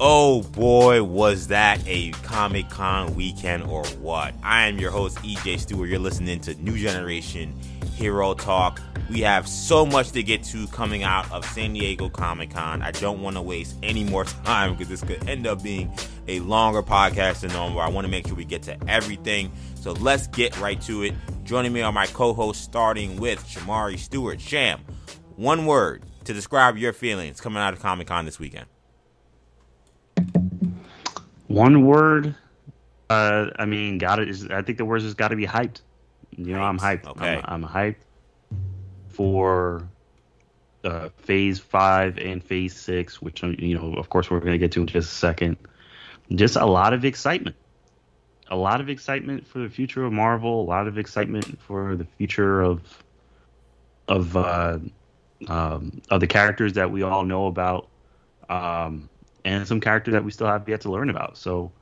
Oh boy, was that a Comic Con weekend or what? I am your host, EJ Stewart. You're listening to New Generation Hero Talk. We have so much to get to coming out of San Diego Comic Con. I don't want to waste any more time because this could end up being a longer podcast than normal. I want to make sure we get to everything. So let's get right to it. Joining me are my co hosts, starting with Shamari Stewart. Sham, one word to describe your feelings coming out of Comic Con this weekend. One word. Uh, I mean, got it. I think the words has got to be hyped. You know, hyped. I'm hyped. Okay. I'm, I'm hyped for uh, Phase Five and Phase Six, which you know, of course, we're going to get to in just a second. Just a lot of excitement. A lot of excitement for the future of Marvel. A lot of excitement for the future of of uh, um, of the characters that we all know about. Um, and some character that we still have yet to learn about. So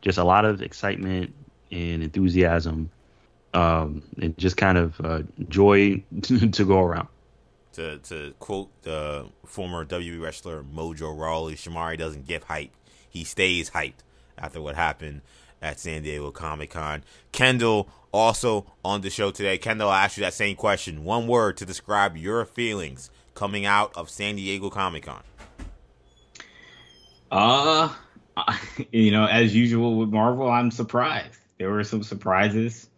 just a lot of excitement and enthusiasm, um, and just kind of uh, joy to go around. To to quote the former WWE wrestler Mojo Rawley, Shamari doesn't get hype; he stays hyped after what happened at San Diego Comic Con. Kendall also on the show today. Kendall, I asked you that same question. One word to describe your feelings coming out of San Diego Comic Con. Uh, you know, as usual with Marvel, I'm surprised. There were some surprises.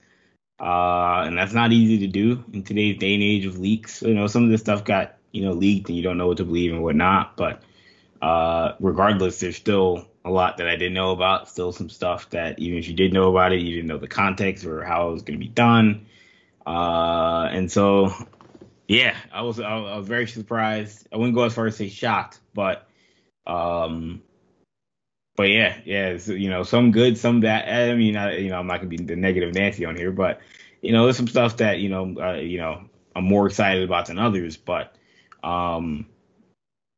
Uh, and that's not easy to do in today's day and age of leaks. You know, some of this stuff got, you know, leaked and you don't know what to believe and whatnot. But uh, regardless, there's still a lot that I didn't know about. Still some stuff that even if you did know about it, you didn't know the context or how it was going to be done. Uh, and so, yeah, I was I was very surprised. I wouldn't go as far as say shocked, but um, but yeah, yeah, you know, some good, some bad. I mean, I, you know, I'm not gonna be the negative Nancy on here, but you know, there's some stuff that you know, uh, you know, I'm more excited about than others. But, um,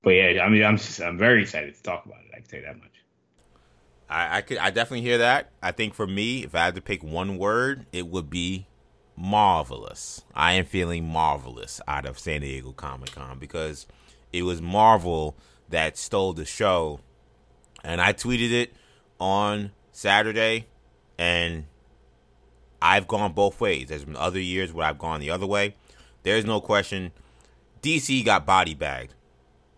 but yeah, I mean, I'm just, I'm very excited to talk about it. I can say that much. I, I could, I definitely hear that. I think for me, if I had to pick one word, it would be marvelous. I am feeling marvelous out of San Diego Comic Con because it was Marvel that stole the show. And I tweeted it on Saturday, and I've gone both ways. There's been other years where I've gone the other way. There's no question. DC got body bagged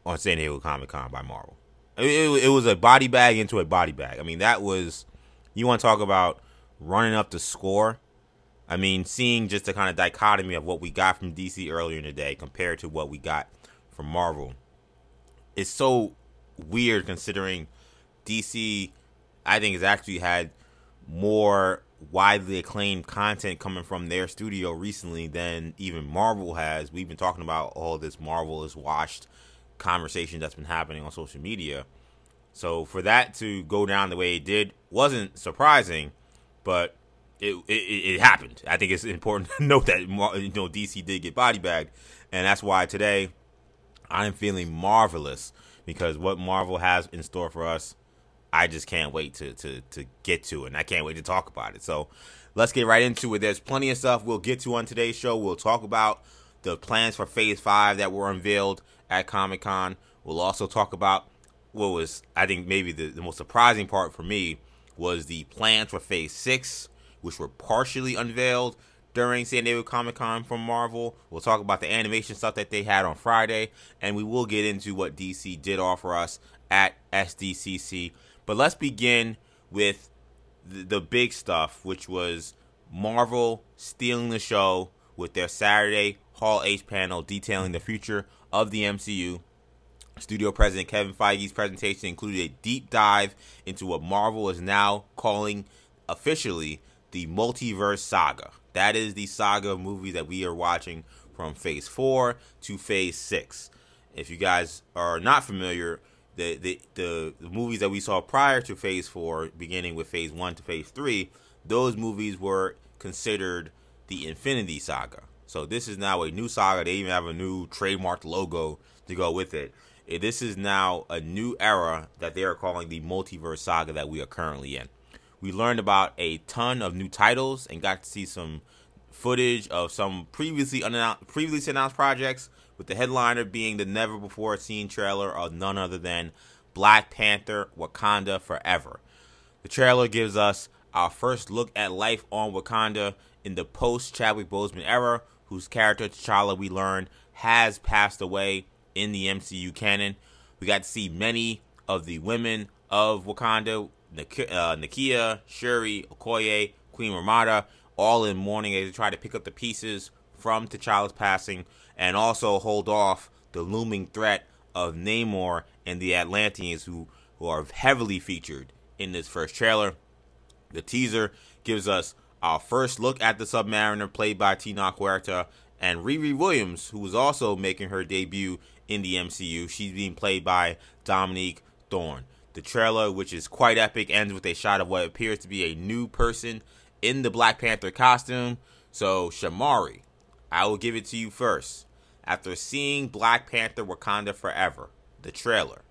on San Diego Comic Con by Marvel. It, it, it, was a body bag into a body bag. I mean, that was. You want to talk about running up the score? I mean, seeing just the kind of dichotomy of what we got from DC earlier in the day compared to what we got from Marvel it's so weird considering DC, I think, has actually had more widely acclaimed content coming from their studio recently than even Marvel has. We've been talking about all this Marvel is washed conversation that's been happening on social media. So for that to go down the way it did wasn't surprising, but it it, it happened. I think it's important to note that you know DC did get body bagged, and that's why today I'm feeling marvelous because what Marvel has in store for us, I just can't wait to to to get to. And I can't wait to talk about it. So let's get right into it. There's plenty of stuff we'll get to on today's show. We'll talk about the plans for Phase Five that were unveiled at Comic Con. We'll also talk about what was I think maybe the, the most surprising part for me was the plans for Phase Six, which were partially unveiled during San Diego Comic Con from Marvel. We'll talk about the animation stuff that they had on Friday, and we will get into what DC did offer us at SDCC. But let's begin with the, the big stuff, which was Marvel stealing the show with their Saturday Hall H panel detailing the future of the MCU. Studio President Kevin Feige's presentation included a deep dive into what Marvel is now calling officially the multiverse saga. That is the saga of movies that we are watching from Phase Four to Phase Six. If you guys are not familiar, the the the, the movies that we saw prior to Phase Four, beginning with Phase One to Phase Three, those movies were considered the Infinity Saga. So this is now a new saga. They even have a new trademarked logo to go with it. This is now a new era that they are calling the multiverse saga that we are currently in. We learned about a ton of new titles and got to see some footage of some previously previously announced projects, with the headliner being the never before seen trailer of none other than Black Panther Wakanda Forever. The trailer gives us our first look at life on Wakanda in the post Chadwick Boseman era, whose character T'Challa we learn has passed away in the MCU canon. We got to see many of the women of Wakanda, Nik- uh, Nakia, Shuri, Okoye, Queen Ramonda, all in mourning as they try to pick up the pieces from T'Challa's passing and also hold off the looming threat of Namor and the Atlanteans, who, who are heavily featured in this first trailer. The teaser gives us our first look at the Submariner, played by Tenoch Huerta, and Riri Williams, who is also making her debut in the MCU. She's being played by Dominique Thorne. The trailer, which is quite epic, ends with a shot of what appears to be a new person in the Black Panther costume. So, Shamari, I will give it to you first. After seeing Black Panther Wakanda Forever, the trailer,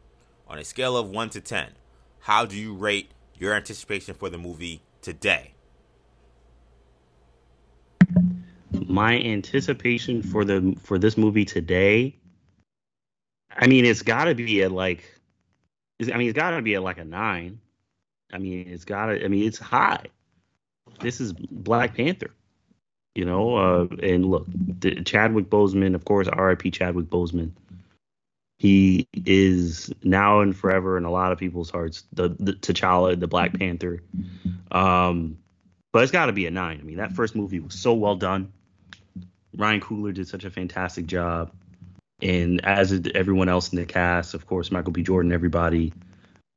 on a scale of 1 to 10, how do you rate your anticipation for the movie today? My anticipation for the for this movie today, I mean, it's got to be at like, I mean, it's got to be at like a nine. I mean, it's got to. I mean, it's high. This is Black Panther, you know. Uh, and look, Chadwick Boseman, of course, R.I.P. Chadwick Boseman he is now and forever in a lot of people's hearts. The, the T'Challa, the Black Panther. Um, but it's got to be a nine. I mean, that first movie was so well done. Ryan Coogler did such a fantastic job, and as did everyone else in the cast, of course, Michael B. Jordan, everybody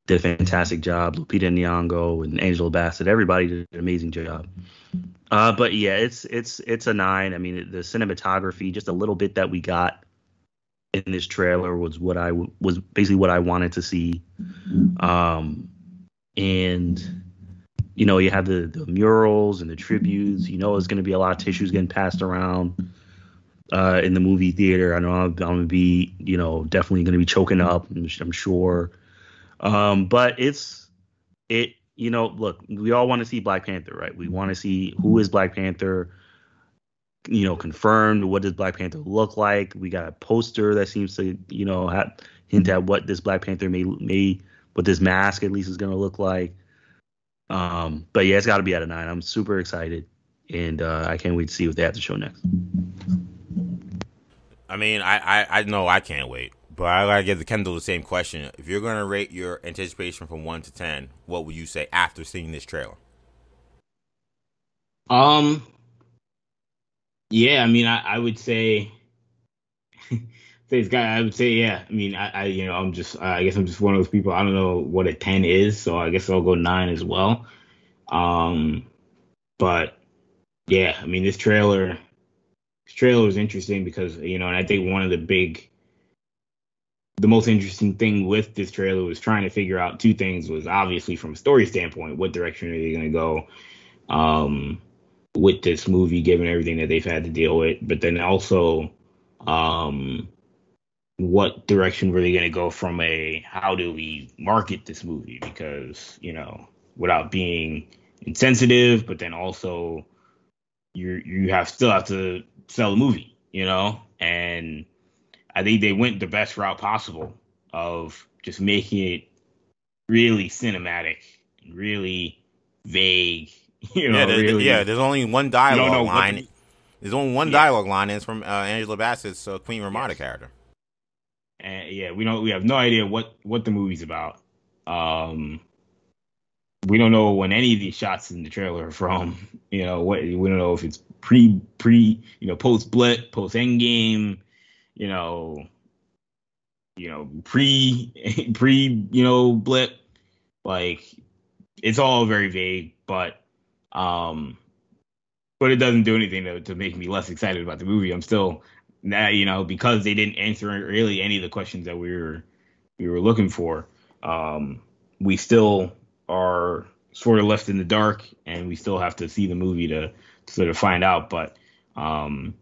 did a fantastic job. Lupita Nyong'o and Angela Bassett, everybody did an amazing job. Uh, but yeah, it's it's it's a nine. I mean, the cinematography, just a little bit that we got in this trailer was what I was basically what I wanted to see. Um, and you know, you have the, the murals and the tributes. You know, it's going to be a lot of tissues getting passed around uh, in the movie theater. I know I'm, I'm to be, you know, definitely to be choking up. I'm sure. Um, but it's it. You know, look, we all want to see Black Panther, right? We want to see who is Black Panther you know, confirmed. What does Black Panther look like? We got a poster that seems to, you know, hint at what this Black Panther may may what this mask at least is to look like. Um, but yeah, it's got to be at a nine. I'm super excited, and uh, I can't wait to see what they have to show next. I mean, I I, I know I can't wait, but I gotta give the Kendall the same question. If you're gonna rate your anticipation from one to ten, what would you say after seeing this trailer? Um, yeah, I mean, I, I would say, this guy. I would say, yeah. I mean, I, I, you know, I'm just, I guess I'm just one of those people. I don't know what a ten is, so I guess I'll go nine as well. Um, but yeah, I mean, this trailer, trailer was interesting because you know, and I think one of the big, the most interesting thing with this trailer was trying to figure out two things. Was obviously from a story standpoint, what direction are they going to go? Um, with this movie, given everything that they've had to deal with. But then also, um, what direction were they going to go from a how do we market this movie? Because you know, without being insensitive, but then also you you have still have to sell a movie, you know. And I think they went the best route possible of just making it really cinematic, really vague, You know, yeah, there, really, yeah. There's only one dialogue line. The, there's only one yeah. dialogue line, and it's from uh, Angela Bassett's uh, Queen Ramonda yes. character. And yeah, we don't. We have no idea what what the movie's about. Um, we don't know when any of these shots in the trailer are from. You know, what we don't know if it's pre pre you know post blip post endgame. You know, you know pre pre you know blip. Like it's all very vague, but um, but it doesn't do anything to, to make me less excited about the movie. I'm still that you know because they didn't answer really any of the questions that we were we were looking for. Um, we still are sort of left in the dark, and we still have to see the movie to sort of find out. But um,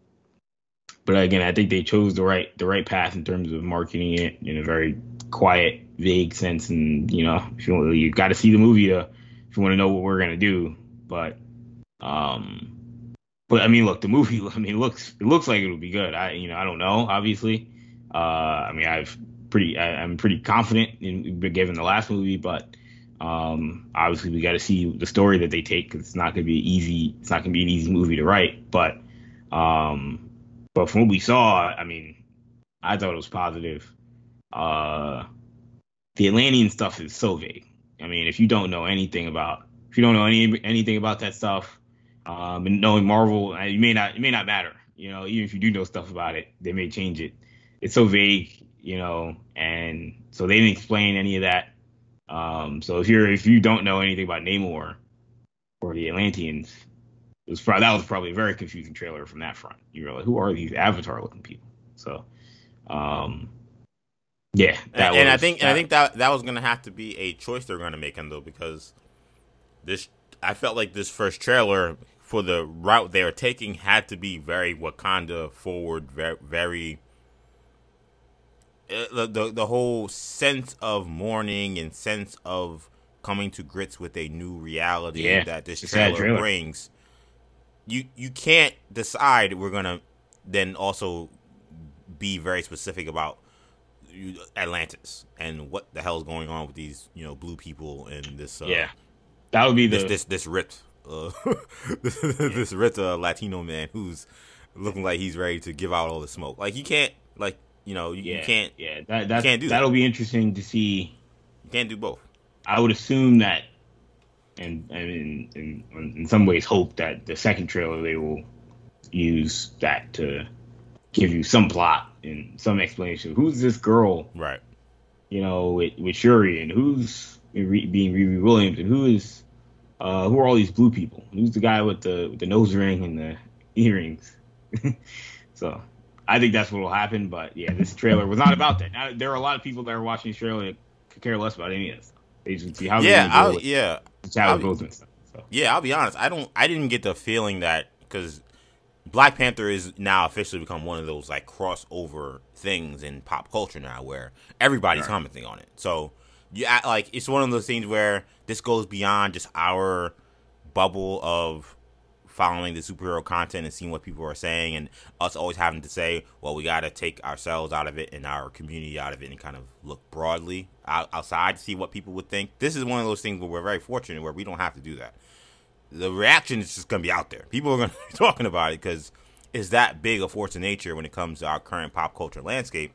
but again, I think they chose the right the right path in terms of marketing it in a very quiet, vague sense. And you know, if you you got to see the movie to if you want to know what we're gonna do. But um, but I mean, look, the movie. I mean, it looks it looks like it'll be good. I you know I don't know. Obviously, uh, I mean I've pretty I, am pretty confident in given the last movie, but um, obviously we got to see the story that they take because it's not going to be easy. It's not going to be an easy movie to write, but um, but from what we saw, I mean, I thought it was positive. Uh, the Atlantean stuff is so vague. I mean, if you don't know anything about if you don't know any anything about that stuff, um, and knowing Marvel, uh, you may not it may not matter. You know, even if you do know stuff about it, they may change it. It's so vague, you know, and so they didn't explain any of that. Um, so if you're if you don't know anything about Namor or the Atlanteans, it was probably, that was probably a very confusing trailer from that front. You're like, who are these Avatar looking people? So, um, yeah, and, was, and, I think that, and I think that that was gonna have to be a choice they're gonna make, and though, because this I felt like this first trailer for the route they are taking had to be very Wakanda forward, very very. Uh, the, the the whole sense of mourning and sense of coming to grits with a new reality yeah, that this trailer, trailer brings. You you can't decide we're gonna then also be very specific about Atlantis and what the hell is going on with these you know blue people and this. Uh, yeah, that would be the this this, this ripped uh, this ripped uh, Latino man who's looking like he's ready to give out all the smoke. Like you can't like you know you, yeah, you can't yeah that that can't do that'll that. be interesting to see. You can't do both. I would assume that, and and in, in, in some ways hope that the second trailer they will use that to give you some plot and some explanation. Who's this girl? Right. You know, with, with Shuri and who's being Riri Williams and who is uh, who are all these blue people? Who's the guy with the with the nose ring and the earrings? so I think that's what will happen. But yeah, this trailer was not about that. Now, there are a lot of people that are watching this trailer that could care less about any of this. They just see how yeah, I'll, yeah, Chadwick Boseman stuff. So. Yeah, I'll be honest. I don't. I didn't get the feeling that because Black Panther is now officially become one of those like crossover things in pop culture now, where everybody's right. commenting on it. So yeah, like it's one of those things where this goes beyond just our bubble of following the superhero content and seeing what people are saying, and us always having to say, well, we got to take ourselves out of it and our community out of it and kind of look broadly out, outside to see what people would think. This is one of those things where we're very fortunate where we don't have to do that the reaction is just going to be out there. People are going to be talking about it because it's that big a force of nature when it comes to our current pop culture landscape.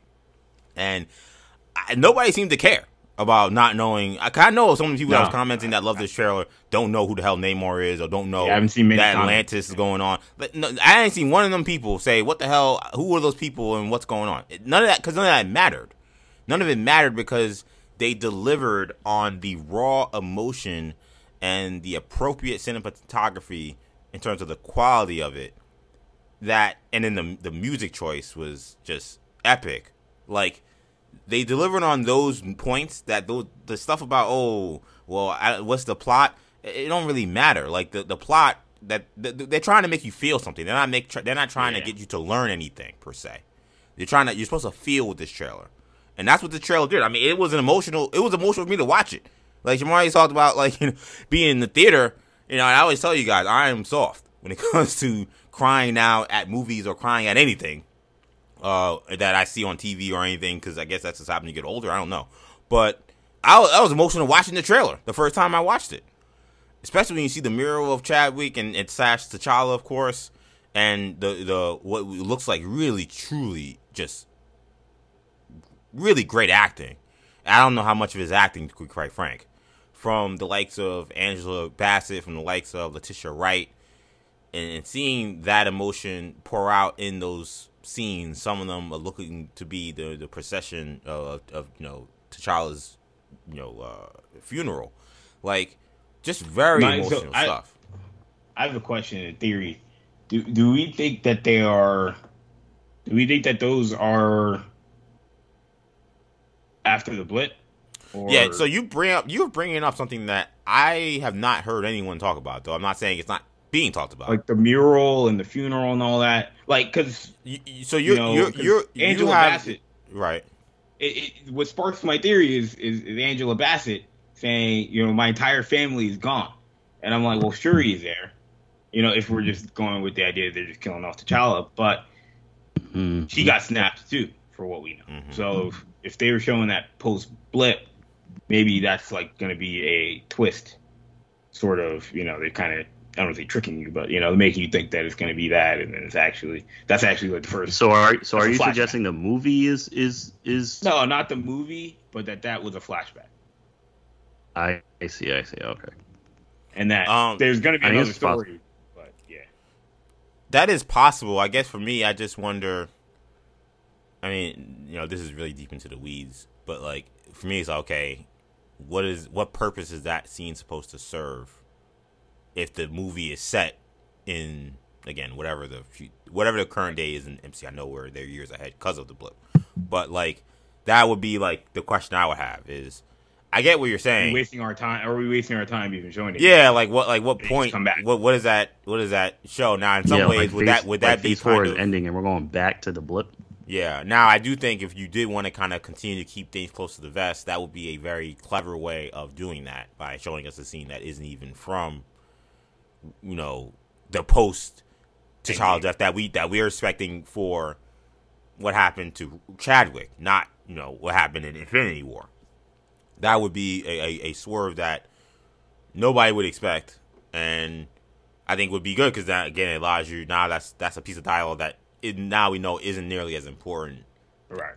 And I, nobody seems to care about not knowing. I, I know some of the people no, that was commenting that love this trailer don't know who the hell Namor is or don't know yeah, I haven't seen that. Atlantis is going on. But no, I ain't seen one of them people say, "What the hell? Who are those people and what's going on?" None of that because none of that mattered. None of it mattered because they delivered on the raw emotion and the appropriate cinematography in terms of the quality of it that and then the the music choice was just epic like they delivered on those points that those, the stuff about oh well I, what's the plot? It, don't really matter. Like the the plot that they're trying to make you feel something. They're not make they're not trying yeah. to get you to learn anything per se. They're trying to you're supposed to feel with this trailer. And that's what the trailer did. I mean it was an emotional it was emotional for me to watch it. Like Shamari talked about, like you know, being in the theater. You know, I always tell you guys, I am soft when it comes to crying now at movies or crying at anything uh, that I see on TV or anything. Because I guess that's just happening to get older. I don't know, but I, I was emotional watching the trailer the first time I watched it, especially when you see the mural of Chadwick and it's Sash T'Challa, of course, and the the what looks like really truly just really great acting. I don't know how much of his acting, to be quite frank from the likes of Angela Bassett, from the likes of Letitia Wright, and, and, seeing that emotion pour out in those scenes. Some of them are looking to be the the procession of, of you know T'Challa's you know uh, funeral, like just very My, emotional so stuff. I, I have a question in theory. Do do we think that they are? Do we think that those are after the blip? Or... Yeah, so you bring up you're bringing up something that I have not heard anyone talk about. Though I'm not saying it's not being talked about, like the mural and the funeral and all that. Like, because you, so you're you know, you're, you're Angela you have, Bassett, right? It, it, what sparks my theory is, is, is Angela Bassett saying, you know, my entire family is gone, and I'm like, well, sure he's there. You know, if we're just going with the idea they're just killing off T'Challa, but mm-hmm. she got snapped too for what we know. Mm-hmm. So if, if they were showing that post blip, maybe that's like going to be a twist, sort of. You know, they kind of I don't know if they're tricking you, but you know, making you think that it's going to be that, and then it's actually that's actually like the first. So are so are you flashback. suggesting the movie is is is? No, not the movie, but that that was a flashback. I, I see, I see. Okay. And that um, there's going to be I another story, possible. but yeah, that is possible. I guess for me, I just wonder. I mean, you know, this is really deep into the weeds, but like for me, it's okay. What is what purpose is that scene supposed to serve? If the movie is set in again whatever the whatever the current day is in MC. I know where they're years ahead because of the blip, but like that would be like the question I would have is. I get what you're saying. Are we wasting our time? Are we wasting our time even showing it? Yeah, like what? Like what point? Come back. What? What is that? What does that show? Now, in some yeah, ways, like would phase, that would that be four is ending and we're going back to the blip? Yeah. Now, I do think if you did want to kind of continue to keep things close to the vest, that would be a very clever way of doing that by showing us a scene that isn't even from you know, the post T'Challa death that we that we're expecting for what happened to Chadwick, not you know what happened in Infinity War. That would be a, a, a swerve that nobody would expect, and I think would be good because that again it allows you now that's that's a piece of dialogue that it, now we know isn't nearly as important, right?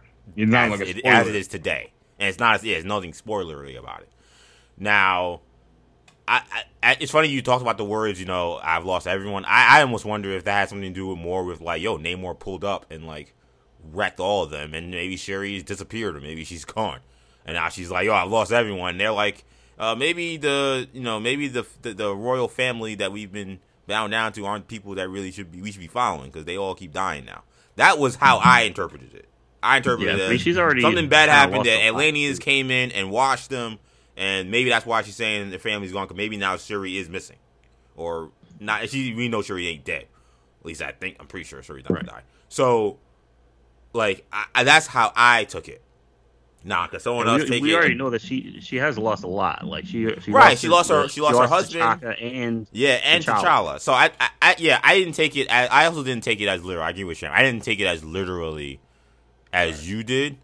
As, like it, as it is today, and it's not. As yeah, it's nothing spoilery about it. Now, I, I, it's funny you talked about the words. You know, I've lost everyone. I, I almost wonder if that had something to do with more with like, yo, Namor pulled up and like wrecked all of them, and maybe Shuri's disappeared or maybe she's gone, and now she's like, yo, I've lost everyone. And they're like, uh, maybe the you know maybe the, the, the royal family that we've been bound down to aren't people that really should be we should be following because they all keep dying now. That was how I interpreted it. I interpreted yeah, it. I mean, she's already something bad happened that Atlanteans came in and washed them and maybe that's why she's saying the family's gone. Cause maybe now Shuri is missing, or not. She we know Shuri ain't dead. At least I think I'm pretty sure Shuri's not right. die. So, like I, that's how I took it. Nah, because someone else. We, we already know that she she has lost a lot. Like she, she right. Lost she lost her. She lost, she lost her husband and yeah, and T'Challa. T'Challa. So I, I, I, yeah, I didn't take it. As, I also didn't take it as literal. I agree with Sham. I didn't take it as literally as right. you did.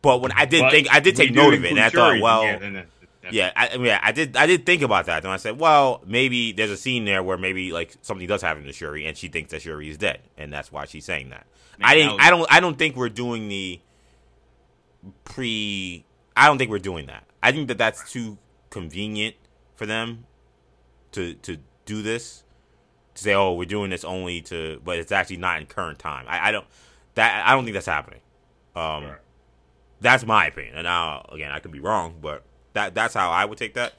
But when I did but think, I did take note of it, and I thought, well, yeah, yeah, I, yeah, I did. I did think about that, and I said, well, maybe there's a scene there where maybe like something does happen to Shuri, and she thinks that Shuri is dead, and that's why she's saying that. I didn't. Was... I don't. I don't think we're doing the pre. I don't think we're doing that. I think that that's too convenient for them to to do this. To say, oh, we're doing this only to, but it's actually not in current time. I, I don't. That I don't think that's happening. Um, right. That's my opinion. And now, again, I could be wrong, but that that's how I would take that.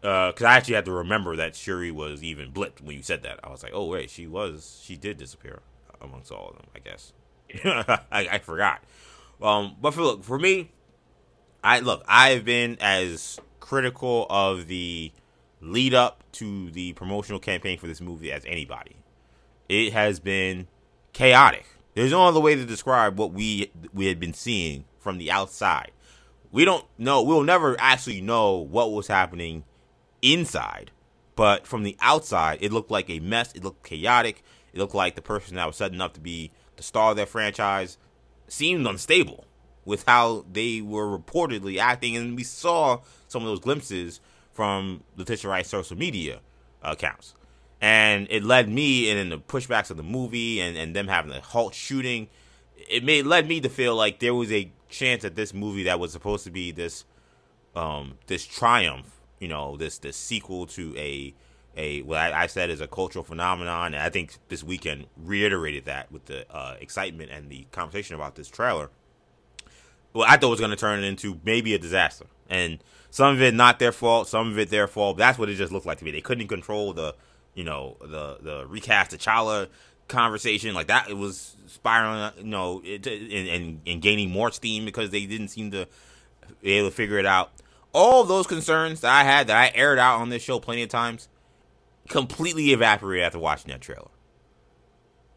Because uh, I actually had to remember that Shuri was even blipped when you said that. I was like, oh wait, she was she did disappear amongst all of them. I guess I, I, forgot. Um, but for look for me, I look I've been as critical of the lead up to the promotional campaign for this movie as anybody. It has been chaotic. There's no other way to describe what we we had been seeing from the outside we don't know we'll never actually know what was happening inside but from the outside it looked like a mess it looked chaotic it looked like the person that was setting up to be the star of their franchise seemed unstable with how they were reportedly acting and we saw some of those glimpses from Letitia Wright's social media accounts. And it led me and in the pushbacks of the movie and, and them having a halt shooting. It made led me to feel like there was a chance that this movie that was supposed to be this um this triumph, you know, this this sequel to a a what I, I said is a cultural phenomenon, and I think this weekend reiterated that with the uh, excitement and the conversation about this trailer. Well, I thought it was going to turn into maybe a disaster, and some of it not their fault, some of it their fault. That's what it just looked like to me. They couldn't control the, you know, the the recast of T'Challa conversation like that. It was spiraling, you know, it, and, and, and gaining more steam because they didn't seem to be able to figure it out. All those concerns that I had that I aired out on this show plenty of times completely evaporated after watching that trailer.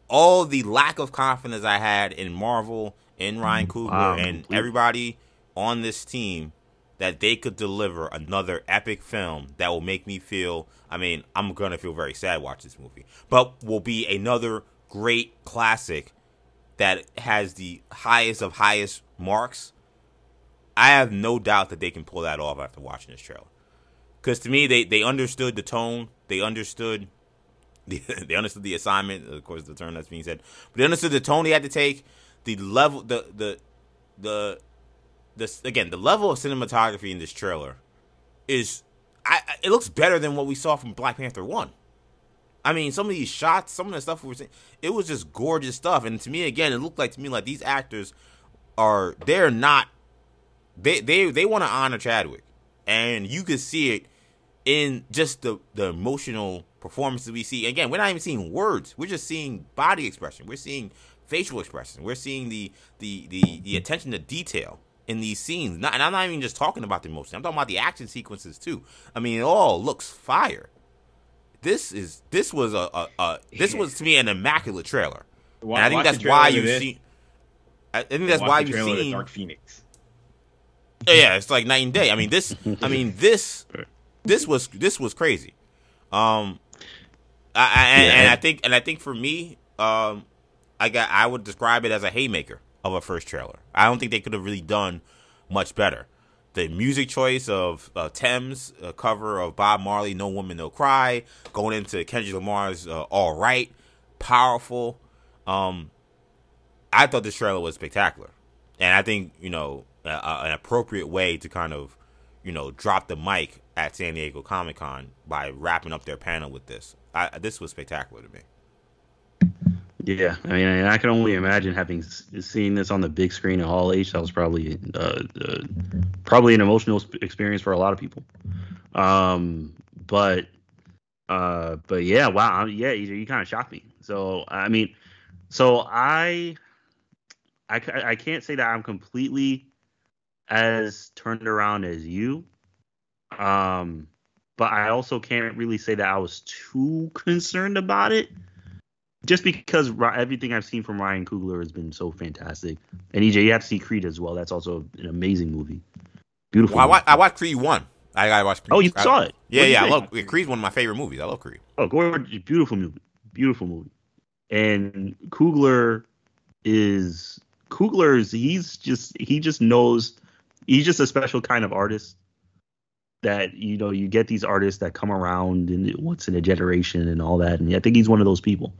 All the lack of confidence I had in Marvel, in Ryan mm, Coogler, wow. and everybody on this team that they could deliver another epic film that will make me feel I mean, I'm gonna feel very sad watching this movie, but will be another great classic that has the highest of highest marks, I have no doubt that they can pull that off after watching this trailer. Because to me, they they understood the tone, they understood the, they understood the assignment. Of course, the term that's being said, but they understood the tone they had to take, the level, the the the this again, the level of cinematography in this trailer is, I it looks better than what we saw from Black Panther one. I mean, some of these shots, some of the stuff we were seeing, it was just gorgeous stuff. And to me, again, it looked like to me like these actors are they're not they they they want to honor Chadwick, and you could see it in just the the emotional performances we see. Again, we're not even seeing words; we're just seeing body expression. We're seeing facial expression. We're seeing the the the the attention to detail in these scenes. Not, and I'm not even just talking about the emotion. I'm talking about the action sequences too. I mean, it all looks fire this is this was a, a, a this was to me an immaculate trailer. and I think that's why you see. I think that's why you see Dark Phoenix. Yeah, it's like night and day. I mean this. I mean this. This was this was crazy. Um, I, I and, yeah. and I think and I think for me, um, I got I would describe it as a haymaker of a first trailer. I don't think they could have really done much better the music choice of uh, Tems, a cover of Bob Marley, "No Woman No Cry," going into Kendrick Lamar's uh, "All Right," powerful. Um, I thought this trailer was spectacular, and I think you know uh, an appropriate way to kind of you know drop the mic at San Diego Comic Con by wrapping up their panel with this. I, this was spectacular to me. Yeah, I mean, I can only imagine having seen this on the big screen at Hall H. That was probably uh, uh, probably an emotional experience for a lot of people. Um, but uh, but yeah, wow, yeah, you, you kind of shocked me. So I mean, so I, I I can't say that I'm completely as turned around as you. Um, but I also can't really say that I was too concerned about it just because everything I've seen from Ryan Coogler has been so fantastic. And EJ, you have to see Creed as well. That's also an amazing movie. Beautiful. Well, I, watched, I watched Creed one. I gotta watch. Creed. Oh, you I, saw it? Yeah, yeah. I love Creed's one of my favorite movies. I love Creed. Oh, gorgeous, beautiful movie, beautiful movie. And Coogler is Coogler's. He's just he just knows. He's just a special kind of artist that you know you get these artists that come around and once in a generation and all that and i think he's one of those people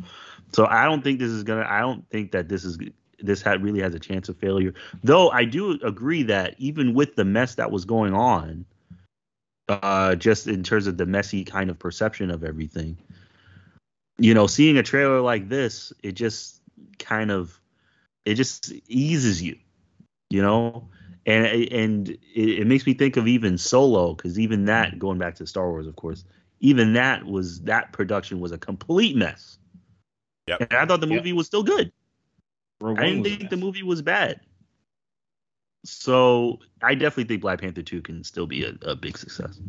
so I don't think this is gonna. I don't think that this is this had really has a chance of failure. Though I do agree that even with the mess that was going on, uh, just in terms of the messy kind of perception of everything, you know, seeing a trailer like this, it just kind of it just eases you, you know, and and it, it makes me think of even Solo because even that mm. going back to Star Wars, of course, even that was that production was a complete mess Yep. And I thought the movie yep. was still good. Rogue I didn't think the movie was bad. So I definitely think Black Panther 2 can still be a, a big success.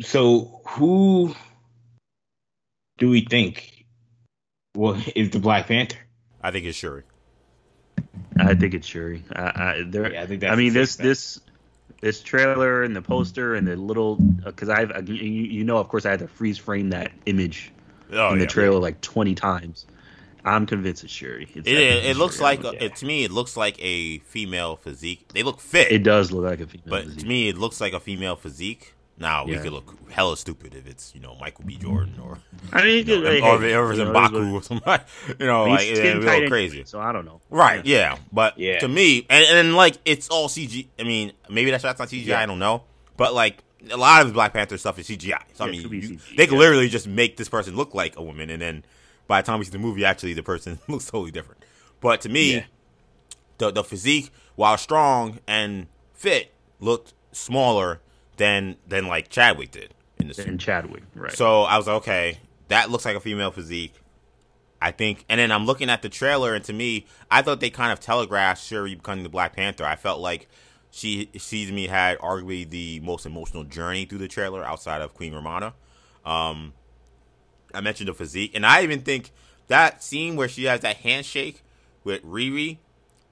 So who do we think well is the Black Panther? I think it's Shuri. I mm-hmm. think it's Shuri. I, I, there, yeah, I think. I mean, this this this trailer and the poster and the little uh, because I've you, you know of course I had to freeze frame that image oh, in the yeah, trailer like 20 times. I'm convinced it's Shuri. It's it it, it looks like a, it, to me. It looks like a female physique. They look fit. It does look like a female. But physique. to me, it looks like a female physique. Now yeah. we could look hella stupid if it's you know Michael B. Jordan or I mean, you know, hey, or, hey, or, or Mbaku or somebody. You know, like it's real crazy. So I don't know. Right? Yeah, but yeah. to me, and, and like it's all CG. I mean, maybe that's not CGI. Yeah. I don't know, but like a lot of the Black Panther stuff is CGI. So yeah, I mean, you, they can yeah. literally just make this person look like a woman, and then by the time we see the movie, actually the person looks totally different. But to me, yeah. the the physique, while strong and fit, looked smaller than than like Chadwick did in the suit. And Chadwick, right? So I was like, okay, that looks like a female physique. I think, and then I'm looking at the trailer, and to me, I thought they kind of telegraphed Shuri becoming the Black Panther. I felt like she sees me had arguably the most emotional journey through the trailer outside of Queen Ramonda. Um, I mentioned the physique, and I even think that scene where she has that handshake with Riri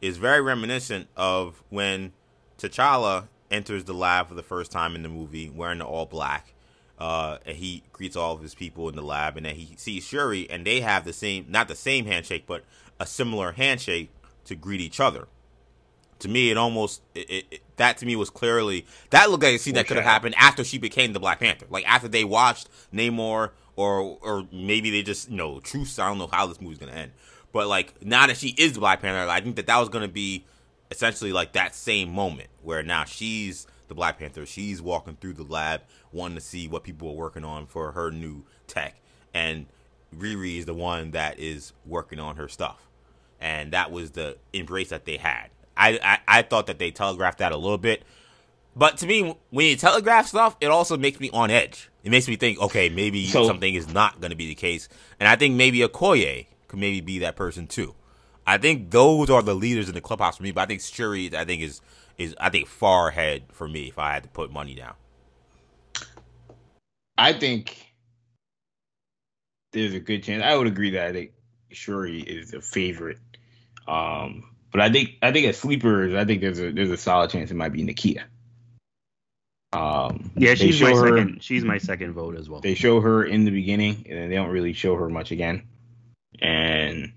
is very reminiscent of when T'Challa enters the lab for the first time in the movie wearing the all black. Uh, and he greets all of his people in the lab, and then he sees Shuri, and they have the same, not the same handshake, but a similar handshake to greet each other. To me, it almost it, it, that to me was clearly that looked like a scene that could have happened after she became the Black Panther. Like after they watched Namor, or or maybe they just you know truce. I don't know how this movie's gonna end, but like now that she is the Black Panther, I think that that was gonna be essentially like that same moment where now she's the Black Panther. She's walking through the lab, wanting to see what people are working on for her new tech, and Riri is the one that is working on her stuff, and that was the embrace that they had. I, I, I thought that they telegraphed that a little bit, but to me, when you telegraph stuff, it also makes me on edge. It makes me think, okay, maybe so, something is not going to be the case, and I think maybe Okoye could maybe be that person too. I think those are the leaders in the clubhouse for me, but I think Shuri, I think is is I think far ahead for me if I had to put money down. I think there's a good chance. I would agree that I think Shuri is a favorite. Um, but I think I think as sleepers, I think there's a there's a solid chance it might be Nakia. Um, yeah, she's my her, second. She's my second vote as well. They show her in the beginning, and then they don't really show her much again. And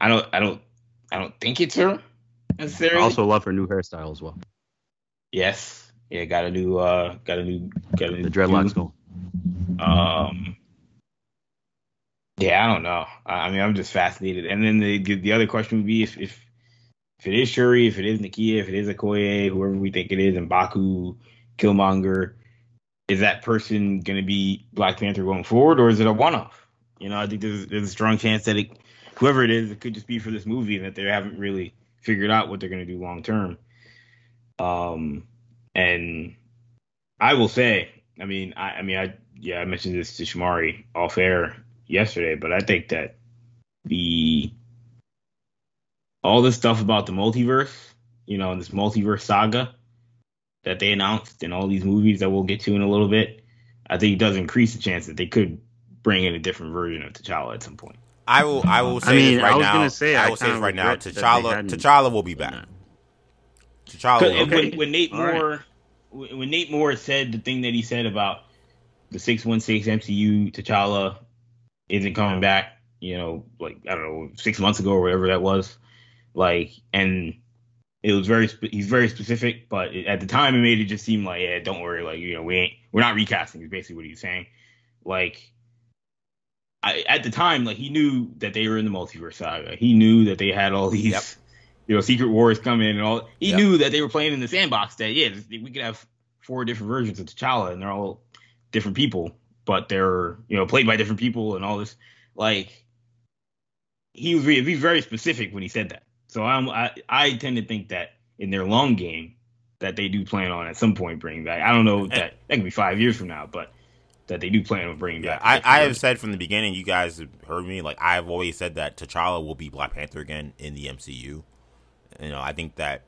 I don't, I don't, I don't think it's her necessarily. I also love her new hairstyle as well. Yes, yeah, got a new, uh, got a new, got a new the dreadlocks go. Um, yeah, I don't know. I mean, I'm just fascinated. And then the the other question would be if if, if it is Shuri, if it is Nakia, if it is Okoye, whoever we think it is, Mbaku, Killmonger, is that person going to be Black Panther going forward, or is it a one-off? You know, I think there's there's a strong chance that it, whoever it is, it could just be for this movie, and that they haven't really figured out what they're going to do long term. Um, and I will say, I mean, I, I mean, I yeah, I mentioned this to Shamari off air yesterday, but I think that the all this stuff about the multiverse, you know, this multiverse saga that they announced and all these movies that we'll get to in a little bit, I think it does increase the chance that they could bring in a different version of T'Challa at some point. I will. I will say I mean, right I was now. Gonna say, I, I will say this right now. T'Challa. T'Challa will be back. T'Challa. Will okay. when, when, Nate Moore, right. when Nate Moore said the thing that he said about the six one six MCU T'Challa isn't coming back. You know, like I don't know, six months ago or whatever that was. Like, and it was very he's very specific, but it, at the time it made it just seem like yeah, don't worry, like you know we ain't we're not recasting. Is basically what he's saying. Like I, at the time, like he knew that they were in the multiverse saga. He knew that they had all these, yep. you know, Secret Wars coming and all. He yep. knew that they were playing in the sandbox. That yeah, we could have four different versions of T'Challa, and they're all different people, but they're you know played by different people and all this. Like he was he was very specific when he said that. So I'm, I I tend to think that in their long game that they do plan on at some point bringing back. I don't know that that could be five years from now, but that they do plan on bringing yeah, back. I, I have said from the beginning, you guys have heard me. Like I've always said that T'Challa will be Black Panther again in the MCU. You know, I think that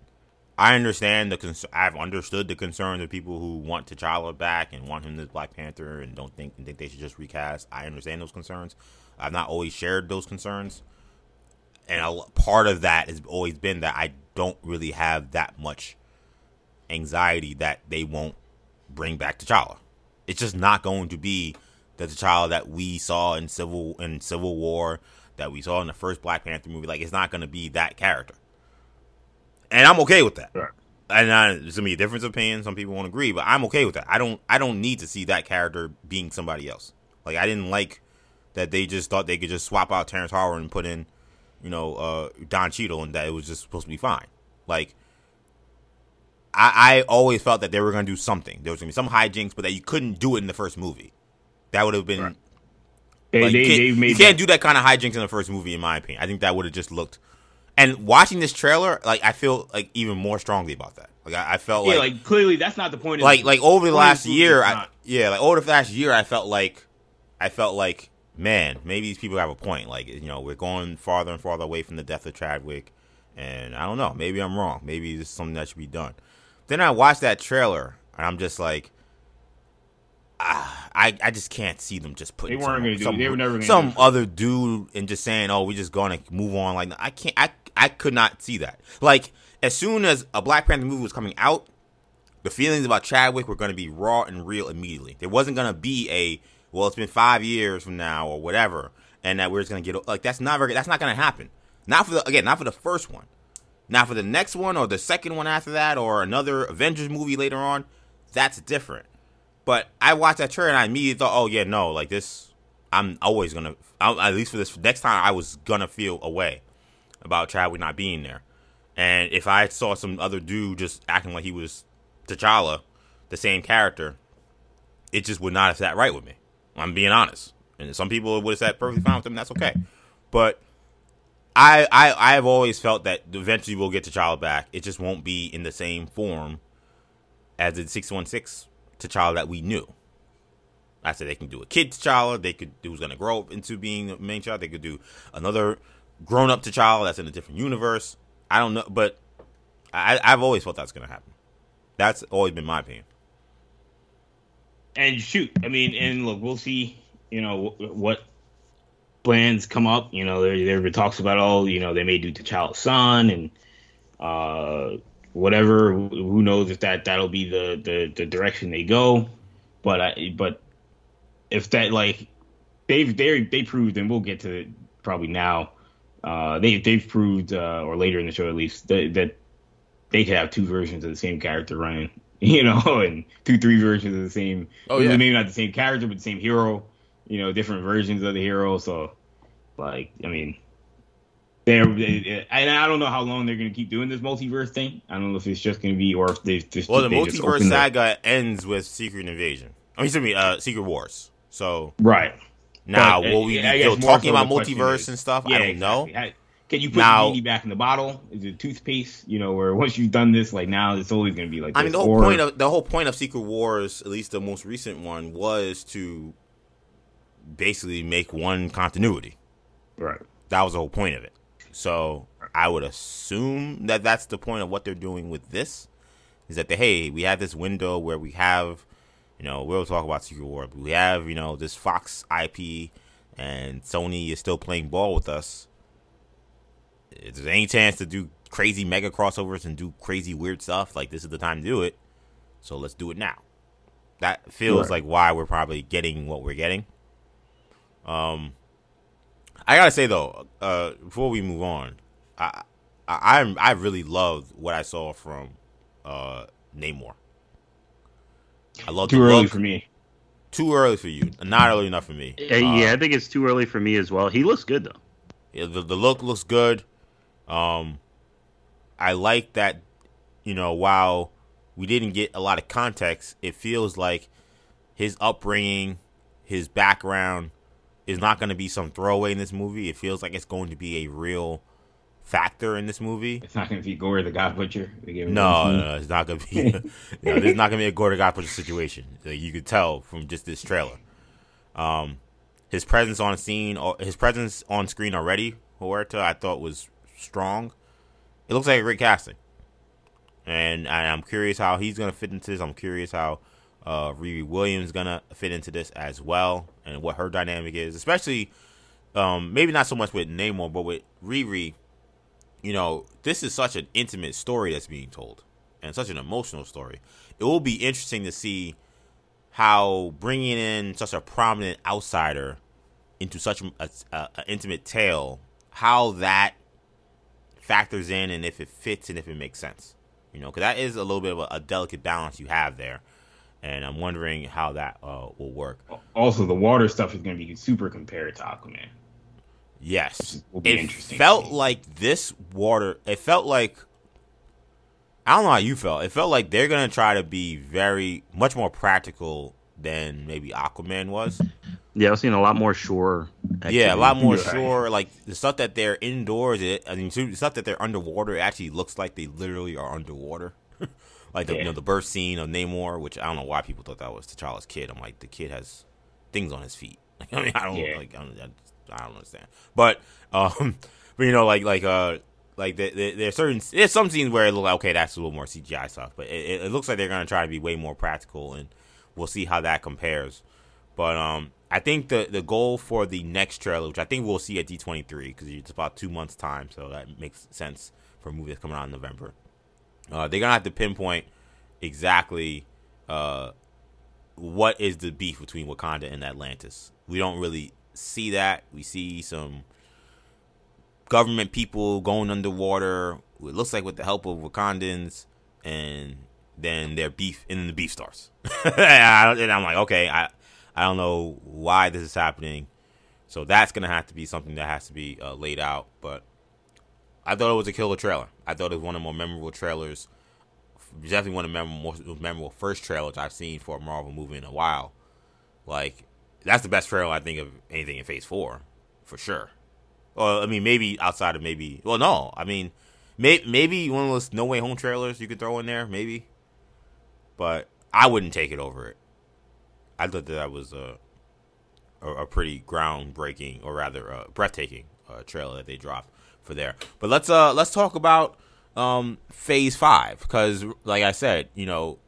I understand the cons- I've understood the concerns of people who want T'Challa back and want him as Black Panther and don't think and think they should just recast. I understand those concerns. I've not always shared those concerns and a part of that has always been that I don't really have that much anxiety that they won't bring back T'Challa. It's just not going to be that the child that we saw in Civil in Civil War, that we saw in the first Black Panther movie. Like it's not going to be that character, and I'm okay with that. Right. And uh, there's gonna be a difference of opinion. Some people won't agree, but I'm okay with that. I don't. I don't need to see that character being somebody else. Like I didn't like that they just thought they could just swap out Terrence Howard and put in you know, uh, Don Cheadle, and that it was just supposed to be fine. Like, I, I always felt that they were going to do something. There was going to be some hijinks, but that you couldn't do it in the first movie. That would have been. Right. Like, they, you can't, you can't do that kind of hijinks in the first movie, in my opinion. I think that would have just looked. And watching this trailer, like I feel like even more strongly about that. Like I, I felt yeah, like, like clearly that's not the point. Like like over the last year, I, yeah, like over the last year, I felt like I felt like man, maybe these people have a point. Like, you know, we're going farther and farther away from the death of Chadwick. And I don't know. Maybe I'm wrong. Maybe this is something that should be done. Then I watched that trailer, and I'm just like, ah, I I just can't see them just putting. They weren't going to do. They were never going some other dude and just saying, "Oh, we're just going to move on." Like I can't. I I could not see that. Like as soon as a Black Panther movie was coming out, the feelings about Chadwick were going to be raw and real immediately. There wasn't going to be a well, it's been five years from now or whatever, and that we're just gonna get like that's not very, that's not gonna happen. Not for the again, not for the first one. Now for the next one or the second one after that or another Avengers movie later on, that's different. But I watched that trailer and I immediately thought, oh yeah, no, like this, I'm always gonna, at least for this next time, I was gonna feel away about Chadwick not being there. And if I saw some other dude just acting like he was T'Challa, the same character, it just would not have sat right with me. I'm being honest. And some people would have sat perfectly fine with them. That's okay. But I, I, I have always felt that eventually we'll get T'Challa back. It just won't be in the same form as the 616 T'Challa that we knew. I said they can do a kid T'Challa. They could who's going to grow up into being the main child. They could do another grown up T'Challa that's in a different universe. I don't know, but I, I've always felt that's going to happen. That's always been my opinion. And shoot, I mean, and look, we'll see. You know what plans come up. You know, there there talks about all. You know, they may do T'Challa's son and uh, whatever. Who knows if that that'll be the the, the direction they go. But I but if that like they've they they proved and we'll get to it probably now. Uh, they they've proved uh, or later in the show at least that, that they could have two versions of the same character running, you know, and two three versions of the same. Oh yeah, maybe not the same character but the same hero. You know, different versions of the hero. So, like, I mean, they're, they, and I don't know how long they're going to keep doing this multiverse thing. I don't know if it's just going to be or if they just well, the multiverse saga the... ends with Secret Invasion. I mean, excuse me, uh, Secret Wars. So right now, but, will we be still talking about multiverse and stuff? Yeah, I don't exactly. know. I, can you put now, genie back in the bottle? Is it toothpaste? You know, where once you've done this, like now it's always going to be like. This. I mean, the whole or, point of the whole point of Secret Wars, at least the most recent one, was to basically make one continuity. Right. That was the whole point of it. So I would assume that that's the point of what they're doing with this. Is that they hey we have this window where we have, you know, we'll talk about Secret War. But we have you know this Fox IP, and Sony is still playing ball with us. If there's any chance to do crazy mega crossovers and do crazy weird stuff, like this is the time to do it. So let's do it now. That feels right. like why we're probably getting what we're getting. Um, I gotta say though, uh, before we move on, I I I, I really loved what I saw from uh, Namor. I love too early look. for me. Too early for you. Not early enough for me. Uh, yeah, I think it's too early for me as well. He looks good though. Yeah, the, the look looks good. Um, I like that. You know, while we didn't get a lot of context, it feels like his upbringing, his background, is not going to be some throwaway in this movie. It feels like it's going to be a real factor in this movie. It's not going to be Gorr the God Butcher. No, no, no, it's not going to be. this is not going to be a Gorr the God Butcher situation. Like, you could tell from just this trailer. Um, his presence on scene, or his presence on screen already, Huerta, I thought was strong. It looks like a great casting, and I'm curious how he's going to fit into this. I'm curious how uh, Riri Williams gonna fit into this as well, and what her dynamic is, especially um, maybe not so much with Namor, but with Riri. You know, this is such an intimate story that's being told, and such an emotional story. It will be interesting to see how bringing in such a prominent outsider into such a, a, a intimate tale, how that factors in, and if it fits and if it makes sense. You know, because that is a little bit of a, a delicate balance you have there and I'm wondering how that uh, will work. Also, the water stuff is going to be super compared to Aquaman. Yes, it felt like this water. It felt like I don't know how you felt. It felt like they're going to try to be very much more practical than maybe Aquaman was. Yeah, I've seen a lot more shore. Activity. Yeah, a lot more shore. Like the stuff that they're indoors. It, I mean, the stuff that they're underwater. It actually looks like they literally are underwater. Like the yeah. you know the birth scene of Namor, which I don't know why people thought that was T'Challa's kid. I'm like the kid has things on his feet. Like, I mean I don't yeah. like I don't, I don't understand. But um, but you know like like uh like there, there, there's certain there's some scenes where it looks like okay that's a little more CGI stuff, but it, it looks like they're gonna try to be way more practical, and we'll see how that compares. But um, I think the the goal for the next trailer, which I think we'll see at D23, because it's about two months time, so that makes sense for a movie that's coming out in November. Uh, they're gonna have to pinpoint exactly uh, what is the beef between Wakanda and Atlantis. We don't really see that. We see some government people going underwater. It looks like with the help of Wakandans, and then their beef and the beef starts. and I'm like, okay, I I don't know why this is happening. So that's gonna have to be something that has to be uh, laid out. But I thought it was a killer trailer. I thought it was one of the more memorable trailers. Definitely one of the most memorable first trailers I've seen for a Marvel movie in a while. Like that's the best trailer I think of anything in Phase Four, for sure. Well, I mean, maybe outside of maybe. Well, no, I mean, may, maybe one of those No Way Home trailers you could throw in there, maybe. But I wouldn't take it over it. I thought that, that was a, a, a pretty groundbreaking, or rather, a breathtaking uh, trailer that they dropped for there. But let's uh let's talk about um Phase Five because, like I said, you know,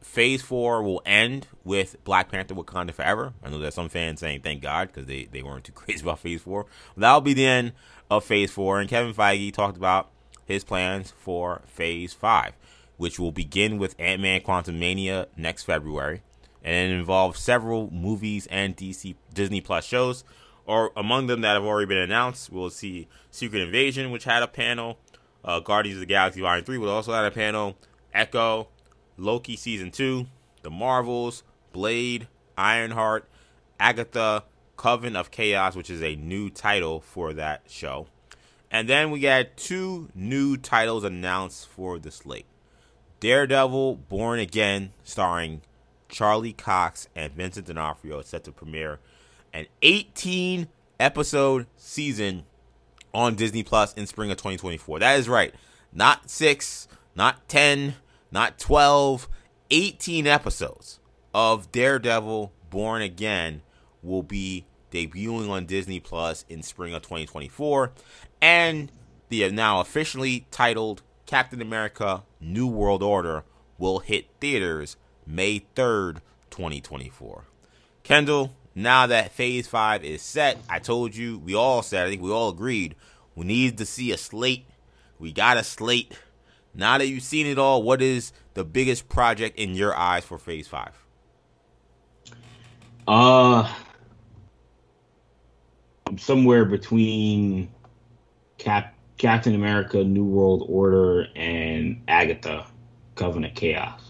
Phase Four will end with Black Panther: Wakanda Forever. I know there's some fans saying thank God because they they weren't too crazy about Phase Four. But that'll be the end of Phase Four, and Kevin Feige talked about his plans for Phase Five, which will begin with Ant Man: Quantum Mania next February, and it involves several movies and DC Disney Plus shows. Or among them that have already been announced, we'll see Secret Invasion, which had a panel. Uh, Guardians of the Galaxy Volume Three will also had a panel. Echo, Loki season two, The Marvels, Blade, Ironheart, Agatha, Coven of Chaos, which is a new title for that show. And then we got two new titles announced for the slate. Daredevil Born Again, starring Charlie Cox and Vincent D'Onofrio, is set to premiere an 18 episode season on Disney Plus in spring of 2024. That is right. Not 6, not 10, not 12, 18 episodes of Daredevil Born Again will be debuting on Disney Plus in spring of 2024 and the now officially titled Captain America New World Order will hit theaters May 3rd, 2024. Kendall, now that Phase 5 is set, I told you, we all said, I think we all agreed, we need to see a slate. We got a slate now that you've seen it all, what is the biggest project in your eyes for Phase Five? Uh, I'm somewhere between Cap Captain America: New World Order and Agatha: Coven of Chaos.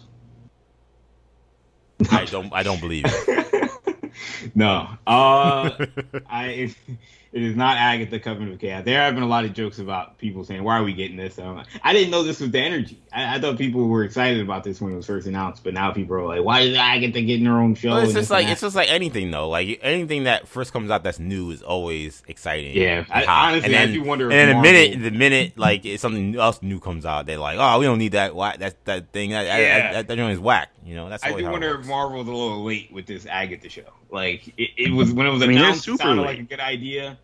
I don't. I don't believe it. no. Uh, I it is not Agatha Covenant of Chaos. There have been a lot of jokes about people saying, "Why are we getting this?" Like, I didn't know this was the energy. I, I, thought people were excited about this when it was first announced, but now people are like, "Why is Agatha getting her own show?" Well, it's just like it's just like anything though. Like anything that first comes out that's new is always exciting. Yeah, I, honestly, and then, I do wonder. And then the minute, the minute like something else new comes out, they're like, "Oh, we don't need that. Why that that thing? That yeah. that, that, joint is whack." You know, that's. I do wonder if Marvel's a little late with this Agatha show. Like it, it was when it was announced, I mean, it sounded late. like a good idea,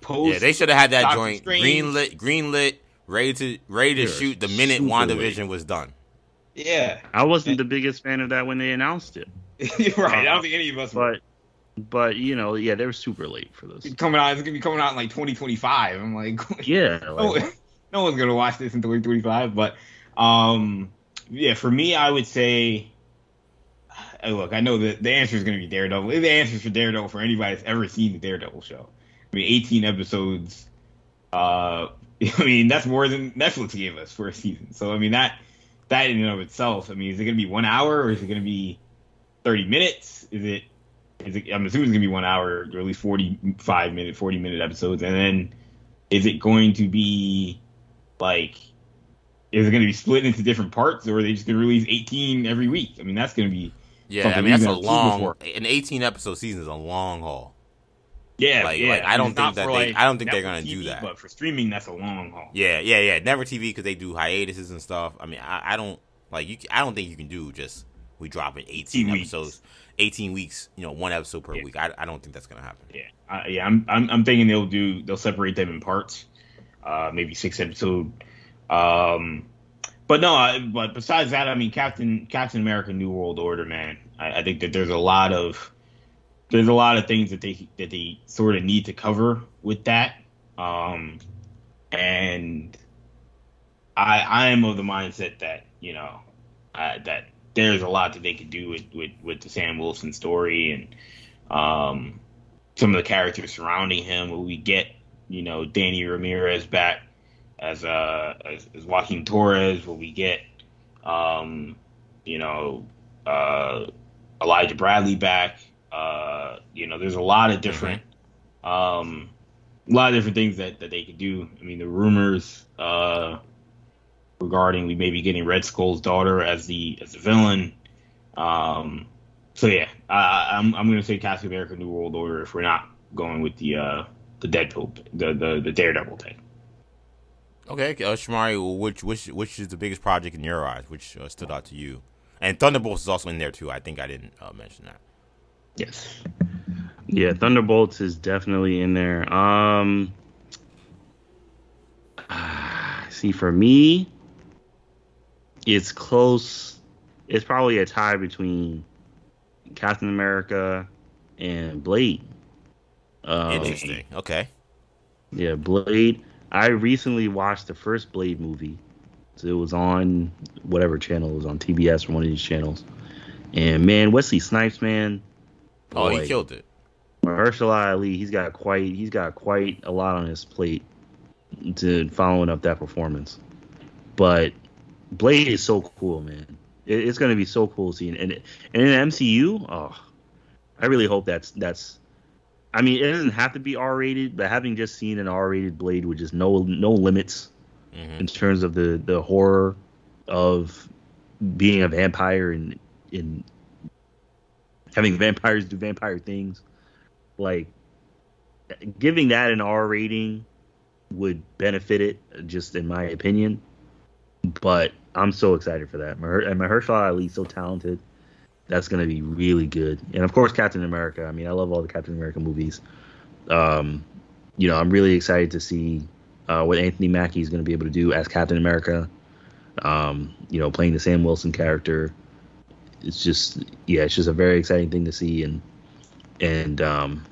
post. Yeah, they should have had that Doctor joint green lit, green lit, ready to ready to shoot the minute WandaVision was done. Yeah, I wasn't the biggest fan of that when they announced it. right, I don't think any of us. But, were. but you know, yeah, they were super late for this. It's coming out, it's gonna be coming out in like 2025. I'm like, yeah, like, no, no one's gonna watch this in 2025. But um, yeah, for me, I would say. Look, I know that the answer is going to be Daredevil. The answer for Daredevil for anybody that's ever seen the Daredevil show. I mean, 18 episodes. Uh, I mean, that's more than Netflix gave us for a season. So I mean that that in and of itself. I mean, is it going to be one hour or is it going to be 30 minutes? Is it? Is it? I'm assuming it's going to be one hour or at least 45 minute, 40 minute episodes. And then is it going to be like? Is it going to be split into different parts, or are they just going to release 18 every week? I mean, that's going to be yeah. I mean, that's a long. An 18 episode season is a long haul. Yeah, like, yeah. like I don't think that they, like I don't think they're gonna TV, do that. But for streaming, that's a long haul. Yeah, yeah, yeah. Never TV because they do hiatuses and stuff. I mean, I, I don't like you. I don't think you can do just we drop in eighteen episodes, eighteen weeks. You know, one episode per yeah. week. I, I don't think that's gonna happen. Yeah, uh, yeah. I'm, I'm I'm thinking they'll do they'll separate them in parts, uh, maybe six episode. Um, but no, I, but besides that, I mean, Captain Captain America: New World Order, man. I, I think that there's a lot of there's a lot of things that they that they sort of need to cover with that. Um, and I I am of the mindset that you know uh, that there's a lot that they could do with with, with the Sam Wilson story and um, some of the characters surrounding him. Will we get you know Danny Ramirez back as uh as, as Joaquin Torres? Will we get um you know uh Elijah Bradley back? Uh, you know, there's a lot of different um a lot of different things that, that they could do. I mean, the rumors uh, regarding we may be getting Red Skull's daughter as the as the villain. Um, so yeah, I, I'm I'm gonna say Captain America: New World Order if we're not going with the uh, the Deadpool, the the, the Daredevil take. Okay, uh, Shamari, which which which is the biggest project in your eyes? Which uh, stood out to you? And Thunderbolts is also in there too. I think I didn't uh, mention that. Yes. Yeah, Thunderbolts is definitely in there. Um, see, for me, it's close. It's probably a tie between Captain America and Blade. Um, Interesting. Okay. Yeah, Blade. I recently watched the first Blade movie. So it was on whatever channel it was on TBS or one of these channels. And man, Wesley Snipes, man. Oh, he killed it. Mahershala Ali, he's got quite he's got quite a lot on his plate to following up that performance. But Blade is so cool, man. It, it's gonna be so cool seeing and and in MCU, oh, I really hope that's that's. I mean, it doesn't have to be R rated, but having just seen an R rated Blade with just no no limits mm-hmm. in terms of the the horror of being a vampire and in having vampires do vampire things like giving that an R rating would benefit it, just in my opinion. But I'm so excited for that. And Mahershala Ali so talented. That's going to be really good. And of course, Captain America. I mean, I love all the Captain America movies. Um, you know, I'm really excited to see uh, what Anthony Mackie is going to be able to do as Captain America. Um, you know, playing the Sam Wilson character. It's just, yeah, it's just a very exciting thing to see. And and um,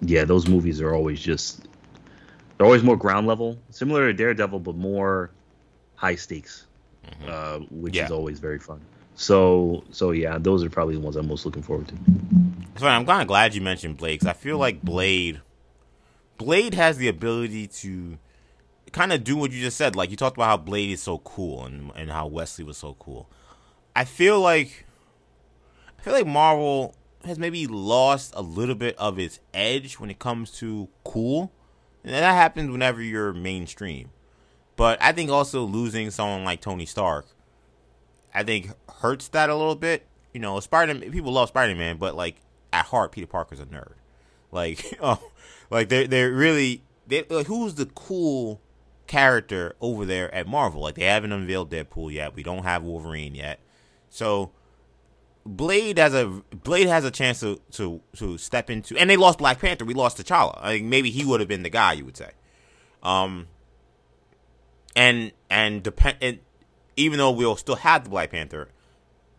yeah, those movies are always just they're always more ground level, similar to Daredevil, but more high stakes, mm-hmm. uh, which yeah. is always very fun. So, so yeah, those are probably the ones I'm most looking forward to. So I'm kind of glad you mentioned Blade because I feel like Blade, Blade has the ability to kind of do what you just said. Like you talked about how Blade is so cool and and how Wesley was so cool. I feel like I feel like Marvel has maybe lost a little bit of its edge when it comes to cool. And that happens whenever you're mainstream. But I think also losing someone like Tony Stark, I think hurts that a little bit. You know, Spider people love Spider Man, but like at heart, Peter Parker's a nerd. Like, oh, like they're they're really they like, who's the cool character over there at Marvel? Like they haven't unveiled Deadpool yet. We don't have Wolverine yet. So Blade has a Blade has a chance to to to step into, and they lost Black Panther. We lost T'Challa. I think maybe he would have been the guy you would say. Um, and and depend, and even though we'll still have the Black Panther,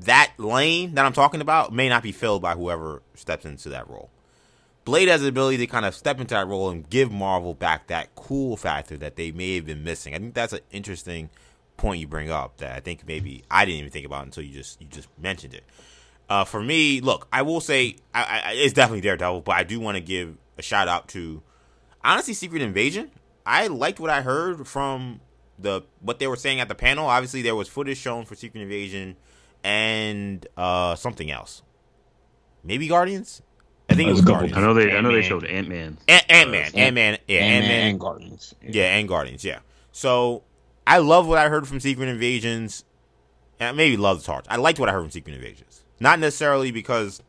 that lane that I'm talking about may not be filled by whoever steps into that role. Blade has the ability to kind of step into that role and give Marvel back that cool factor that they may have been missing. I think that's an interesting point you bring up that I think maybe I didn't even think about until you just you just mentioned it. Uh, for me, look, I will say I, I, it's definitely Daredevil, but I do want to give a shout out to honestly Secret Invasion. I liked what I heard from the what they were saying at the panel. Obviously, there was footage shown for Secret Invasion and uh, something else. Maybe Guardians. I think it was Guardians. I know they. I know they showed Ant Man. Ant Man. Ant Man. Yeah. Ant Man and Guardians. Yeah, and Guardians. Yeah. So I love what I heard from Secret Invasions. And maybe love the torch. I liked what I heard from Secret Invasions. Not necessarily because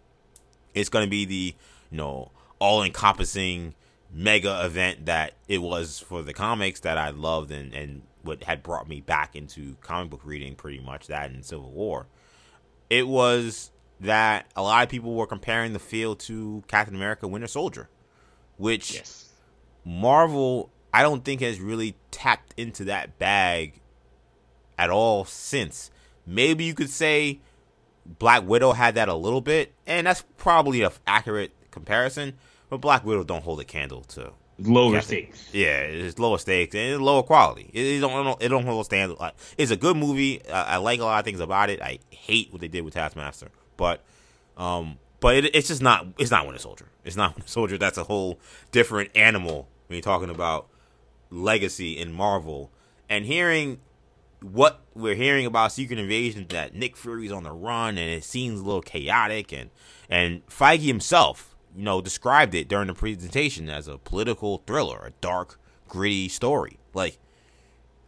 it's going to be the you know all encompassing mega event that it was for the comics that I loved and and what had brought me back into comic book reading pretty much that in Civil War. It was that a lot of people were comparing the feel to Captain America Winter Soldier, which yes. Marvel I don't think has really tapped into that bag at all since. Maybe you could say Black Widow had that a little bit, and that's probably an accurate comparison. But Black Widow don't hold a candle to lower stakes. Yeah, it's lower stakes and it's lower quality. It, it don't it don't hold a stand. It's a good movie. I, I, like a lot of things about it. I hate what they did with Taskmaster, but um, but it, it's just not it's not Winter Soldier. It's not Winter Soldier. That's a whole different animal when you're talking about legacy in Marvel and hearing what we're hearing about Secret Invasion that Nick Fury's on the run and it seems a little chaotic and and Feige himself, you know, described it during the presentation as a political thriller, a dark, gritty story. Like,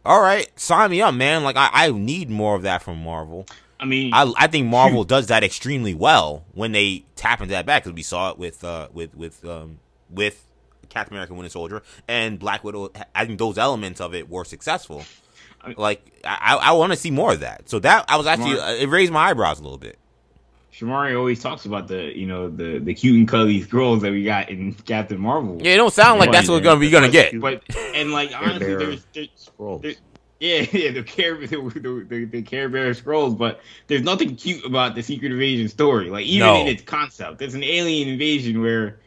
all right, sign me up, man. Like I, I need more of that from Marvel. I mean, I, I think Marvel does that extremely well when they tap into that back because we saw it with uh with with um with Captain America: Winter Soldier and Black Widow. I think those elements of it were successful. Like I, I want to see more of that. So that I was actually Shamari, uh, it raised my eyebrows a little bit. Shamari always talks about the you know the the cute and cuddly Skrulls that we got in Captain Marvel. Yeah, it don't sound like that's what we're gonna be gonna get. But and like honestly, there's, there's Skrulls. There's, yeah, yeah, the care the, the, the Care Bear Skrulls, but there's nothing cute about the Secret Invasion story. Like even no. in its concept, there's an alien invasion where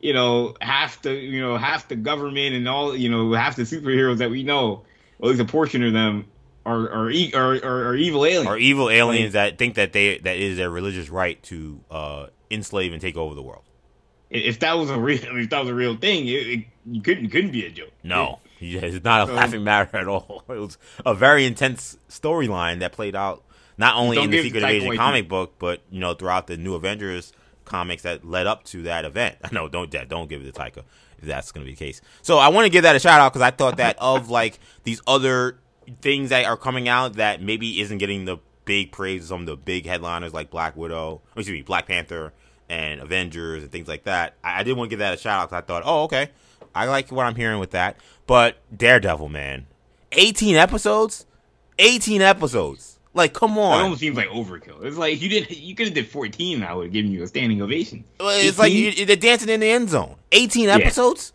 you know half the you know half the government and all you know half the superheroes that we know at least a portion of them are are, are, are, are evil aliens. Are evil aliens that think that they that is their religious right to uh, enslave and take over the world. If that was a real, if that was a real thing, it, it couldn't couldn't be a joke. No, it's not a laughing matter at all. It was a very intense storyline that played out not only in the Secret Invasion comic book, but you know throughout the New Avengers comics that led up to that event. No, don't don't give it to Taika if that's going to be the case. So I want to give that a shout out because I thought that of like these other things that are coming out that maybe isn't getting the big praise of some of the big headliners like Black Widow, excuse me, Black Panther and Avengers and things like that. I, I did want to give that a shout out because I thought, oh, okay, I like what I'm hearing with that. But Daredevil, man, 18 episodes, 18 episodes. Like, come on. It almost seems like overkill. It's like you did. You could have did 14. I would have given you a standing ovation. Well, It's 18? like you, they're dancing in the end zone. 18 episodes.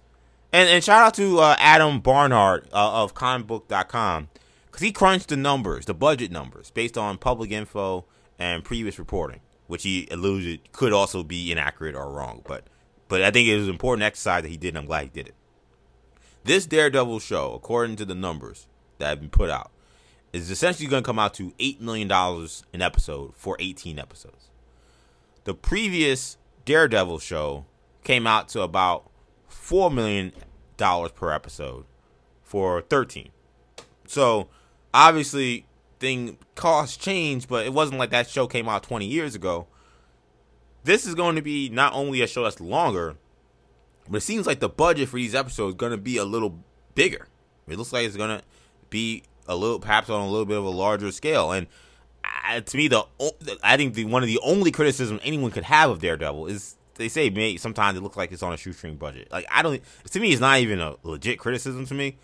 Yeah. And and shout out to uh, Adam Barnhardt uh, of comicbook.com because he crunched the numbers, the budget numbers, based on public info and previous reporting, which he alluded could also be inaccurate or wrong. But but I think it was an important exercise that he did, and I'm glad he did it. This Daredevil show, according to the numbers that have been put out, is essentially going to come out to $8 million an episode for 18 episodes. The previous Daredevil show came out to about $4 million per episode for 13. So obviously, thing cost changed, but it wasn't like that show came out 20 years ago. This is going to be not only a show that's longer, but it seems like the budget for these episodes is going to be a little bigger. It looks like it's going to be a little, perhaps on a little bit of a larger scale. And to me, the I think the one of the only criticism anyone could have of Daredevil is they say may, sometimes it looks like it's on a shoestring budget. Like I don't, to me, it's not even a legit criticism to me,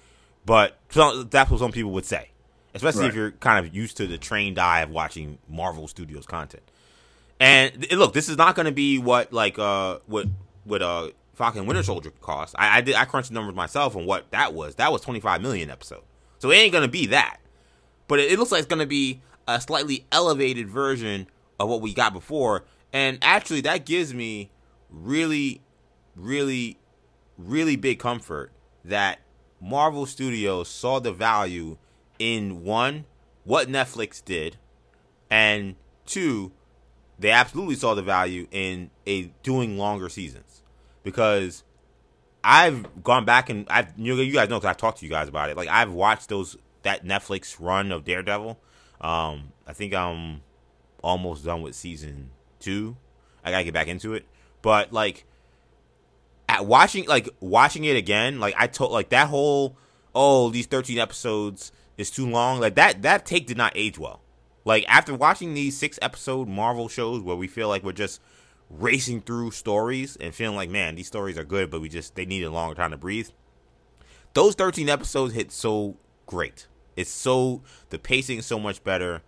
but that's what some people would say, especially right. if you're kind of used to the trained eye of watching Marvel Studios content. And look, this is not going to be what like uh what what uh Falcon Winter Soldier cost. I, I did I crunched the numbers myself on what that was. That was twenty five million episode. So it ain't gonna be that. But it, it looks like it's gonna be a slightly elevated version of what we got before. And actually that gives me really, really, really big comfort that Marvel Studios saw the value in one, what Netflix did, and two, they absolutely saw the value in a doing longer seasons because I've gone back and I've you, guys know because I've talked to you guys about it. Like I've watched those that Netflix run of Daredevil. Um, I think I'm almost done with season two. I gotta get back into it, but like at watching like watching it again, like I told like that whole oh these 13 episodes is too long. Like that that take did not age well. Like after watching these six episode Marvel shows where we feel like we're just racing through stories and feeling like, man, these stories are good, but we just they need a longer time to breathe. Those 13 episodes hit so great. It's so the pacing is so much better.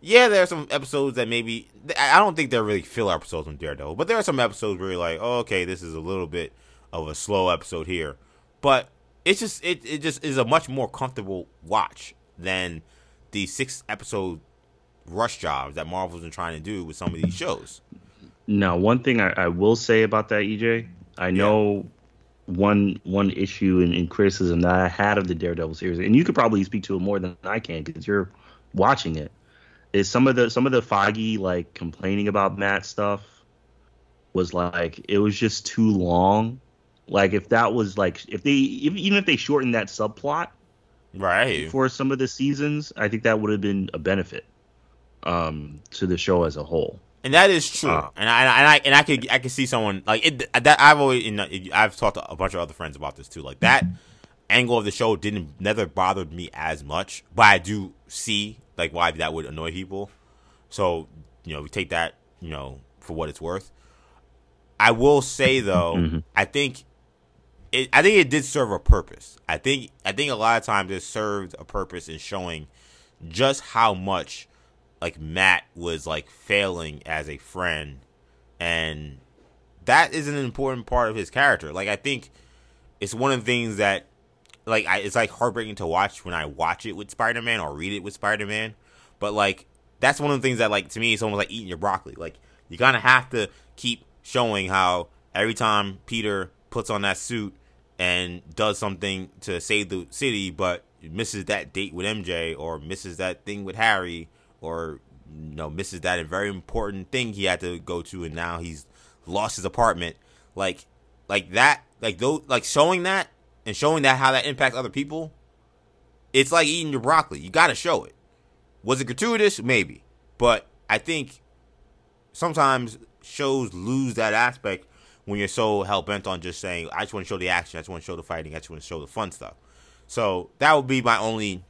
Yeah, there are some episodes that maybe I don't think they're really filler episodes on Daredevil, but there are some episodes where you're like, oh, okay, this is a little bit of a slow episode here, but it's just it it just is a much more comfortable watch than the six episode rush jobs that Marvel's been trying to do with some of these shows. Now, one thing I, I will say about that, EJ, I know yeah. one one issue in, in, criticism that I had of the Daredevil series, and you could probably speak to it more than I can because you're watching it. Is some of the some of the Foggy like complaining about Matt stuff was like it was just too long Like if that was like if they if, even if they shortened that subplot, right, for some of the seasons, I think that would have been a benefit um to the show as a whole. And that is true. Uh, and I and I and I could I could see someone like it that I've always you know, I've talked to a bunch of other friends about this too. Like that angle of the show didn't never bothered me as much, but I do see like why that would annoy people. So you know, we take that you know for what it's worth. I will say though, mm-hmm. I think it, I think it did serve a purpose. I think I think a lot of times it served a purpose in showing just how much like Matt was like failing as a friend and that is an important part of his character. Like I think it's one of the things that like I, it's like heartbreaking to watch when I watch it with Spider Man or read it with Spider Man. But like that's one of the things that like to me it's almost like eating your broccoli. Like you kind of have to keep showing how every time Peter puts on that suit and does something to save the city, but misses that date with MJ or misses that thing with Harry or you know misses that very important thing he had to go to and now he's lost his apartment like like that like those like showing that and showing that how that impacts other people, it's like eating your broccoli. You got to show it. Was it gratuitous? Maybe, but I think sometimes shows lose that aspect when you're so hell bent on just saying, "I just want to show the action. I just want to show the fighting. I just want to show the fun stuff." So that would be my only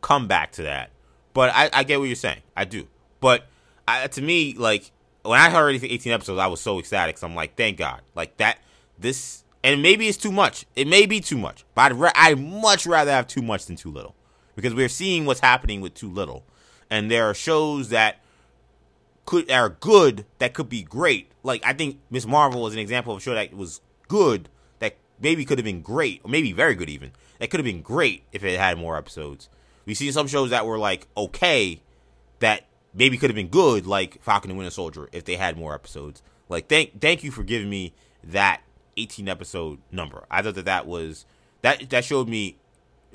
comeback to that. But I, I get what you're saying. I do. But I, to me, like when I heard 18 episodes, I was so ecstatic. So I'm like, thank God. Like that. This and maybe it's too much. It may be too much, but I'd, I'd much rather have too much than too little because we're seeing what's happening with too little, and there are shows that could are good that could be great. Like I think Ms. Marvel is an example of a show that was good that maybe could have been great or maybe very good even. That could have been great if it had more episodes. We see some shows that were like okay that maybe could have been good like Falcon and Winter Soldier if they had more episodes. Like thank thank you for giving me that 18 episode number. I thought that that was that that showed me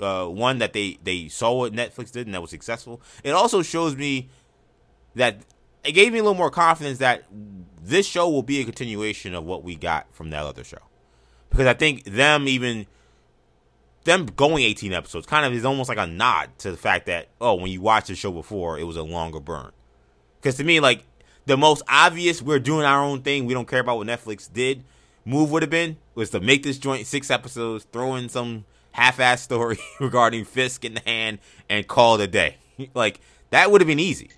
uh, one that they they saw what Netflix did and that was successful. It also shows me that it gave me a little more confidence that this show will be a continuation of what we got from that other show. Because I think them even them going 18 episodes kind of is almost like a nod to the fact that oh when you watched the show before it was a longer burn. Because to me like the most obvious we're doing our own thing we don't care about what Netflix did move would have been was to make this joint six episodes, throw in some half-ass story regarding Fisk in the hand, and call it a day. like that would have been easy.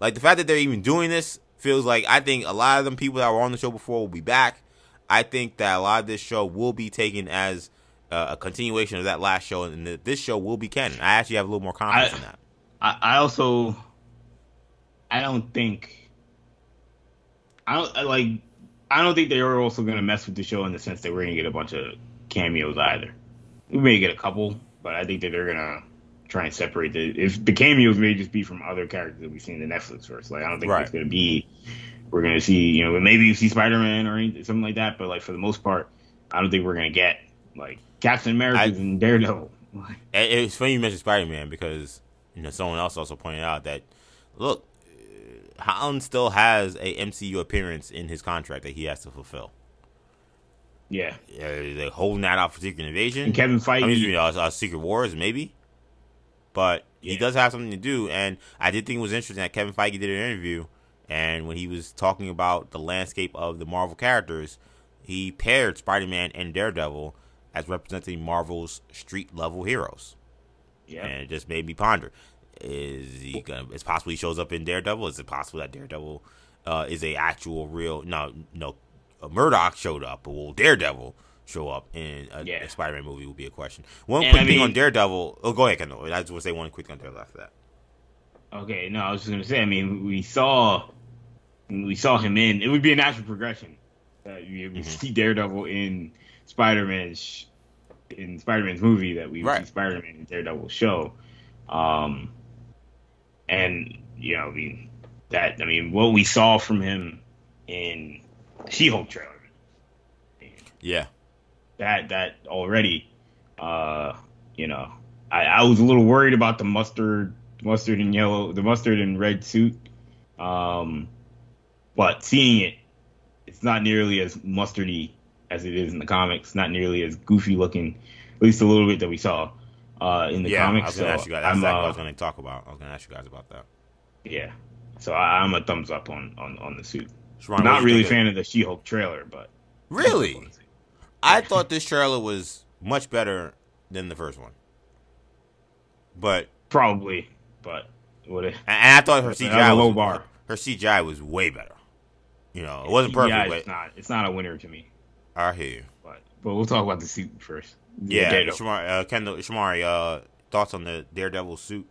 Like the fact that they're even doing this feels like I think a lot of them people that were on the show before will be back. I think that a lot of this show will be taken as uh, a continuation of that last show, and this show will be canon. I actually have a little more confidence I, in that. I, I also, I don't think, I don't like I don't think they are also going to mess with the show in the sense that we're going to get a bunch of cameos either. We may get a couple, but I think that they're going to try and separate the. If the cameos may just be from other characters that we've seen in the Netflix first. Like I don't think right. it's going to be. We're going to see, you know, maybe you see Spider Man or anything, something like that. But like for the most part, I don't think we're going to get like Captain America and Daredevil. It's funny you mentioned Spider Man because you know someone else also pointed out that look, Holland still has a MCU appearance in his contract that he has to fulfill. Yeah, yeah they're holding that out for Secret Invasion. And Kevin Feige, I mean, uh, uh, Secret Wars, maybe. But yeah. he does have something to do, and I did think it was interesting that Kevin Feige did an interview, and when he was talking about the landscape of the Marvel characters, he paired Spider-Man and Daredevil as representing Marvel's street level heroes. Yeah, and it just made me ponder. Is he gonna? It's possible he shows up in Daredevil. Is it possible that Daredevil uh, is a actual real? No, no. Murdock showed up, but will Daredevil show up in a, yeah. a Spider-Man movie? would be a question. One and quick I mean, thing on Daredevil. Oh, go ahead, Kendall. I just want to say one quick thing on Daredevil after that. Okay, no, I was just gonna say. I mean, we saw we saw him in. It would be a natural progression that we, mm-hmm. see Daredevil in Spider-Man's in Spider-Man's movie that we right. see Spider-Man in Daredevil show. Um, and you know, I mean that I mean what we saw from him in She-Hulk trailer. Yeah. That that already uh you know, I, I was a little worried about the mustard mustard and yellow the mustard and red suit. Um but seeing it it's not nearly as mustardy as it is in the comics. Not nearly as goofy looking, at least a little bit that we saw uh, in the yeah, comics. I was gonna so ask you guys. That's exactly what I uh, was gonna talk about. I was gonna ask you guys about that. yeah, so I, I'm a thumbs up on on, on the suit. Sharon, Not really a fan of the She-Hulk trailer, but Really? I thought this trailer was much better than the first one. But probably, but what? and I thought her CGI low was, bar. Her CGI was way better. You know, it wasn't perfect, yeah, It's but not. It's not a winner to me. I hear you. But but we'll talk about the suit first. Yeah, Daredevil. Shamari, uh, Kendall, Shamari, uh, thoughts on the Daredevil suit?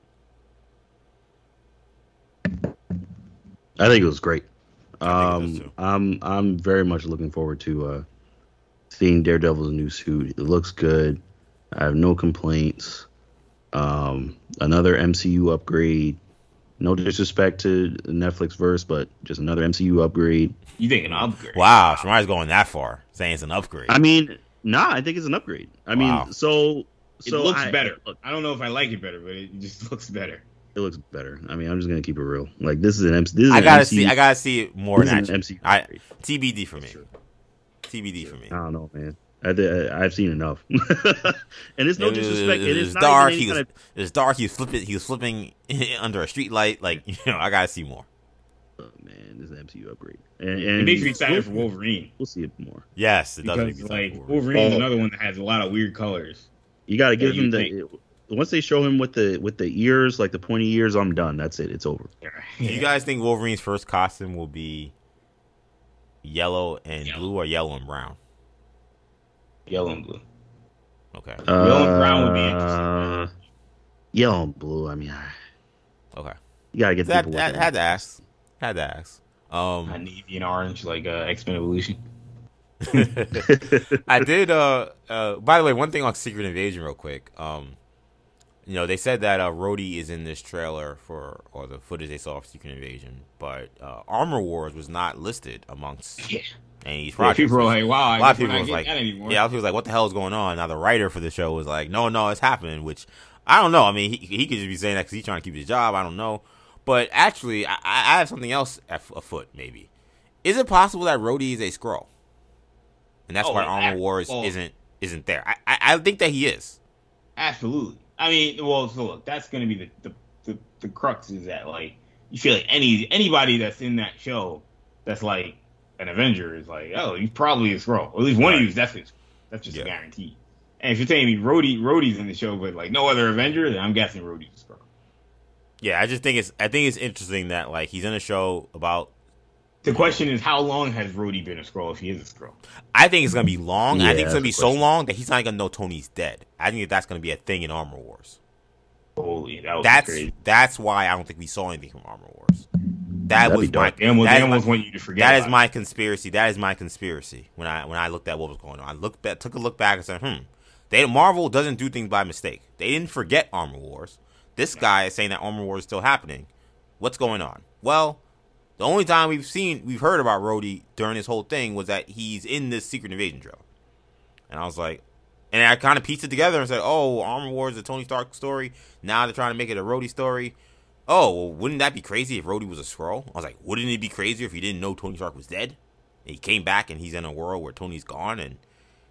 I think it was great. I think it was Um, too. I'm I'm very much looking forward to uh, seeing Daredevil's new suit. It looks good. I have no complaints. Um, another MCU upgrade. No disrespect to Netflix verse, but just another MCU upgrade. You think an upgrade? Wow, Shamari's going that far, saying it's an upgrade. I mean, nah, I think it's an upgrade. I mean, Wow. so It so looks I- better. Look, I don't know if I like it better, but it just looks better. it looks better. I mean, I'm just gonna keep it real. Like this is an MC. This is I gotta MCU, see. I gotta see it more this is than an action. MCU. I. TBD for me. Sure. TBD for me. I don't know, man. I, I, I've seen enough, and it's no It disrespect. It and was it's dark. even He was, kind of- it was dark. He was flipping. He was flipping under a street light. Like you know, I gotta see more. Oh, man, this is an MCU upgrade, and, and It makes me excited for Wolverine We'll see it more. Yes, it does make because me like excited for it. Wolverine's Oh. another one that has a lot of weird colors. You got to give him you the once they show him with the with the ears, like the pointy ears. I'm done. That's it. It's over. Do you guys think Wolverine's first costume will be yellow and Yellow. blue or yellow and brown? Yellow and blue. Okay. Yellow and brown would be interesting. Yellow and blue. I mean, I- Okay. you got to get That, people. that, had to ask. Had to ask. Um, A navy and orange, like uh, X Men Evolution. I did. Uh, uh, by the way, one thing on Secret Invasion, real quick. Um, you know, they said that uh, Rhodey is in this trailer for or the footage they saw of Secret Invasion, but uh, Armor Wars was not listed amongst Yeah. Any Yeah, projects. people were like, "Wow, I a lot of people was like, yeah, a lot of people was like, what the hell is going on? Now the writer for the show was like, no, no, it's happening. Which I don't know. I mean, he he could just be saying that because he's trying to keep his job. I don't know. But actually, I, I have something else af- afoot. Maybe is it possible that Rhodey is a Skrull, and that's Oh, why yeah, Armor Wars well- isn't isn't there? I, I I think that he is. Absolutely. I mean, well, so look, that's going to be the, the the the crux is that like you feel like any anybody that's in that show that's like an Avenger is like, oh, he's probably a Skrull. At least one of Right. you is definitely. That's just Yeah. a guarantee. And if you're telling me Rhodey Rhodey's in the show, but like no other Avenger, then I'm guessing Rhodey's a Skrull. Yeah, I just think it's I think it's interesting that like he's in a show about. The question is, how long has Rhodey been a Skrull if he is a scroll? I think it's gonna be long. I think it's gonna be that's so long that he's not gonna know Tony's dead. I think that that's gonna be a thing in Armor Wars. Holy, that was That's crazy. that's why I don't think we saw anything from Armor Wars. That That'd was my dope. They almost, that they is my- want you to forget. that is my conspiracy. That is my conspiracy. When I when I looked at what was going on, I looked back, took a look back and said, "Hmm, they Marvel doesn't do things by mistake. They didn't forget Armor Wars. This guy is saying that Armor Wars is still happening. What's going on? Well, the only time we've seen we've heard about Rhodey during this whole thing was that he's in this Secret Invasion drill, and I was like, and I kind of pieced it together and said, "Oh, Armor Wars is a Tony Stark story. Now they're trying to make it a Rhodey story." Oh, well, wouldn't that be crazy if Rhodey was a Skrull? I was like, wouldn't it be crazier if he didn't know Tony Stark was dead? And he came back and he's in a world where Tony's gone and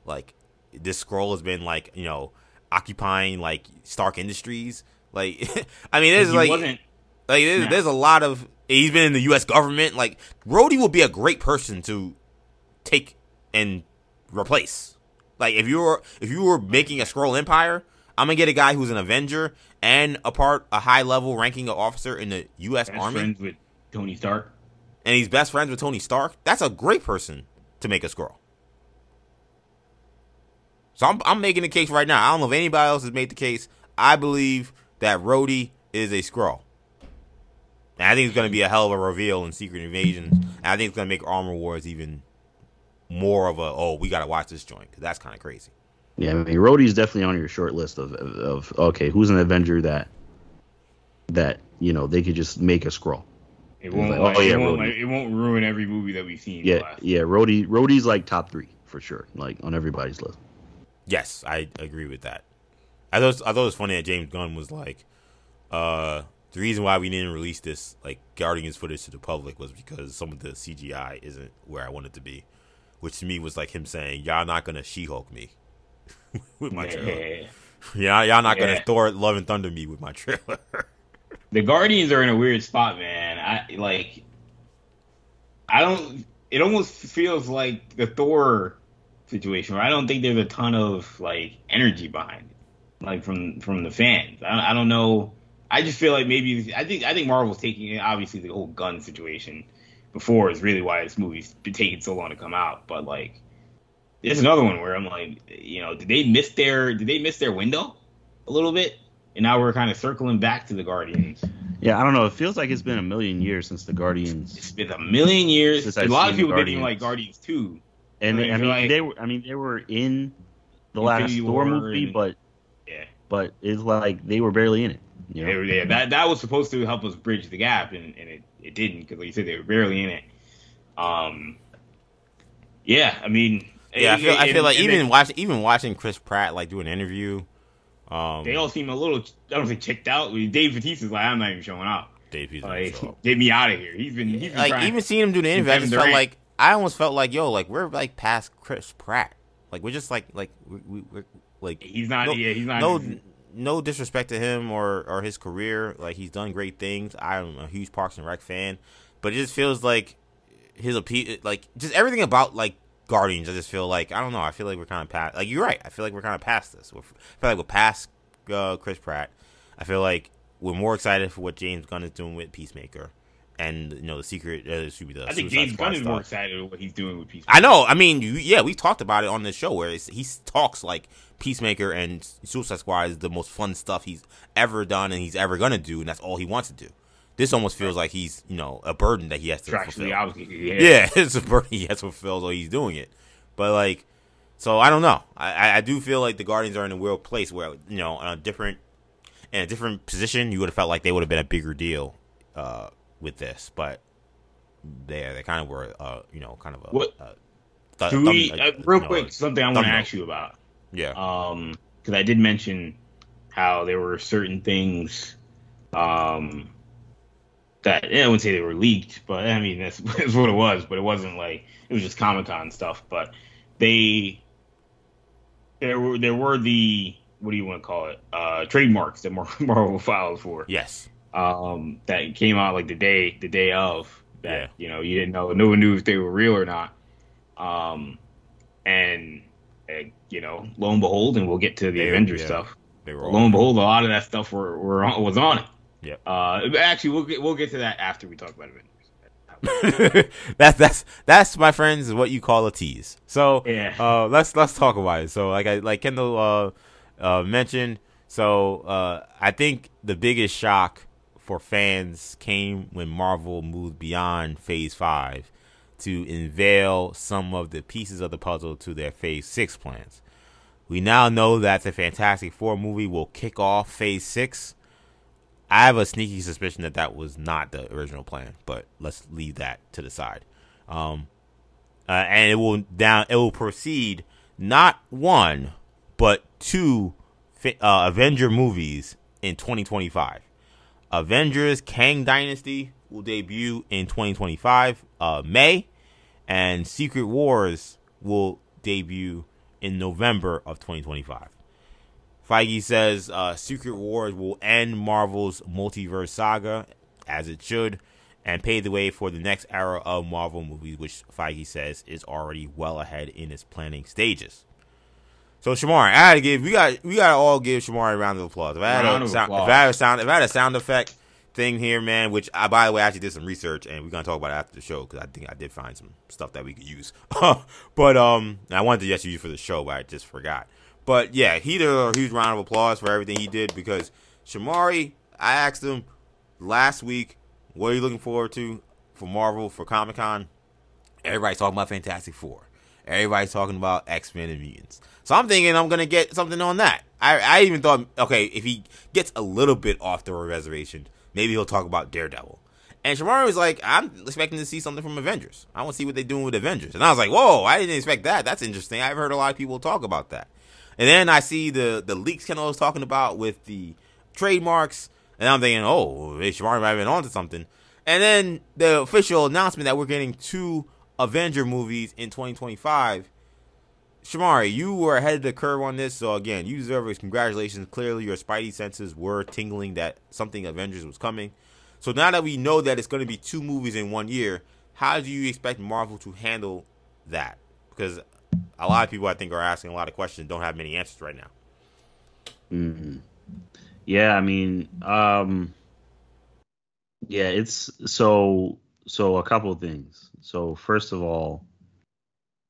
like this Skrull has been like, you know, occupying like Stark Industries. Like I mean there's like wasn't like there's, Yeah. there's a lot of he's been in the US government. Like Rhodey would be a great person to take and replace. Like if you were if you were making a Skrull empire, I'm gonna get a guy who's an Avenger and a part a high level ranking officer in the U.S. best Army, friends with Tony Stark. and he's best friends with Tony Stark. That's a great person to make a Skrull. So I'm I'm making the case right now. I don't know if anybody else has made the case. I believe that Rhodey is a Skrull. And I think it's going to be a hell of a reveal in Secret Invasion. And I think it's going to make Armor Wars even more of a oh we got to watch this joint because that's kind of crazy. Yeah, I mean, Rhodey's definitely on your short list of, of, of okay, who's an Avenger that that you know they could just make a Skrull. It won't. like, like, oh, yeah, it, won't like, it won't ruin every movie that we've seen. Yeah, last. yeah, Rhodey, Rhodey's like top three for sure, like on everybody's list. Yes, I agree with that. I thought I thought it was funny that James Gunn was like, uh, the reason why we didn't release this like Guardians footage to the public was because some of the CGI isn't where I want it to be, which to me was like him saying, "Y'all not gonna She-Hulk me with my trailer. Yeah, y'all not gonna Thor Love and Thunder me with my trailer." the Guardians are in a weird spot, man. I like. I don't. It almost feels like the Thor situation where I don't think there's a ton of like energy behind it, like from from the fans. I, I don't know. I just feel like maybe I think I think Marvel's taking it. Obviously, the whole Gunn situation before is really why this movie's been taking so long to come out. But like, there's another one where I'm like, you know, did they miss their did they miss their window a little bit? And now we're kind of circling back to the Guardians. Yeah, I don't know. It feels like it's been a million years since the Guardians. It's been a million years. a lot of people didn't even like Guardians too. And I mean, like, they were. I mean, they were in the last Thor movie, and, but yeah, but it's like they were barely in it. You know? They were there. That that was supposed to help us bridge the gap, and, and it, it didn't because, like you said, they were barely in it. Um, yeah, I mean, yeah, I feel, I feel like even then, watching even watching Chris Pratt like do an interview, um, they all seem a little I don't say checked out. Dave Bautista's like, I'm not even showing up. Dave, he's like, get me out of here. He's been, he's been like even seeing him do the interview. I just felt like I almost felt like yo, like we're like past Chris Pratt. Like we're just like like we, we, are like he's not. No, yeah, he's not. No, no disrespect to him or or his career. Like he's done great things. I'm a huge Parks and Rec fan, but it just feels like his appeal, like just everything about like Guardians. I just feel like I don't know. I feel like we're kind of past. Like you're right. I feel like we're kind of past this. We're, I feel like we're past uh, Chris Pratt. I feel like we're more excited for what James Gunn is doing with Peacemaker and you know the secret. Uh, should be the I think James Gunn is more excited with what he's doing with Peacemaker. I know. I mean, you, yeah, we talked about it on this show where he talks like Peacemaker and Suicide Squad is the most fun stuff he's ever done and he's ever gonna do, and that's all he wants to do. This almost feels like he's you know a burden that he has to fulfill. Yeah. yeah, it's a burden he has to fulfill, so he's doing it. But like, so I don't know. I I do feel like the Guardians are in a weird place where you know on a different in a different position, you would have felt like they would have been a bigger deal. Uh, with this, but they they kind of were, uh, you know, kind of a. What? Uh, th- we uh, real know, quick something I want to ask you about? Yeah. Um, because I did mention how there were certain things, um, that I wouldn't say they were leaked, but I mean that's, that's what it was. But it wasn't like it was just Comic Con stuff. But they there were there were the what do you want to call it? Uh, trademarks that Marvel filed for. Yes um, that came out like the day the day of that yeah. you know you didn't know no one knew if they were real or not. Um, and, and you know, lo and behold, and we'll get to the they, Avengers yeah. stuff. They were lo and behold, a lot of that stuff were, were on, was on it. Yeah. Uh, actually, we'll get we'll get to that after we talk about Avengers. that's that's that's my friends what you call a tease. So yeah, uh, let's let's talk about it. So like I like Kendall uh, uh, mentioned, so uh, I think the biggest shock for fans came when Marvel moved beyond Phase 5 to unveil some of the pieces of the puzzle to their Phase 6 plans. We now know that the Fantastic Four movie will kick off Phase 6. I have a sneaky suspicion that that was not the original plan, but let's leave that to the side. Um, uh, and it will down it will proceed not one but two uh, Avenger movies in 2025. Avengers Kang Dynasty will debut in 2025 uh, May, and Secret Wars will debut in November of 2025. Feige says uh, Secret Wars will end Marvel's multiverse saga, as it should, and pave the way for the next era of Marvel movies, which Feige says is already well ahead in its planning stages. So Shamar, I had to give we got we got to all give Shamar a round of applause. If I had a sound, if I had a sound, if I had a sound effect thing here, man, which I by the way I actually did some research and we're gonna talk about it after the show because I think I did find some stuff that we could use. but um, I wanted to just use for the show, but I just forgot. But yeah, he did a huge round of applause for everything he did because Shamari, I asked him last week, what are you looking forward to for Marvel for Comic Con? Everybody's talking about Fantastic Four. Everybody's talking about X Men and Mutants. So I'm thinking I'm gonna get something on that. I, I even thought, okay, if he gets a little bit off the reservation, maybe he'll talk about Daredevil. And Shamari was like, I'm expecting to see something from Avengers. I want to see what they're doing with Avengers. And I was like, whoa, I didn't expect that. That's interesting. I've heard a lot of people talk about that. And then I see the the leaks Kendall was talking about with the trademarks, and I'm thinking, oh, Shamari might have been onto something. And then the official announcement that we're getting two Avenger movies in 2025. Shamari, you were ahead of the curve on this, so again, you deserve it. Congratulations. Clearly, your spidey senses were tingling that something Avengers was coming. So now that we know that it's going to be two movies in one year, how do you expect Marvel to handle that? Because a lot of people, I think, are asking a lot of questions, don't have many answers right now. Mm-hmm. Yeah, I mean, um, yeah, it's so so a couple of things. So first of all,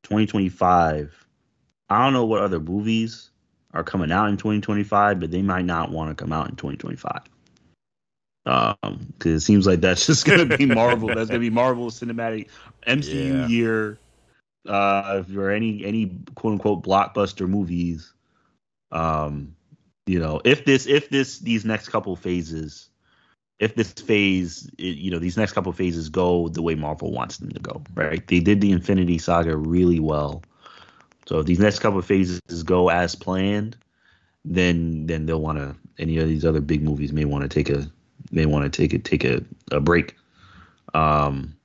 2025. I don't know what other movies are coming out in 2025, but they might not want to come out in 2025. Um, because it seems like that's just gonna be Marvel. that's gonna be Marvel Cinematic MCU yeah. year. Uh, if there are any any quote unquote blockbuster movies, um, you know, if this if this these next couple phases if this phase, you know, these next couple phases go the way Marvel wants them to go, right? They did the Infinity Saga really well. So if these next couple phases go as planned, then then they'll want to. Any of these other big movies may want to take a may want to take a take a, a break. Um.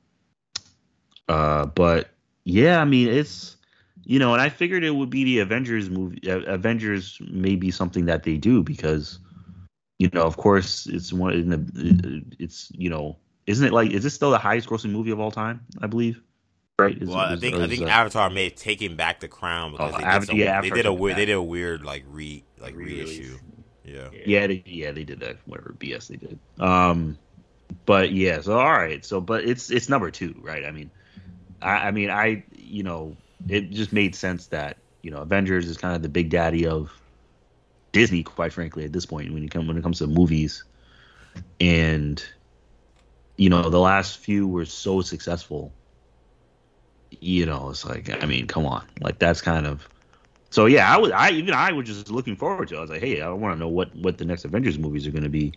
Uh. But yeah, I mean it's you know, and I figured it would be the Avengers movie. Uh, Avengers may be something that they do because you know, of course, it's one in the it's you know, isn't it like is this still the highest grossing movie of all time? I believe. Right. Is, well, is, I think I think uh, Avatar may have taken back the crown because oh, they, did some, yeah, they did a weird they did a weird like re like reissue. Yeah. Yeah. They, yeah, they did that. Whatever BS they did. Um, but yeah. So all right. So, but it's it's number two, right? I mean, I, I mean, I you know, it just made sense that you know Avengers is kind of the big daddy of Disney, quite frankly, at this point when you come when it comes to movies. And you know, the last few were so successful. You know, it's like I mean, come on, like that's kind of. So yeah, I was I even I was just looking forward to. it. I was like, hey, I want to know what what the next Avengers movies are going to be,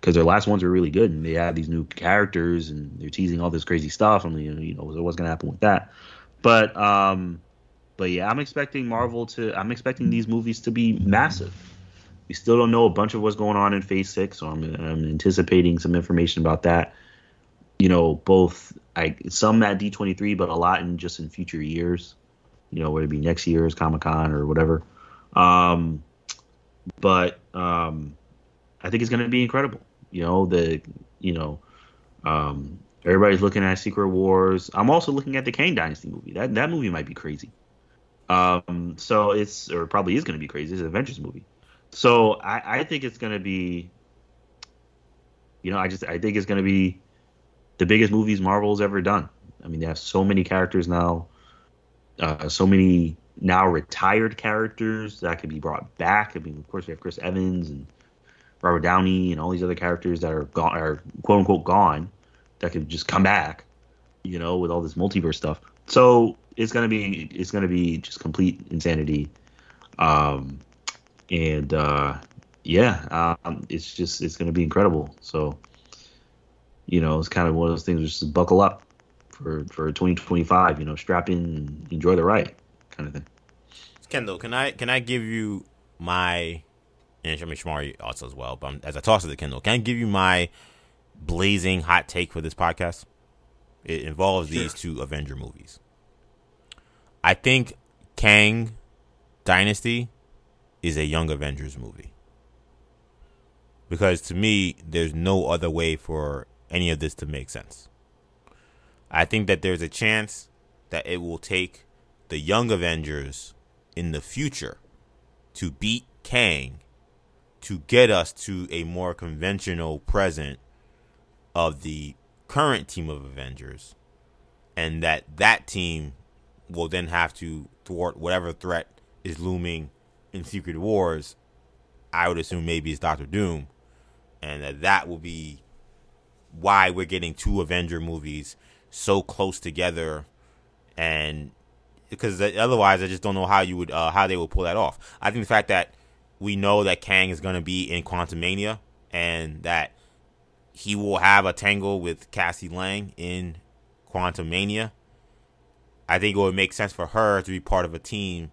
because their last ones were really good and they have these new characters and they're teasing all this crazy stuff and you know, what's going to happen with that. But um, but yeah, I'm expecting Marvel to. I'm expecting these movies to be massive. We still don't know a bunch of what's going on in Phase Six, so I'm, I'm anticipating some information about that. You know, both I some at D23, but a lot in just in future years. You know, whether it be next year's Comic Con or whatever. Um, but um, I think it's going to be incredible. You know, the you know, um, everybody's looking at Secret Wars. I'm also looking at the Kang Dynasty movie. That that movie might be crazy. Um, so it's or probably is going to be crazy. It's an Avengers movie. So I, I think it's going to be, you know, I just I think it's going to be the biggest movies Marvel's ever done. I mean, they have so many characters now, uh, so many now retired characters that could be brought back. I mean, of course, we have Chris Evans and Robert Downey and all these other characters that are gone, are quote unquote gone, that could just come back. You know, with all this multiverse stuff. So it's gonna be it's gonna be just complete insanity. Um, and uh, yeah, um, it's just it's gonna be incredible. So you know, it's kind of one of those things. Just buckle up for for 2025. You know, strap in, and enjoy the ride, kind of thing. Kendall, can I can I give you my and Shami Shamari also as well? But as I toss to Kendall, can I give you my blazing hot take for this podcast? It involves sure. these two Avenger movies. I think Kang Dynasty is a Young Avengers movie. Because to me, there's no other way for any of this to make sense. I think that there's a chance that it will take the Young Avengers in the future to beat Kang to get us to a more conventional present of the current team of Avengers and that that team will then have to thwart whatever threat is looming in Secret Wars. I would assume maybe it's Doctor Doom, and that that will be why we're getting two Avenger movies so close together, and because otherwise, I just don't know how you would uh, how they would pull that off. I think the fact that we know that Kang is going to be in Quantumania and that he will have a tangle with Cassie Lang in Quantumania. I think it would make sense for her to be part of a team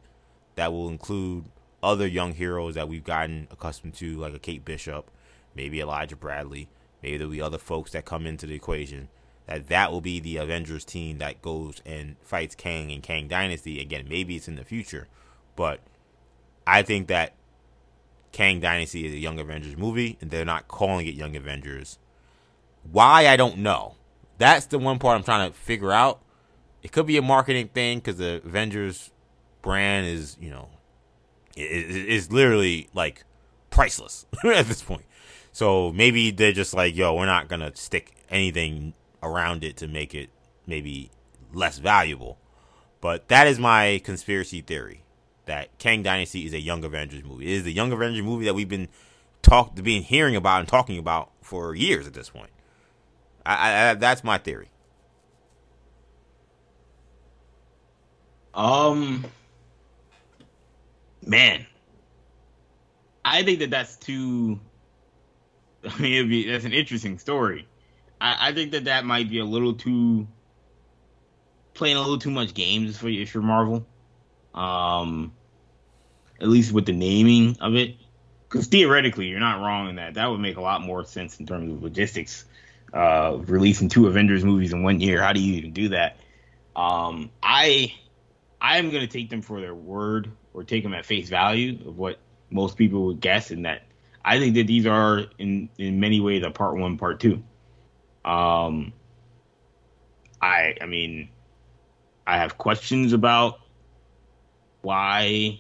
that will include other young heroes that we've gotten accustomed to, like a Kate Bishop, maybe Elijah Bradley. Maybe there'll be other folks that come into the equation that that will be the Avengers team that goes and fights Kang and Kang Dynasty. Again, maybe it's in the future, but I think that Kang Dynasty is a Young Avengers movie, and they're not calling it Young Avengers. Why I don't know. That's the one part I'm trying to figure out. It could be a marketing thing because the Avengers brand is, you know, is, is literally like priceless at this point. So maybe they're just like, yo, we're not gonna stick anything around it to make it maybe less valuable. But that is my conspiracy theory that Kang Dynasty is a Young Avengers movie. It is the Young Avengers movie that we've been talk being hearing about and talking about for years at this point. I, I, that's my theory. Um, man, I think that that's too. I mean, it'd be that's an interesting story. I, I think that that might be a little too playing a little too much games for if you're Marvel. Um, at least with the naming of it, because theoretically you're not wrong in that. That would make a lot more sense in terms of logistics. Uh, releasing two Avengers movies in one year, how do you even do that? Um, I I am going to take them for their word or take them at face value of what most people would guess, and that I think that these are in in many ways a part one, part two. Um, I I mean, I have questions about why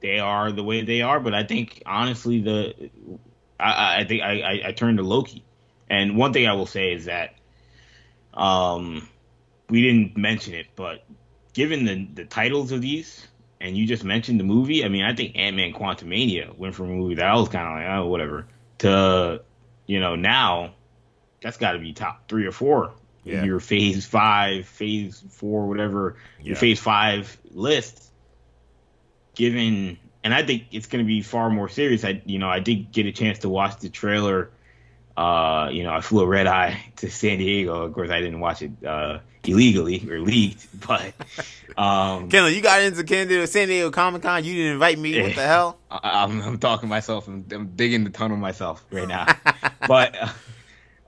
they are the way they are, but I think honestly the I, I think I, I, I turn to Loki. And one thing I will say is that um we didn't mention it, but given the the titles of these, and you just mentioned the movie, I mean, I think Ant Man Quantumania went from a movie that I was kind of like, oh, whatever, to you know now that's got to be top three or four yeah. your Phase Five, Phase Four, whatever yeah. your Phase Five list. Given, and I think it's going to be far more serious. I, you know, I did get a chance to watch the trailer uh, you know, I flew a red eye to San Diego. Of course, I didn't watch it uh, illegally or leaked, but um, Kendall, you got into Kendall San Diego Comic Con. You didn't invite me. What the hell? I, am I'm, I'm talking myself. I'm, I'm, digging the tunnel myself right now. but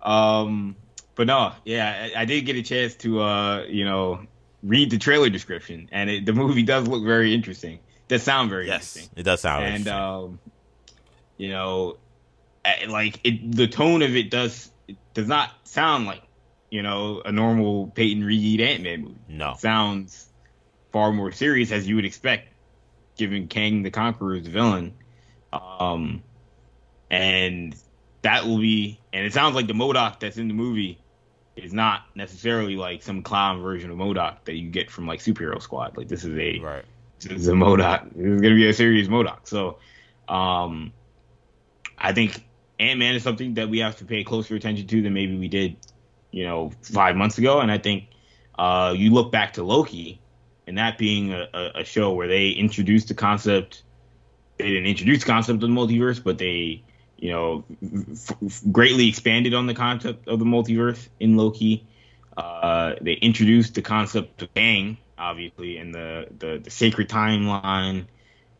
uh, um, but no, yeah, I, I, did get a chance to uh, you know, read the trailer description, and it, the movie does look very interesting. It does sound very yes, interesting. It does sound and um, you know, like it, the tone of it does it does not sound like you know a normal Peyton Reed Ant Man movie. No, it sounds far more serious as you would expect, given Kang the Conqueror's villain. Um, and that will be, and it sounds like the MODOK that's in the movie is not necessarily like some clown version of MODOK that you get from like Superhero Squad. Like this is a right. Is a MODOK. This is gonna be a serious MODOK. So, um, I think Ant Man is something that we have to pay closer attention to than maybe we did, you know, five months ago. And I think uh, you look back to Loki, and that being a, a, show where they introduced the concept. They didn't introduce the concept of the multiverse, but they, you know, f- greatly expanded on the concept of the multiverse in Loki. Uh, they introduced the concept of Kang, obviously, in the, the, the sacred timeline,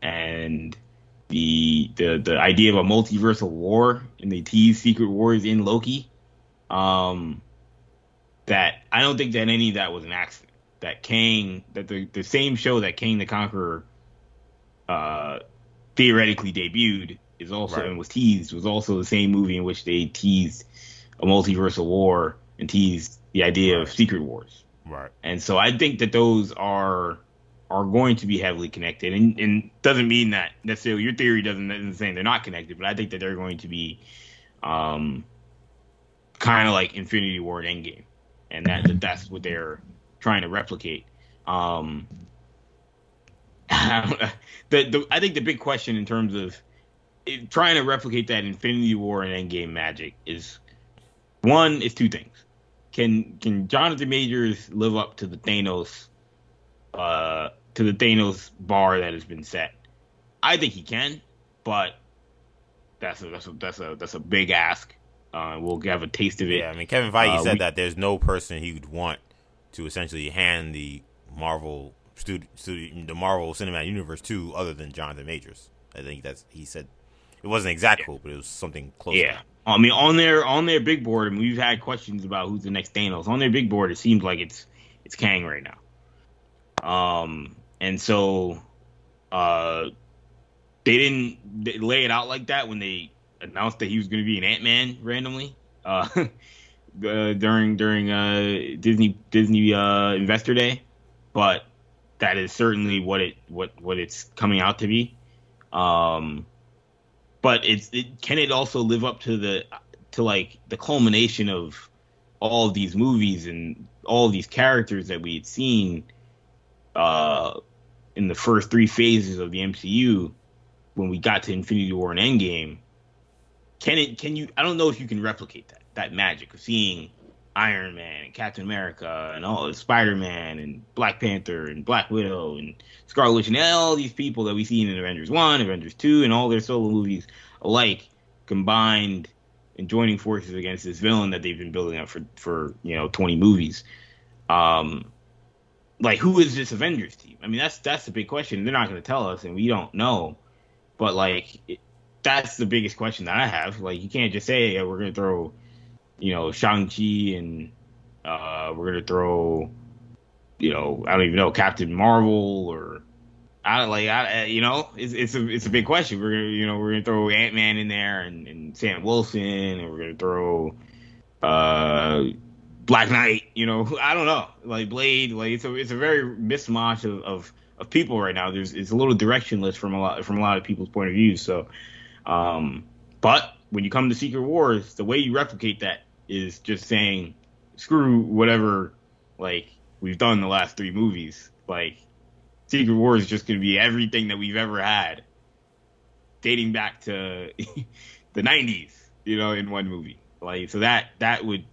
and the the the idea of a multiversal war and they tease Secret Wars in Loki. Um, that I don't think that any of that was an accident. That Kang, that the the same show that Kang the Conqueror, uh, theoretically debuted is also right. and was teased was also the same movie in which they teased a multiversal war and teased the idea right. of Secret Wars. Right. And so I think that those are are going to be heavily connected, and, and doesn't mean that necessarily your theory doesn't isn't saying they're not connected, but I think that they're going to be, um, kind of like Infinity War and Endgame, and that, that that's what they're trying to replicate. Um, the, the I think the big question in terms of it, trying to replicate that Infinity War and Endgame magic is one is two things. Can can Jonathan Majors live up to the Thanos uh, to the Thanos bar that has been set. I think he can, but that's a that's a that's a that's a big ask. Uh, we'll have a taste of it. Yeah, I mean Kevin Feige uh, said we, that there's no person he would want to essentially hand the Marvel studio, studio the Marvel Cinematic Universe to other than Jonathan Majors. I think that's he said It wasn't exact yeah. quote, but it was something close. Yeah. I mean, on their on their big board, and we've had questions about who's the next Thanos. On their big board, it seems like it's it's Kang right now. Um, and so, uh, they didn't they lay it out like that when they announced that he was going to be an Ant Man randomly. Uh, uh, during during uh, Disney Disney uh, Investor Day, but that is certainly what it what what it's coming out to be. Um, but it's it, can it also live up to the to like the culmination of all of these movies and all these characters that we had seen uh, in the first three phases of the MCU when we got to Infinity War and Endgame. Can it? Can you? I don't know if you can replicate that that magic of seeing Iron Man and Captain America and all Spider Man and Black Panther and Black Widow and Scarlet Witch and all these people that we see in Avengers One, Avengers Two, and all their solo movies alike combined and joining forces against this villain that they've been building up for for you know 20 movies. Um, like who is this Avengers team? I mean, that's that's the big question. They're not going to tell us, and we don't know. But like, it, that's the biggest question that I have. Like, you can't just say we're going to throw, you know, Shang Chi and uh, we're going to throw, you know, I don't even know Captain Marvel or I like I you know it's it's a it's a big question. We're gonna you know we're gonna throw Ant Man in there and, and Sam Wilson and we're gonna throw uh Black Knight. You know I don't know like Blade. Like it's a it's a very mismatch of, of of people right now. There's it's a little directionless from a lot from a lot of people's point of view. So, um, but when you come to Secret Wars, the way you replicate that is just saying screw whatever like we've done the last three movies. Like Secret Wars is just going to be everything that we've ever had, dating back to the '90s. You know, in one movie. Like so that that would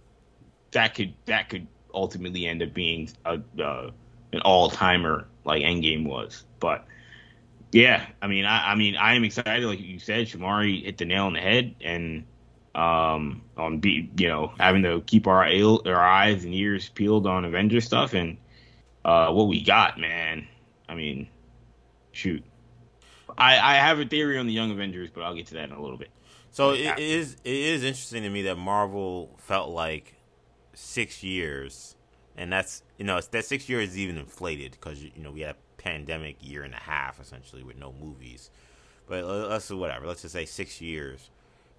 that could that could ultimately end up being a uh, an all timer like Endgame was. But yeah, I mean, I, I mean, I am excited. Like you said, Shamari hit the nail on the head, and um, on be you know having to keep our our eyes and ears peeled on Avengers stuff and uh, what we got, man. I mean, shoot. I, I have a theory on the Young Avengers, but I'll get to that in a little bit. So it is it is interesting to me that Marvel felt like six years, and that's you know that six years is even inflated because you know we had a pandemic year and a half essentially with no movies, but let's whatever. Let's just say six years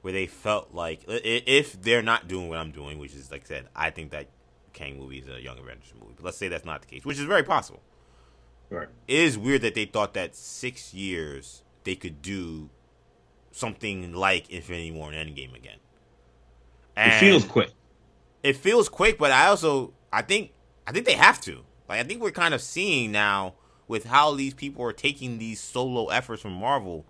where they felt like if they're not doing what I'm doing, which is like I said, I think that Kang movie is a Young Avengers movie. But let's say that's not the case, which is very possible. Right. It is weird that they thought that six years they could do something like Infinity War and Endgame again. And it feels quick. It feels quick, but I also I think I think they have to. Like I think we're kind of seeing now with how these people are taking these solo efforts from Marvel.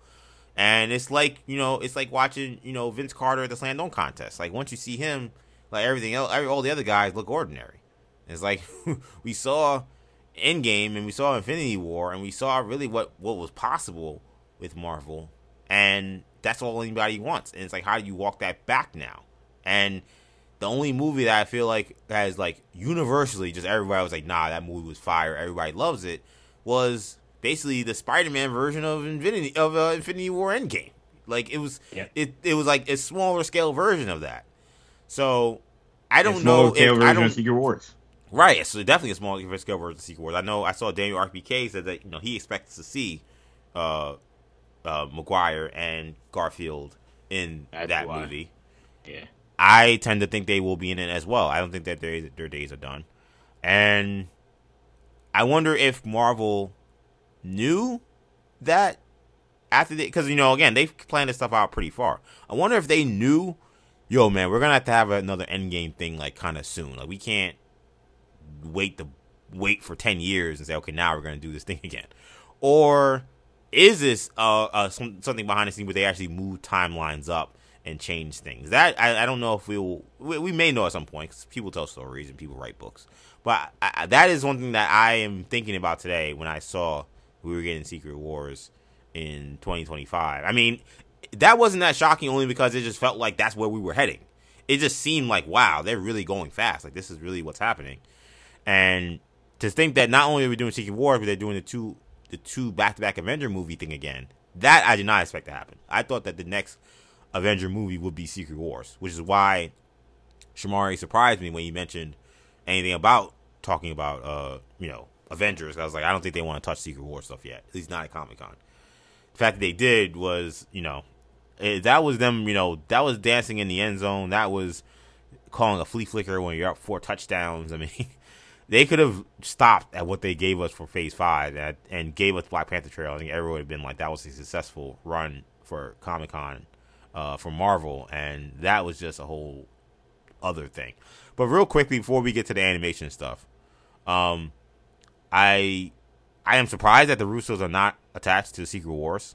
And it's like, you know, it's like watching, you know, Vince Carter at the Slam Dunk contest. Like once you see him, like everything else, every, all the other guys look ordinary. It's like we saw Endgame and we saw Infinity War and we saw really what what was possible with Marvel, and that's all anybody wants. And it's like, how do you walk that back now? And the only movie that I feel like has like universally just everybody was like, nah, that movie was fire. Everybody loves it. Was basically the Spider-Man version of Infinity of uh, Infinity War Endgame. Like it was, yeah. it it was like a smaller scale version of that. So I don't know if I don't. Secret Wars. Right, so definitely a small risk versus Secret Wars. I know I saw Daniel RPK said that you know he expects to see uh, uh, Maguire and Garfield in That's that why. movie. Yeah, I tend to think they will be in it as well. I don't think that their their days are done, and I wonder if Marvel knew that after they because you know again they've planned this stuff out pretty far. I wonder if they knew, yo man, we're gonna have to have another Endgame thing like kind of soon. Like we can't wait to wait for 10 years and say okay now we're to do this thing again or is this uh, uh some, something behind the scenes where they actually move timelines up and change things that i, I don't know if we'll we, we may know at some point because people tell stories and people write books but I, that is one thing that i am thinking about today when i saw we were getting secret wars in 2025 i mean that wasn't that shocking only because it just felt like that's where we were heading it just seemed like wow they're really going fast like this is really what's happening and to think that not only are we doing Secret Wars, but they're doing the two the two back to back Avenger movie thing again. that I did not expect to happen. I thought that the next Avenger movie would be Secret Wars, which is why Shamari surprised me when you mentioned anything about talking about uh you know Avengers. I was like, I don't think they want to touch Secret War stuff yet, at least not at Comic Con. The fact that they did was, you know, it, that was them. You know, that was dancing in the end zone. That was calling a flea flicker when you're up four touchdowns. I mean, they could have stopped at what they gave us for Phase Five and, and gave us Black Panther Trail. I think everyone would have been like, that was a successful run for Comic Con uh, for Marvel, and that was just a whole other thing. But real quickly before we get to the animation stuff, um, I I am surprised that the Russos are not attached to Secret Wars.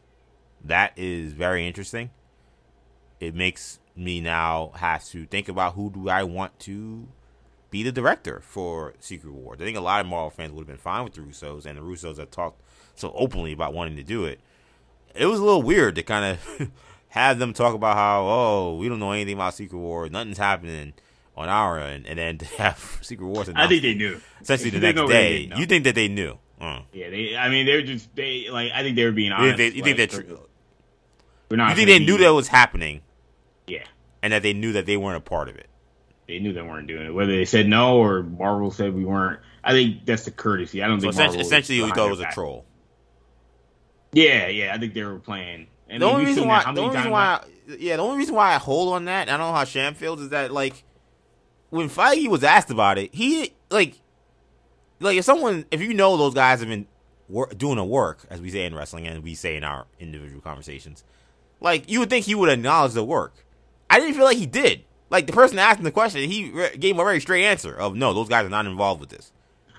That is very interesting. It makes me now have to think about who do I want to be the director for Secret Wars. I think a lot of Marvel fans would have been fine with the Russos, and the Russos have talked so openly about wanting to do it. It was a little weird to kind of have them talk about how, oh, we don't know anything about Secret Wars, nothing's happening on our end, and then to have Secret Wars. I think they knew. Essentially, the next day, you think that they knew? Uh. Yeah, they. I mean, they're just they like. I think they were being honest. You think, they, you like, think that? We're not. You think they knew that was happening? Yeah, and that they knew that they weren't a part of it. They knew they weren't doing it. Whether they said no or Marvel said we weren't. I think that's the courtesy. I don't so think essentially, essentially we thought it was a troll. Yeah, yeah. I think they were playing. And the only reason why, the only reason why, yeah, the only reason why I hold on that, I don't know how Sham feels, is that like when Feige was asked about it, he like, like if someone, if you know those guys have been doing a work, as we say in wrestling and we say in our individual conversations, like you would think he would acknowledge the work. I didn't feel like he did. Like the person asking the question, he re- gave a very straight answer of no, those guys are not involved with this.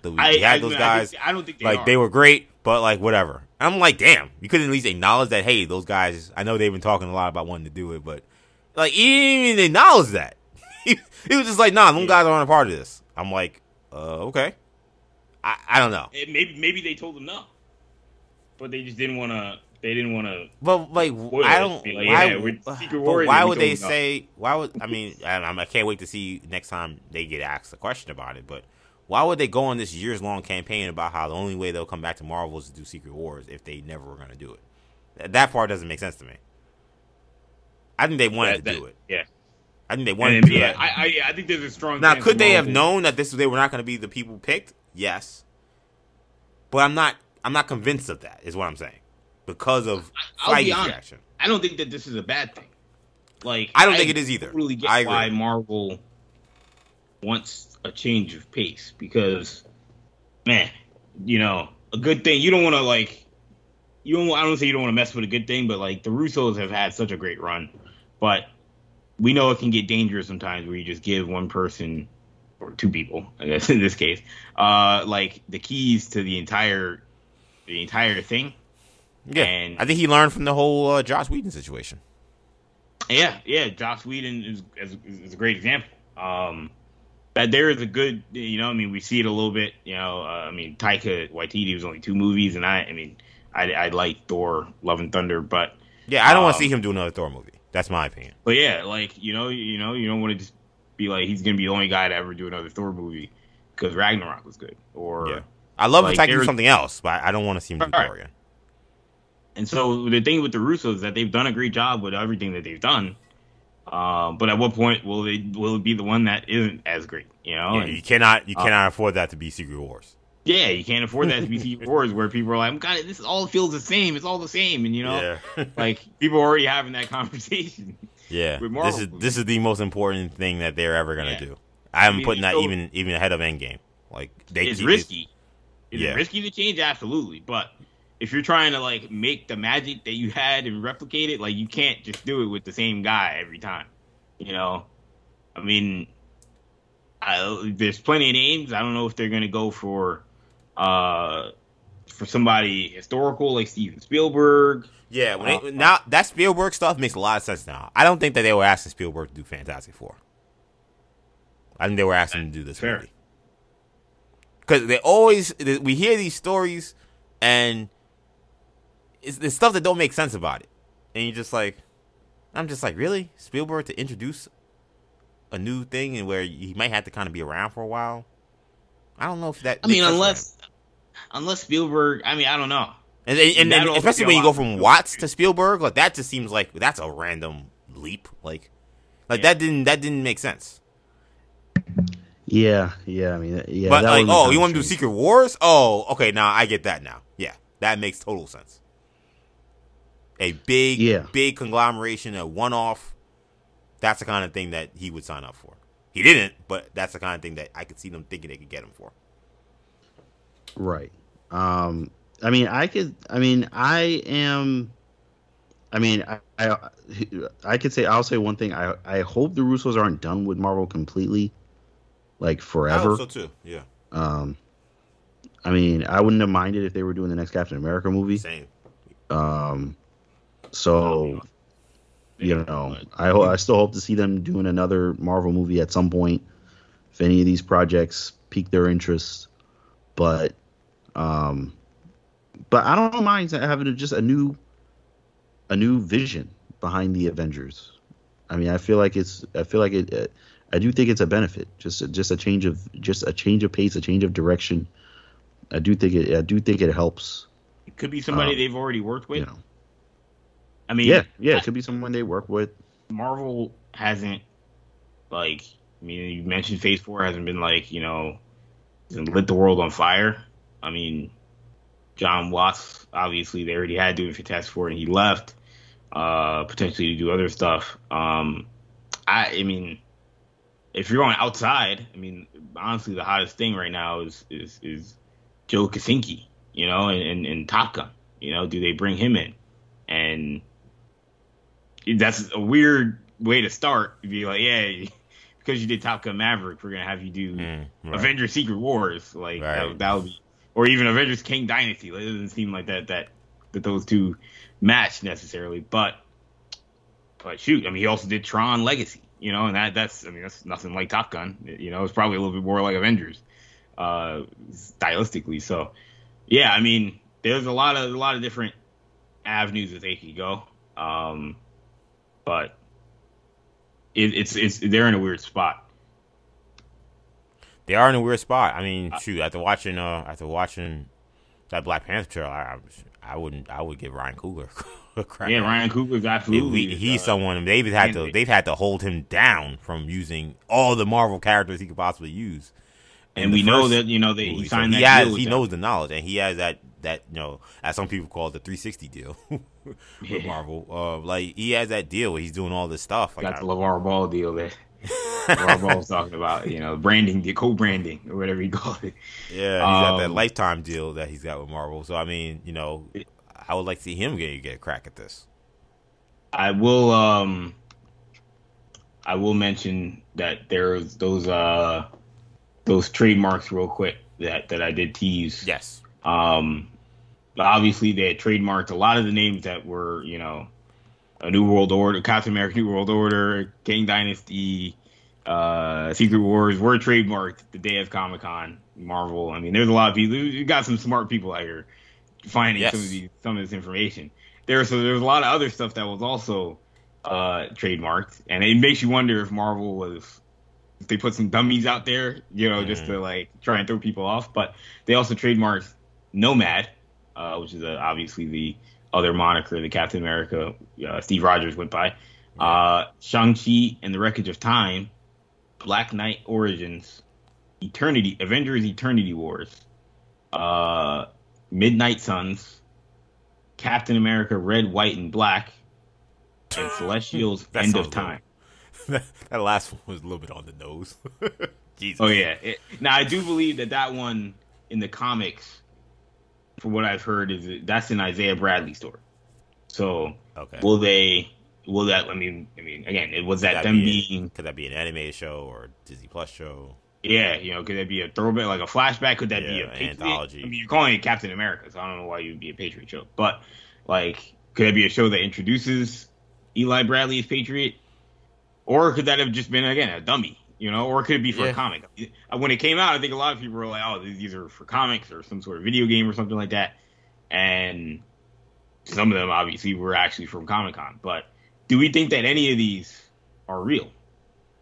The, we I, had I, those guys. I, I, don't think they like are. they were great, but like whatever. I'm like, damn, you couldn't at least acknowledge that. Hey, those guys. I know they've been talking a lot about wanting to do it, but like he didn't even acknowledge that. He, he was just like, nah, those yeah. guys aren't a part of this. I'm like, uh, okay. I, I don't know. It, maybe maybe they told him no, but they just didn't want to. They didn't want to. But like, I don't. Like, why, yeah, why would they say? Why would I mean? I, I can't wait to see next time they get asked a question about it. But why would they go on this years long campaign about how the only way they'll come back to Marvel is to do Secret Wars if they never were going to do it? That part doesn't make sense to me. I think they wanted that, to do it. Yeah. I think they wanted to. Yeah, I, I, I, think there's a strong. Now, could they have known that this they were not going to be the people picked? Yes, but I'm not. I'm not convinced of that. Is what I'm saying because of Feige's reaction. I don't think that this is a bad thing. Like I don't I think it is either. Really get I why Marvel wants a change of pace because, man, you know, a good thing. You don't want to like. You don't. I don't say you don't want to mess with a good thing, but like the Russos have had such a great run, but we know it can get dangerous sometimes where you just give one person or two people, I guess in this case, uh, like the keys to the entire the entire thing. Yeah, and I think he learned from the whole uh, Joss Whedon situation. Yeah, yeah, Joss Whedon is, is, is a great example. Um, that there is a good, you know, I mean, we see it a little bit, you know. Uh, I mean, Taika Waititi was only two movies, and I, I mean, I, I like Thor: Love and Thunder, but yeah, I don't um, want to see him do another Thor movie. That's my opinion. But yeah, like you know, you know, you don't want to just be like he's gonna be the only guy to ever do another Thor movie because Ragnarok was good. Or yeah. I love like, Taika do something else, but I don't want to see him do right. Thor again. And so the thing with the Russos is that they've done a great job with everything that they've done. Uh, but at what point will they will it be the one that isn't as great? You know, yeah, and, you cannot you uh, cannot afford that to be Secret Wars. Yeah, you can't afford that to be Secret Wars where people are like, "God, this all feels the same. It's all the same," and you know, yeah. like people are already having that conversation. Yeah, this is this is the most important thing that they're ever gonna yeah. do. I'm I mean, putting that even even ahead of Endgame. Like they, it's risky. Is yeah. it risky to change? Absolutely, but if you're trying to like make the magic that you had and replicate it, like you can't just do it with the same guy every time. You know, I mean, I, there's plenty of names. I don't know if they're gonna go for uh for somebody historical like Steven Spielberg. Yeah, when uh, they, now that Spielberg stuff makes a lot of sense now. I don't think that they were asking Spielberg to do Fantastic Four. I think they were asking him to do this fair. movie because they always we hear these stories and it's, it's stuff that don't make sense about it, and you're just like, I'm just like, really Spielberg to introduce a new thing and where he might have to kind of be around for a while. I don't know if that. I mean, unless unless Spielberg, I mean, I don't know. And and, and, and especially when you go from Watts to Spielberg, like that just seems like that's a random leap. Like, like yeah. that didn't that didn't make sense. Yeah, yeah. I mean, yeah. But like, oh, you want to do Secret Wars? Oh, okay. Now I get that. Now, yeah, that makes total sense. A big, yeah. big conglomeration, a one-off. That's the kind of thing that he would sign up for. He didn't, but that's the kind of thing that I could see them thinking they could get him for. Right. Um, I mean, I could. I mean, I am. I mean, I, I, I could say I'll say one thing. I I hope the Russos aren't done with Marvel completely, like forever. so too. Yeah. Um, I mean, I wouldn't have minded if they were doing the next Captain America movie. Same. Um, so you know, I I still hope to see them doing another Marvel movie at some point. If any of these projects pique their interest, but um, but I don't mind having just a new a new vision behind the Avengers. I mean, I feel like it's I feel like it. I do think it's a benefit, just just a change of just a change of pace, a change of direction. I do think it. I do think it helps. It could be somebody um, they've already worked with. You know. I mean, yeah, yeah, it could be someone they work with. Marvel hasn't like. I mean, you mentioned Phase Four hasn't been like you know, lit the world on fire. I mean, Jon Watts obviously they already had doing Fantastic Four and he left, uh, potentially to do other stuff. Um, I, I mean, if you're going outside, I mean, honestly, the hottest thing right now is is is Joe Kosinski, you know, and, and, and Top Gun. You know, do they bring him in? And that's a weird way to start. Be like, yeah, because you did Top Gun Maverick, we're gonna have you do mm, right. Avengers Secret Wars. Like right. that, that would be, or even Avengers Kang Dynasty. It doesn't seem like that that that those two match necessarily, but but shoot, I mean, he also did Tron Legacy, you know, and that that's I mean that's nothing like Top Gun. You know, it's probably a little bit more like Avengers, uh, stylistically. So yeah, I mean, there's a lot of a lot of different avenues that they could go. Um, but it, it's it's they're in a weird spot. They are in a weird spot. I mean, shoot, after watching uh after watching that Black Panther trailer, I, I wouldn't I would give Ryan Coogler a. Yeah, Ryan Coogler absolutely. He, he's uh, someone they've had to they've had to hold him down from using all the Marvel characters he could possibly use. And we know that you know that he signed so he that has, he knows the knowledge, and he has that that you know, as some people call it, the 360 deal with yeah. Marvel. Uh, like he has that deal where he's doing all this stuff. Like, Got the LaVar Ball deal that LaVar Ball's talking about, you know, branding, the co-branding or whatever you call it. Yeah, he's um, got that um, lifetime deal that he's got with Marvel. So I mean, you know, I would like to see him get get a crack at this. I will. um I will mention that there's those uh those trademarks real quick that that I did tease. Yes. Um, obviously they had trademarked a lot of the names that were, you know, a New World Order, Captain America, New World Order, Kang Dynasty, uh, Secret Wars were trademarked the day of Comic Con. Marvel. I mean, there's a lot of people. You got some smart people out here finding yes. some of these, some of this information. There, so there's a lot of other stuff that was also uh, trademarked, and it makes you wonder if Marvel was if they put some dummies out there, you know, mm-hmm. just to like try and throw people off. But they also trademarked Nomad, uh, which is uh, obviously the other moniker that Captain America, uh, Steve Rogers went by. Uh, Shang-Chi and the Wreckage of Time, Black Knight Origins, Eternity, Avengers Eternity Wars, uh, Midnight Suns, Captain America Red, White, and Black, and Celestials End of Time. that last one was a little bit on the nose. Jesus. Oh yeah. It, now I do believe that that one in the comics from what I've heard, is that's an Isaiah Bradley story. So okay. will they? Will that? I mean, I mean, again, it was that, that, them be being. Could that be an animated show or Disney Plus show? Yeah, you know, could that be a throwback, like a flashback? Could that yeah, be a Patriot? anthology? I mean, you're calling it Captain America, so I don't know why you'd be a Patriot show. But like, could that be a show that introduces Eli Bradley as Patriot, or could that have just been again a dummy? You know, or could it be for yeah. a comic. When it came out, I think a lot of people were like, "Oh, these are for comics or some sort of video game or something like that," and some of them obviously were actually from Comic Con. But do we think that any of these are real?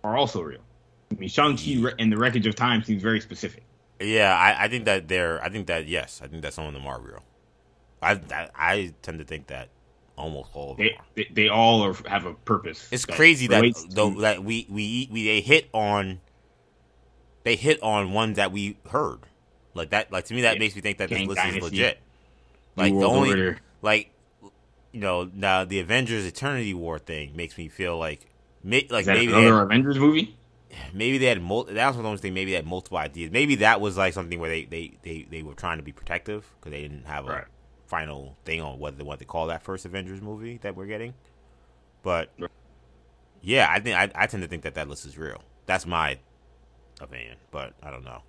Are also real? I mean, Shang Chi and the Wreckage of Time seems very specific. Yeah, I, I think that they're. I think that yes, I think that some of them are real. I, I, I tend to think that almost all of them. They, they, they all are, have a purpose. It's that crazy that though that we, we we they hit on they hit on one that we heard like that. Like to me, that yeah. makes me think that Gang this list Dynasty. is legit. Like the only order. like you know now the Avengers Eternity War thing makes me feel like like maybe another had, Avengers movie. Maybe they had that was of those things. Maybe they had multiple ideas. Maybe that was like something where they they they, they were trying to be protective because they didn't have a right. Final thing on whether they want to call that first Avengers movie that we're getting. But yeah, I think I, I tend to think that that list is real. That's my opinion, but I don't know.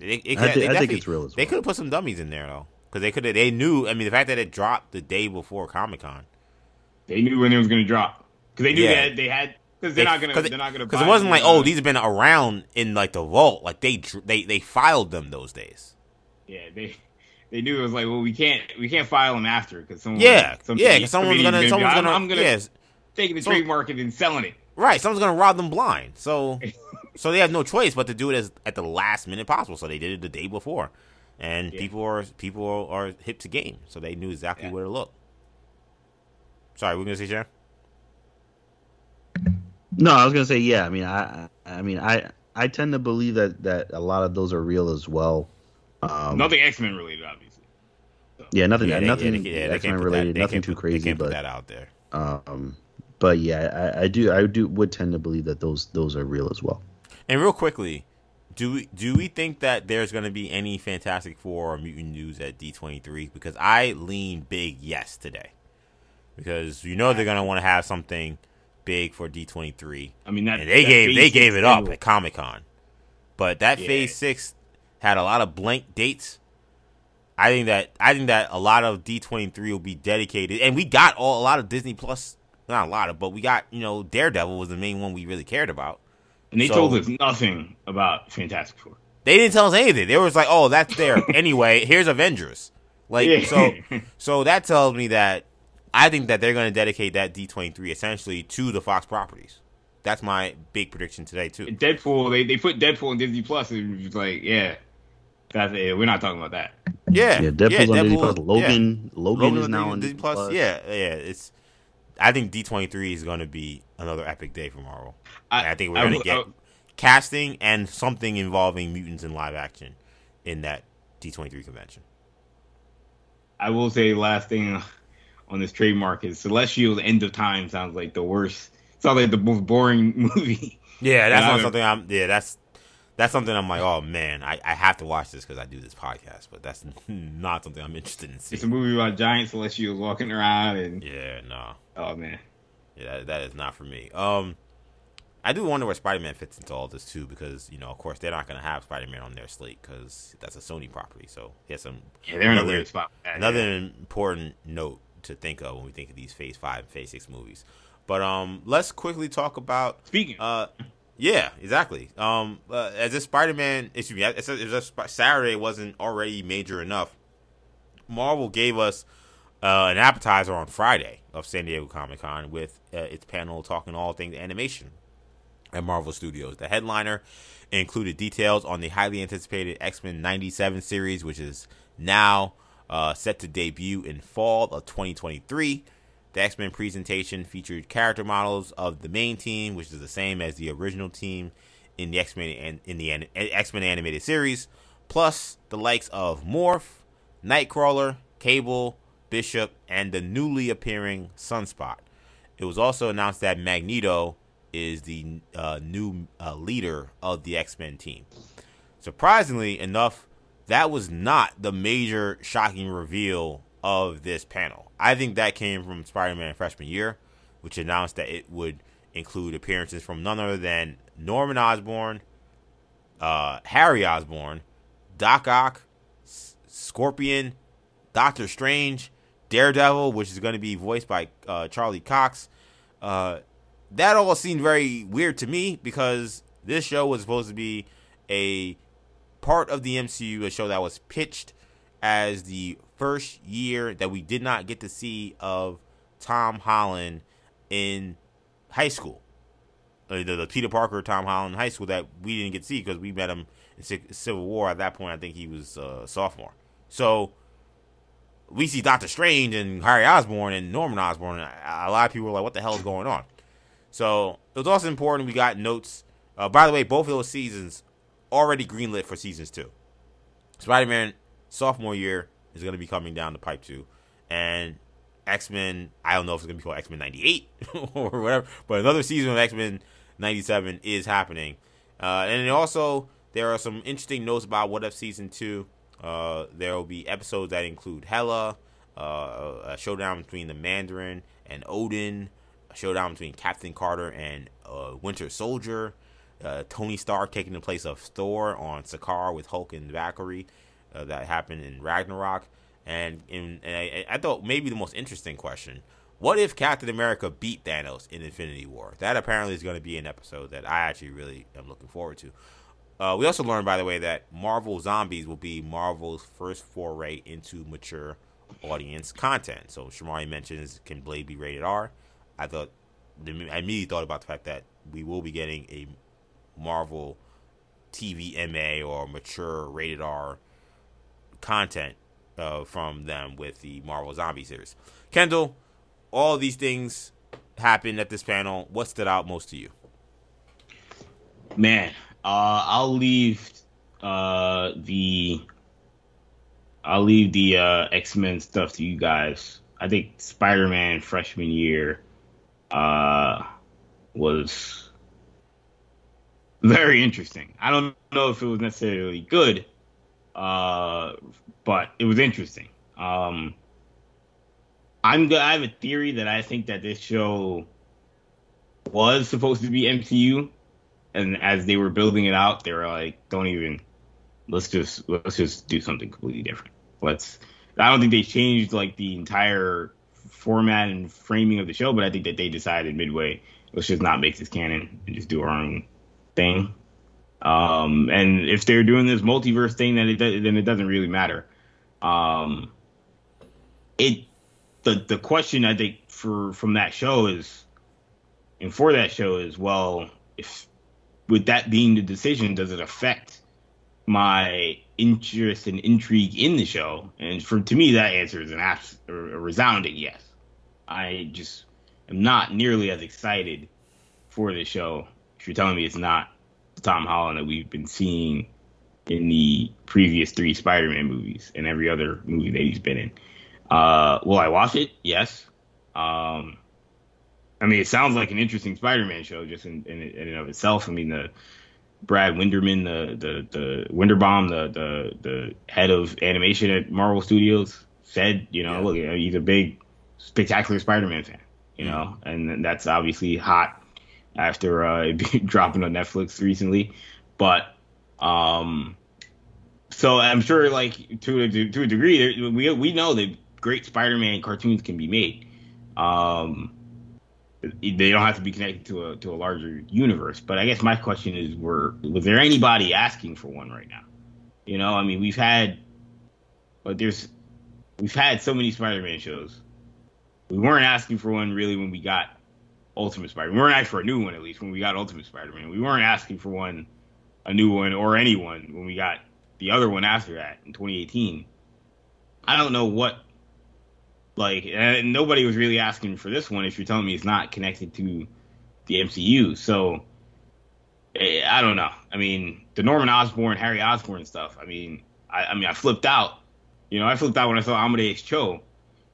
It, it, I, th- I think it's real. Well. They could have put some dummies in there though, because they could have. They knew. I mean, the fact that it dropped the day before Comic Con, they knew when it was going to drop because they knew yeah. that they had. Because they're, not gonna, they're not gonna. Because it wasn't like, oh, these have been around in like the vault. Like they, they, they filed them those days. Yeah, they, they knew it was like, well, we can't, we can't file them after because someone, yeah, some yeah, because someone's gonna, gonna someone's gonna, I'm, I'm gonna yes, taking the so, trademark and then selling it. Right, someone's gonna rob them blind. So So they have no choice but to do it as at the last minute possible. So they did it the day before, and yeah. people are people are, are, hip to game, so they knew exactly yeah. where to look. Sorry, we're gonna say, Sharon. No, I was gonna say yeah. I mean, I I mean I I tend to believe that that a lot of those are real as well. Um, nothing X Men related, obviously. So. Yeah, nothing. Yeah, nothing yeah, X Men related. That, nothing too put, crazy. but that out there. Um, but yeah, I, I do I do would tend to believe that those those are real as well. And real quickly, do we do we think that there's going to be any Fantastic Four or mutant news at D23? Because I lean big yes today, because you know they're going to want to have something big for D23. I mean, that, and they that gave they gave it up at Comic Con, but that yeah. Phase Six had a lot of blank dates. I think that I think that a lot of D23 will be dedicated, and we got all a lot of Disney Plus, not a lot of, but we got you know Daredevil was the main one we really cared about. And they so, told us nothing about Fantastic Four. They didn't tell us anything. They was like, "Oh, that's there anyway. Here's Avengers." Like yeah. so, so that tells me that I think that they're going to dedicate that D23 essentially to the Fox properties. That's my big prediction today too. Deadpool, they, they put Deadpool in Disney Plus, and it's like, yeah, that's it. We're not talking about that. Yeah, yeah, Deadpool's yeah, on Deadpool, Disney Plus. Logan, yeah. Logan, Logan is now on Disney Plus. Plus. Yeah, yeah, it's. I think D23 is going to be another epic day for Marvel. I, I think we're going to get I, casting and something involving mutants in live action in that D23 convention. I will say last thing on this trademark is Celestial End of Time sounds like the worst. Sounds like the most boring movie. Yeah, that's not something I'm. Yeah, that's that's something I'm like, oh man, I, I have to watch this because I do this podcast, but that's not something I'm interested in seeing. It's a movie about giant celestials walking around and yeah, no. Oh man, yeah, that, that is not for me. Um, I do wonder where Spider Man fits into all this too, because you know, of course, they're not going to have Spider Man on their slate because that's a Sony property. So he has some. Yeah, they're another, in a weird spot. Another yeah. important note to think of when we think of these Phase Five and Phase Six movies. But um, let's quickly talk about speaking. Uh, yeah, exactly. Um, uh, as if Spider Man, excuse me, as if Saturday wasn't already major enough, Marvel gave us uh, an appetizer on Friday of San Diego Comic Con with uh, its panel talking all things animation at Marvel Studios. The headliner included details on the highly anticipated X Men 97 series, which is now uh, set to debut in fall of 2023. The X Men presentation featured character models of the main team, which is the same as the original team in the X Men in the X Men animated series, plus the likes of Morph, Nightcrawler, Cable, Bishop, and the newly appearing Sunspot. It was also announced that Magneto is the uh, new uh, leader of the X Men team. Surprisingly enough, that was not the major shocking reveal of this panel. I think that came from Spider Man freshman year, which announced that it would include appearances from none other than Norman Osborn, uh, Harry Osborn, Doc Ock, S- Scorpion, Doctor Strange, Daredevil, which is going to be voiced by uh, Charlie Cox, uh, that all seemed very weird to me because this show was supposed to be a part of the MCU, a show that was pitched as the first year that we did not get to see of Tom Holland in high school. Uh, the, the, Peter Parker, Tom Holland high school that we didn't get to see because we met him in Civil War. At that point, I think he was a sophomore. So we see Doctor Strange and Harry Osborn and Norman Osborn. a lot of people were like, "What the hell is going on?" So it was also important. We got notes. Uh, by the way, both of those seasons already greenlit for seasons two. Spider Man sophomore year is going to be coming down the pipe too, and X Men. I don't know if it's going to be called X Men '98 or whatever, but another season of X Men '97 is happening. Uh, and also, there are some interesting notes about What If Season 2. Uh, there will be episodes that include Hela, uh, a showdown between the Mandarin and Odin, a showdown between Captain Carter and uh, Winter Soldier, uh, Tony Stark taking the place of Thor on Sakaar with Hulk and Valkyrie. Uh, that happened in Ragnarok. And, in, and I, I, thought maybe the most interesting question what if Captain America beat Thanos in Infinity War? That apparently is going to be an episode that I actually really am looking forward to. Uh, we also learned, by the way, that Marvel Zombies will be Marvel's first foray into mature audience content. So Shamari mentions, can Blade be rated R? I thought, I immediately thought about the fact that we will be getting a Marvel TV MA or mature rated R content uh, from them with the Marvel Zombie series. Kendall, all these things happened at this panel. What stood out most to you? Man, uh, I'll leave uh, the I'll leave the uh, X Men stuff to you guys. I think Spider Man freshman year uh, was very interesting. I don't know if it was necessarily good, uh, but it was interesting. Um, I'm I have a theory that I think that this show was supposed to be MCU, and as they were building it out, they were like, "Don't even let's just let's just do something completely different." Let's. I don't think they changed like the entire format and framing of the show, but I think that they decided midway, let's just not make this canon and just do our own thing. Um, and if they're doing this multiverse thing, then it then it doesn't really matter. Um, it the the question I think for from that show is, and for that show is, well, if with that being the decision, does it affect my interest and intrigue in the show? And for to me, that answer is an abs- a resounding yes. I just am not nearly as excited for the show. If you're telling me it's not Tom Holland that we've been seeing in the previous three Spider-Man movies and every other movie that he's been in. Uh, will I watch it? Yes. Um, I mean, it sounds like an interesting Spider-Man show just in, in, in and of itself. I mean, the Brad Winderman, the the the Winderbaum, the the the head of animation at Marvel Studios, said, you know, yeah. look, he's a big, spectacular Spider-Man fan, you know, and that's obviously hot after uh, dropping on Netflix recently, but um, so I'm sure, like to a, to a degree, we we know that great Spider-Man cartoons can be made. Um, they don't have to be connected to a to a larger universe. But I guess my question is, were was there anybody asking for one right now? You know, I mean, we've had, but there's, we've had so many Spider-Man shows. We weren't asking for one really when we got Ultimate Spider. We weren't asking for a new one at least when we got Ultimate Spider-Man. We weren't asking for one, a new one or anyone when we got the other one after that in 2018. I don't know what like, nobody was really asking for this one if you're telling me it's not connected to the MCU. So, eh, I don't know. I mean, the Norman Osborn, Harry Osborn stuff. I mean, I, I mean, I flipped out. You know, I flipped out when I saw Amadeus Cho.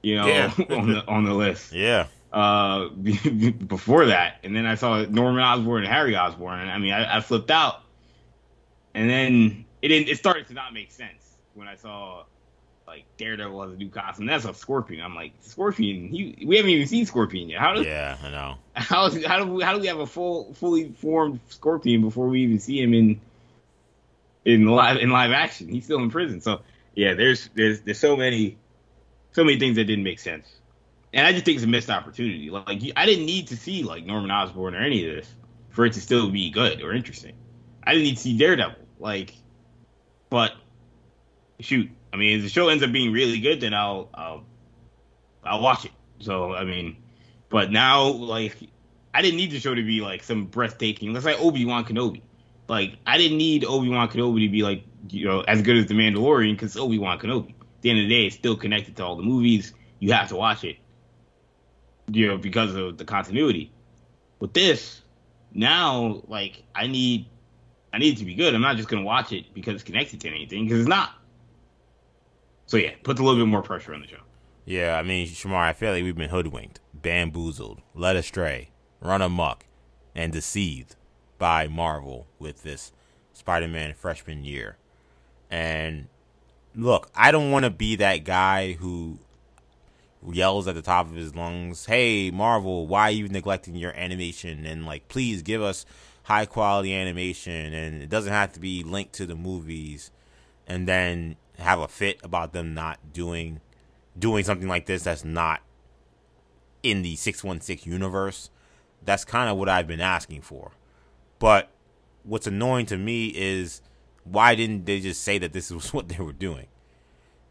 You know, yeah. on the on the list. Yeah. Uh, before that, and then I saw Norman Osborn and Harry Osborn, and I mean, I, I flipped out. And then it didn't. It started to not make sense when I saw like Daredevil has a new costume. That's a Scorpion. I'm like Scorpion. He, we haven't even seen Scorpion yet. How does? Yeah, I know. How how do we, how do we have a full fully formed Scorpion before we even see him in in live in live action? He's still in prison. So yeah, there's there's there's so many so many things that didn't make sense, and I just think it's a missed opportunity. Like I didn't need to see like Norman Osborn or any of this for it to still be good or interesting. I didn't need to see Daredevil. Like, but shoot, I mean, if the show ends up being really good, then I'll I'll I'll watch it. So I mean, but now like I didn't need the show to be like some breathtaking. Let's say Obi Wan Kenobi. Like I didn't need Obi Wan Kenobi to be like you know as good as the Mandalorian because Obi Wan Kenobi. the end of the day, it's still connected to all the movies. You have to watch it, you know, because of the continuity. With this, now, like, I need, I need to be good. I'm not just gonna watch it because it's connected to anything, because it's not. So yeah, puts a little bit more pressure on the show. Yeah, I mean, Shamar, I feel like we've been hoodwinked, bamboozled, led astray, run amok, and deceived by Marvel with this Spider-Man freshman year. And look, I don't want to be that guy who yells at the top of his lungs, "Hey, Marvel, why are you neglecting your animation? And like, please give us high quality animation, and it doesn't have to be linked to the movies." And then have a fit about them not doing doing something like this that's not in the 616 universe. That's kind of what I've been asking for. But what's annoying to me is why didn't they just say that this was what they were doing?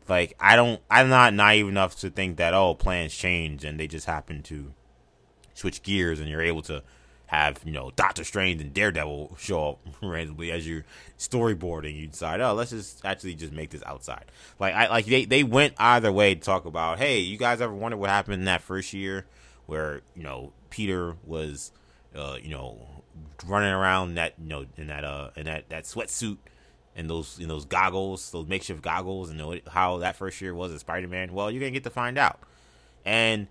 Like I don't I'm not naive enough to think that oh plans change and they just happen to switch gears and you're able to have you know Doctor Strange and Daredevil show up randomly as you're storyboarding. You decide, oh, let's just actually just make this outside. Like I like they they went either way to talk about. Hey, you guys ever wonder what happened in that first year where you know Peter was, uh, you know, running around that you know in that uh in that that sweatsuit and those those goggles, those makeshift goggles, and how that first year was as Spider Man. Well, you're gonna get to find out, and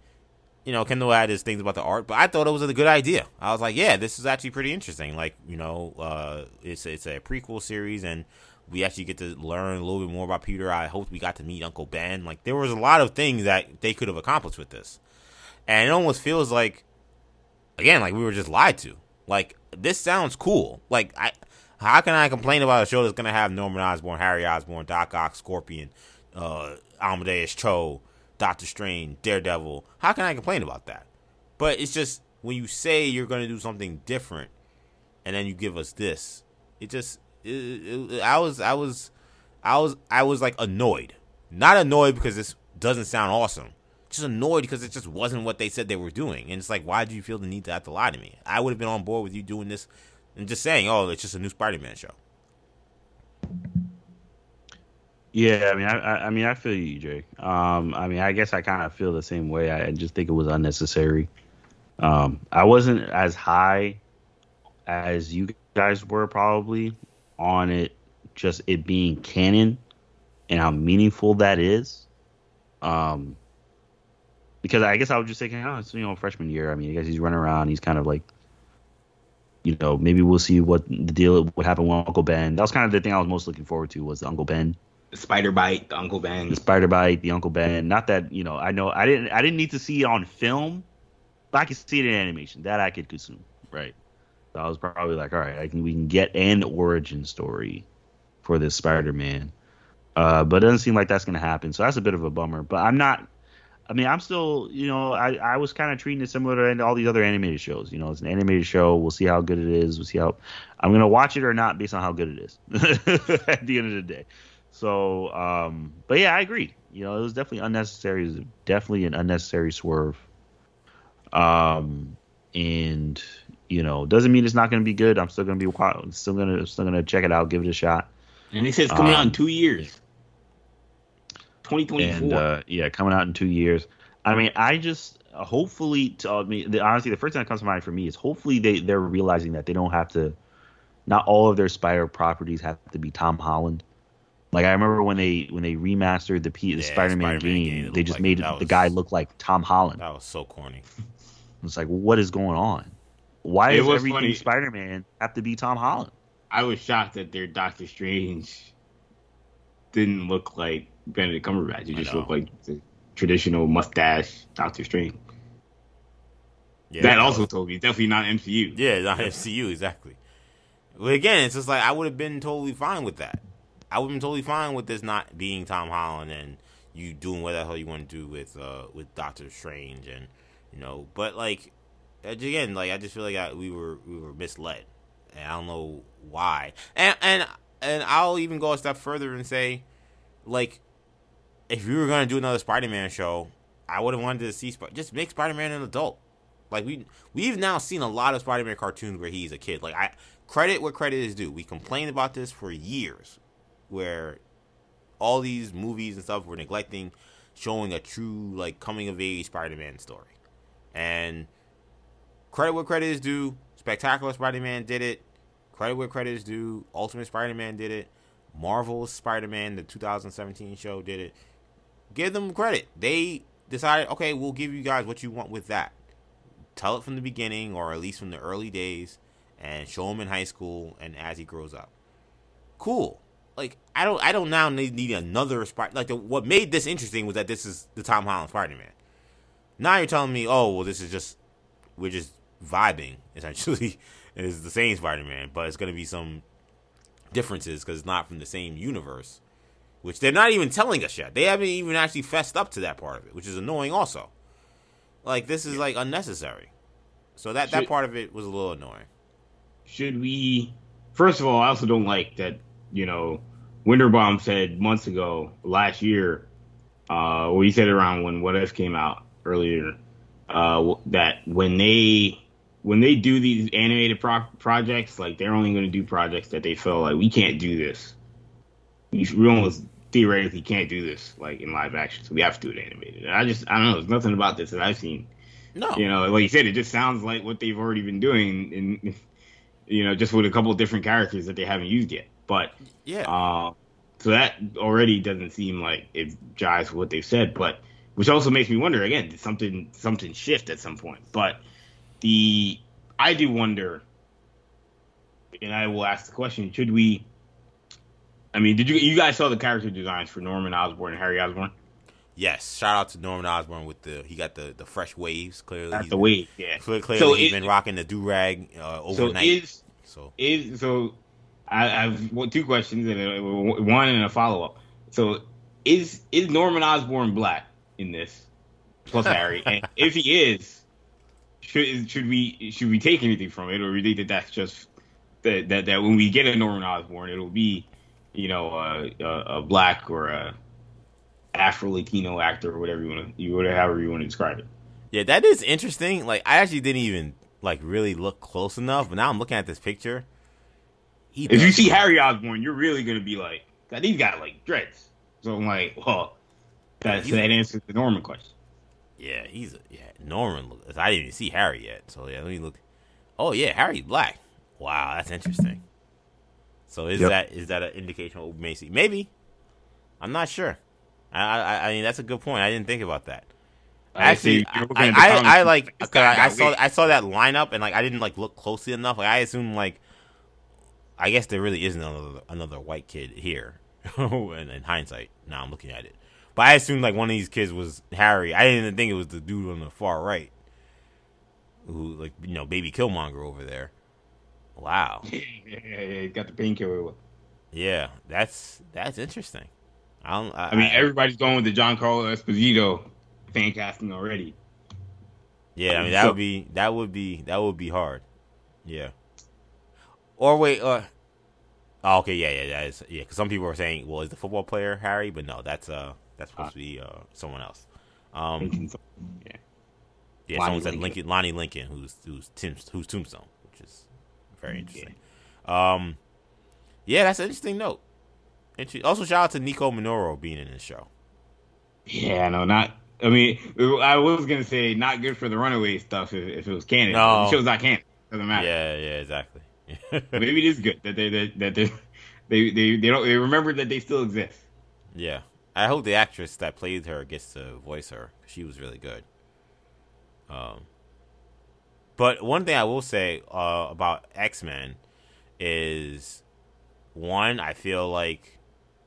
you know, Kendall had his things about the art, but I thought it was a good idea. I was like, yeah, this is actually pretty interesting. Like, you know, uh, it's it's a prequel series, and we actually get to learn a little bit more about Peter. I hope we got to meet Uncle Ben. Like, there was a lot of things that they could have accomplished with this, and it almost feels like, again, like we were just lied to. Like, this sounds cool. Like, I, how can I complain about a show that's gonna have Norman Osborn, Harry Osborn, Doc Ock, Scorpion, uh, Amadeus Cho? Doctor Strange, Daredevil. How can I complain about that? But it's just when you say you're going to do something different, and then you give us this, it just it, it, I was I was I was I was like annoyed, not annoyed because this doesn't sound awesome, just annoyed because it just wasn't what they said they were doing, and it's like why do you feel the need to have to lie to me? I would have been on board with you doing this and just saying, oh, it's just a new Spider-Man show. Yeah, I mean, I, I mean, I feel you, Jake. Um, I mean, I guess I kind of feel the same way. I, just think it was unnecessary. Um, I wasn't as high as you guys were probably on it, just it being canon and how meaningful that is. Um, because I guess I was just thinking, oh, it's you know freshman year. I mean, I guess he's running around. He's kind of like, you know, maybe we'll see what the deal what happened with Uncle Ben. That was kind of the thing I was most looking forward to was the Uncle Ben the spider bite, the Uncle Ben, the spider bite, the Uncle Ben. Not that you know, I know I didn't I didn't need to see it on film, but I could see it in animation. That I could consume, right? So I was probably like, all right, I can we can get an origin story for this Spider Man, uh, but it doesn't seem like that's gonna happen. So that's a bit of a bummer. But I'm not. I mean, I'm still, you know, I, I was kind of treating it similar to all these other animated shows. You know, it's an animated show. We'll see how good it is. We'll see how I'm gonna watch it or not based on how good it is at the end of the day. So, um, but yeah, I agree. You know, it was definitely unnecessary. It was definitely an unnecessary swerve. Um, and you know, doesn't mean it's not going to be good. I'm still going to be still going to still going to check it out, give it a shot. And he says coming um, out in um, two years. 2024. And, uh, yeah, coming out in two years. I mean, I just hopefully, to, I mean, the, honestly, the first thing that comes to mind for me is hopefully they they're realizing that they don't have to. Not all of their Spider properties have to be Tom Holland. Like I remember when they when they remastered the P, the yeah, Spider-Man, Spider-Man game, game they just like, made was, the guy look like Tom Holland. That was so corny. it's like, what is going on? Why it does everything funny. Spider-Man have to be Tom Holland? I was shocked that their Doctor Strange didn't look like Benedict Cumberbatch. He just looked like the traditional mustache Doctor Strange. Yeah, that, also told me definitely not MCU. Yeah, not MCU exactly. Well, again, it's just like I would have been totally fine with that. I would be totally fine with this not being Tom Holland and you doing what the hell you want to do with uh with Doctor Strange and you know, but like again, like I just feel like I, we were we were misled, and I don't know why. And and and I'll even go a step further and say, like, if you were gonna do another Spider-Man show, I would have wanted to see just make Spider-Man an adult. Like we we've now seen a lot of Spider-Man cartoons where he's a kid. Like I credit where credit is due. We complained about this for years where all these movies and stuff were neglecting showing a true like coming of age Spider-Man story. And credit where credit is due. Spectacular Spider-Man did it. Credit where credit is due. Ultimate Spider-Man did it. Marvel's Spider-Man, the 2017 show, did it. Give them credit. They decided, okay, we'll give you guys what you want with that. Tell it from the beginning, or at least from the early days, and show him in high school and as he grows up. Cool. Like I don't, I don't now need, need another Spider. Like the, what made this interesting was that this is the Tom Holland Spider-Man. Now you're telling me, oh well, this is just we're just vibing essentially. it's the same Spider-Man, but it's gonna be some differences because it's not from the same universe, which they're not even telling us yet. They haven't even actually fessed up to that part of it, which is annoying. Also, like this is like unnecessary. So that should, that part of it was a little annoying. Should we? First of all, I also don't like that. You know, Winderbaum said months ago, last year, uh, well, he said around when What If came out earlier, uh, that when they when they do these animated pro- projects, like they're only going to do projects that they feel like we can't do this. We, we almost theoretically can't do this like in live action, so we have to do it animated. And I just I don't know. There's nothing about this that I've seen. No, you know, like you said, it just sounds like what they've already been doing, and you know, just with a couple different characters that they haven't used yet. But yeah, uh, so that already doesn't seem like it jives with what they've said. But which also makes me wonder again, did something something shift at some point? But the I do wonder, and I will ask the question: Should we? I mean, did you you guys saw the character designs for Norman Osborn and Harry Osborn? Yes, shout out to Norman Osborn with the he got the the fresh waves. Clearly, That's the wave. Yeah, clearly so he's it, been rocking the do rag uh, overnight. So is so is so. I, I have two questions and one and a follow up. So is is Norman Osborn black in this plus Harry? and if he is, should should we should we take anything from it, or do you think that that's just that that, that when we get a Norman Osborn, it'll be you know a, a, a black or a Afro Latino actor or whatever you want to you whatever however you want to describe it. Yeah, that is interesting. Like I actually didn't even like really look close enough, but now I'm looking at this picture. He if you see Harry Osborn, you're really gonna be like, God, he's got like dreads. So I'm like, well, that, that answers the Norman question. Yeah, he's a, yeah. Norman. I didn't even see Harry yet, so yeah. Let me look. Oh yeah, Harry's black. Wow, that's interesting. So is yep. that is that an indication of we may see? Maybe. I'm not sure. I, I, I mean that's a good point. I didn't think about that. Actually, I, I, I, I, like I, I saw I saw that lineup and like I didn't like look closely enough. Like I assume like I guess there really isn't another another white kid here. in, in hindsight, now I'm looking at it. But I assumed like one of these kids was Harry. I didn't even think it was the dude on the far right, who like you know baby Killmonger over there. Wow. yeah, yeah, yeah. Got the painkiller. Yeah, that's that's interesting. I don't. I, I mean, I, everybody's going with the Giancarlo Esposito fan casting already. Yeah, I mean that so, would be that would be that would be hard. Yeah. Or wait, uh, oh, okay, yeah, yeah, yeah, yeah. Because some people are saying, well, is the football player Harry? But no, that's uh, that's supposed uh, to be uh, someone else. Um, yeah, yeah. Lonnie someone said Lincoln, Lonnie Lincoln, who's who's Tim, who's Tombstone, which is very interesting. Yeah. Um, yeah, that's an interesting note. Also, shout out to Nico Minoru being in this show. Yeah, no, not. I mean, I was gonna say not good for the runaway stuff if, if it was canon. No, the show's not canon. Doesn't matter. Yeah, yeah, exactly. Maybe it is good that they that, that they, they they they don't they remember that they still exist. Yeah, I hope the actress that played her gets to voice her. She was really good. Um, but one thing I will say uh, about X Men is one, I feel like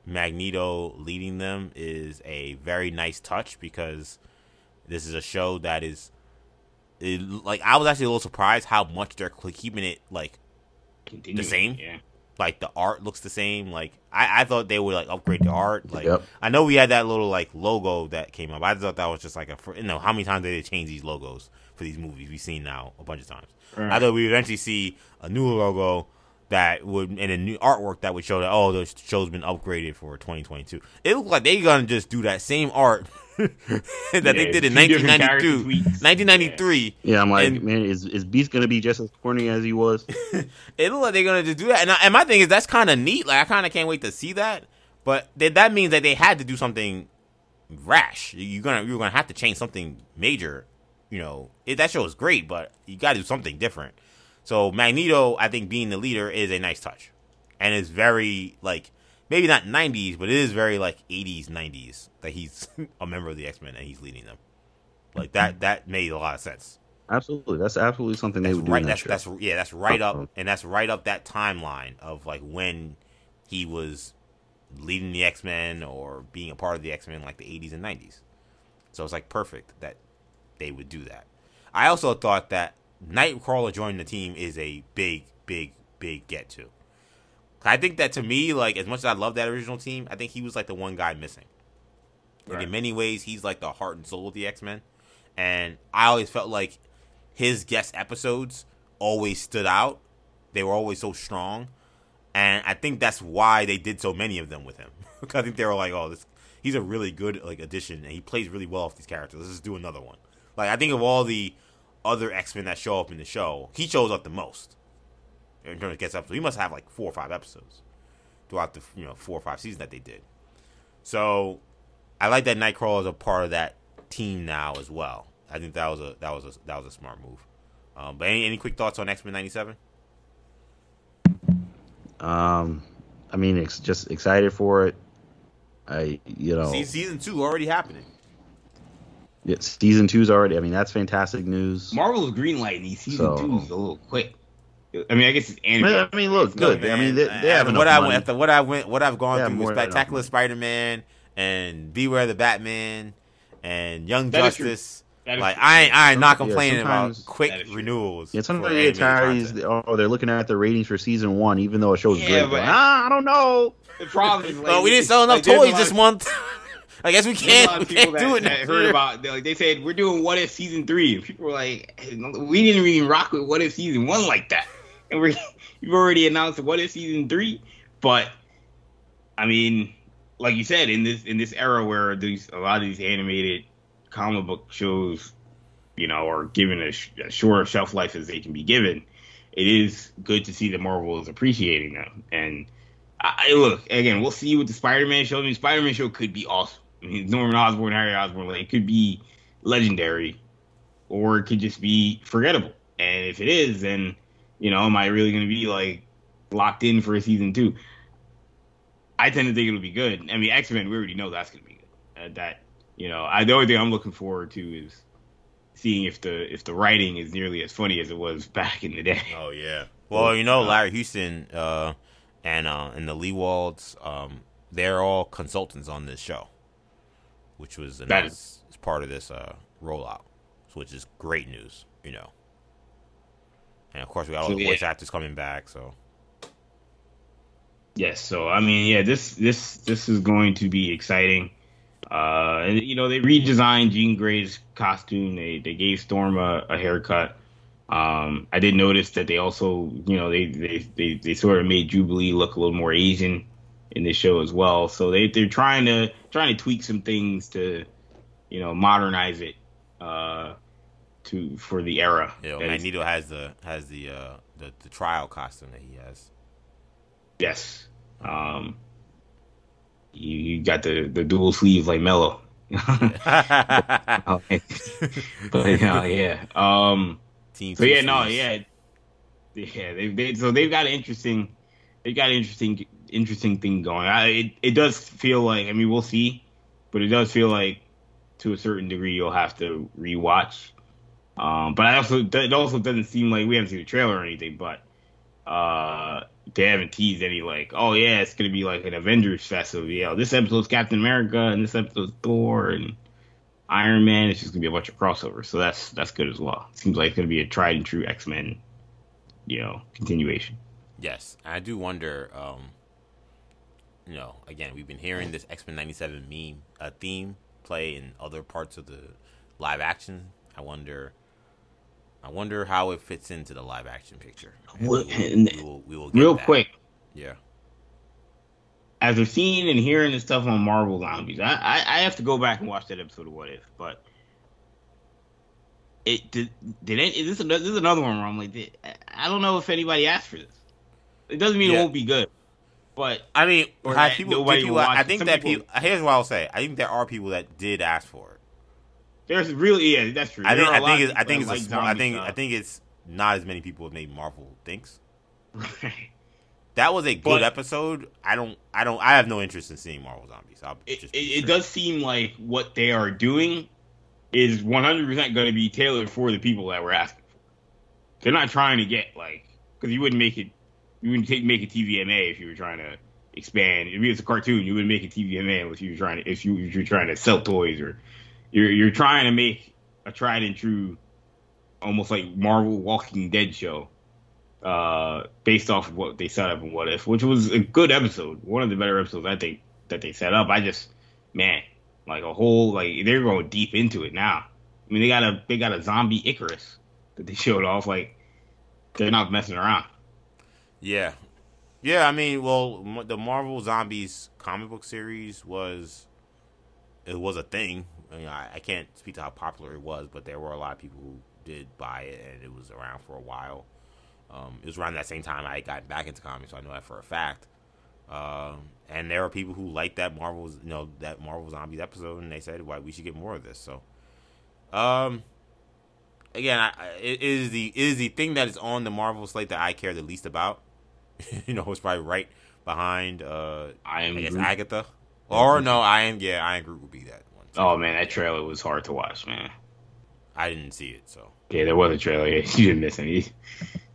Magneto leading them is a very nice touch because this is a show that is it, like I was actually a little surprised how much they're keeping it like the same. Yeah like the art looks the same. Like I, I thought they would like upgrade the art. Like yep. I know we had that little like logo that came up. I thought that was just like a you know how many times did they change these logos for these movies we've seen now a bunch of times. Right. I thought we would eventually see a new logo that would and a new artwork that would show that oh the show's been upgraded for 2022. It looked like they gonna just do that same art that yeah, they did in 1992, 1993. Yeah, I'm like, and, man, is is Beast gonna be just as corny as he was? it looked like they're gonna just do that, and, I, and my thing is that's kind of neat. Like I kind of can't wait to see that. But th- that means that they had to do something rash. You're gonna you're gonna have to change something major. You know, it, that show is great, but you got to do something different. So Magneto, I think being the leader is a nice touch, and it's very like maybe not 90s, but it is very like 80s 90s that he's a member of the X Men and he's leading them. Like that that made a lot of sense. Absolutely, that's absolutely something that's they would right, do. that's, that that's yeah, that's right up, and that's right up that timeline of like when he was leading the X Men or being a part of the X Men, like the 80s and 90s. So it's like perfect that they would do that. I also thought that Nightcrawler joining the team is a big, big, big get to. I think that to me, like as much as I love that original team, I think he was like the one guy missing. Like right. in many ways, he's like the heart and soul of the X Men, and I always felt like his guest episodes always stood out. They were always so strong, and I think that's why they did so many of them with him. I think they were like, "Oh, this he's a really good like addition, and he plays really well off these characters. Let's just do another one." Like I think of all the other X Men that show up in the show, he shows up the most in terms of guest episodes. He must have like four or five episodes throughout the you know four or five seasons that they did. So I like that Nightcrawler is a part of that team now as well. I think that was a that was a that was a smart move. Um, but any any quick thoughts on X Men '97? Um, I mean, it's just excited for it. I you know See, season two already happening. Yeah, season two's already. I mean, that's fantastic news. Marvel's greenlighting season so, two's a little quick. I mean, I guess it's animated. I mean, look good. I mean, they, they have what I money. went, what I went, what I've gone through with Spectacular Spider-Man and Beware the Batman and Young that Justice. Like I ain't, I ain't not complaining yeah, about quick renewals. Yeah, sometimes they get tired. Oh, they're looking at the ratings for season one, even though it shows yeah, great. But, ah, I don't know. The problem is, like, well, we didn't sell enough like, toys this month. I guess we can't. We can't do it. That heard about they, like they said we're doing What If season three. People were like, we didn't even rock with What If season one like that, and we you've already announced What If season three. But I mean, like you said, in this in this era where these a lot of these animated comic book shows, you know, are given a, sh- a shorter shelf life as they can be given, it is good to see that Marvel is appreciating them. And I, look again, we'll see what the Spider-Man show. I mean, Spider-Man show could be awesome. Norman Osborn, Harry Osborn, like, it could be legendary, or it could just be forgettable. And if it is, then you know, am I really going to be like locked in for a season two? I tend to think it'll be good. I mean, X Men, we already know that's going to be good. Uh, that you know, I, the only thing I'm looking forward to is seeing if the if the writing is nearly as funny as it was back in the day. Oh yeah. Well, you know, Larry Houston uh, and uh, and the Lewalds, um, they're all consultants on this show, which was announced as part of this uh, rollout, which is great news. You know, and of course we got all so, the voice yeah. actors coming back. So yes, so I mean, yeah, this this this is going to be exciting. Uh, and you know, they redesigned Jean Grey's costume. They they gave Storm a, a haircut. Um, I did notice that they also, you know, they, they they they sort of made Jubilee look a little more Asian in this show as well. So they they're trying to trying to tweak some things to, you know, modernize it uh, to for the era. Yeah, Magneto has the has the uh the, the trial costume that he has. Yes. Um, you, you got the, the dual sleeves like Mello. but, you know, yeah. Um, Team so yeah, no, yeah, yeah. They, they so they've got an interesting, they've got an interesting, interesting thing going. I, it it does feel like I mean we'll see, but it does feel like to a certain degree you'll have to rewatch. Um, but I also it also doesn't seem like we haven't seen the trailer or anything, but uh, they haven't teased any like, oh yeah, it's gonna be like an Avengers fest of know, this episode's Captain America and this episode's Thor and Iron Man. It's just gonna be a bunch of crossovers, so that's that's good as well. It seems like it's gonna be a tried and true X Men, you know, continuation. Yes, I do wonder. um You know, again, we've been hearing this X Men '97 meme a theme play in other parts of the live action. I wonder I wonder how it fits into the live action picture. we will, we will, we will real that. quick. Yeah. After seeing and hearing the stuff on Marvel Zombies, I, I, I have to go back and watch that episode of What If. But it did did it, this, this is another one where I'm like, I don't know if anybody asked for this. It doesn't mean yeah. it won't be good. But I mean, have people, people I think that people, people, Here's what I'll say. I think there are people that did ask for it. There's really yeah, that's true. I think I think it's I think it's like a small, I think stuff. I think it's not as many people as maybe Marvel thinks. Right. That was a good but, episode. I don't I don't I have no interest in seeing Marvel Zombies. I'll it, it, it does seem like what they are doing is 100% going to be tailored for the people that were asking for. They're not trying to get like because you wouldn't make it you wouldn't take, make a TVMA if you were trying to expand. If it's a cartoon, you wouldn't make a TVMA if you were trying to if you if you're trying to sell toys or you're you're trying to make a tried and true, almost like Marvel Walking Dead show, uh, based off of what they set up and What If, which was a good episode, one of the better episodes I think that they set up. I just man, like a whole like they're going deep into it now. I mean, they got a they got a zombie Icarus that they showed off. Like they're not messing around. Yeah, yeah. I mean, well, the Marvel Zombies comic book series was it was a thing. I, mean, I, I can't speak to how popular it was, but there were a lot of people who did buy it, and it was around for a while. Um, it was around that same time I got back into comics, so I know that for a fact. Um, and there are people who like that Marvel's, you know, that Marvel Zombies episode, and they said, "Why we should get more of this." So, um, again, I, it is the it is the thing that is on the Marvel slate that I care the least about. you know, it's probably right behind uh, Iron I guess Groot. Agatha, or no, Iron yeah, I Am Groot would be that one. Too. Oh man, that trailer was hard to watch, man. I didn't see it, so yeah, there was a trailer. You didn't miss any.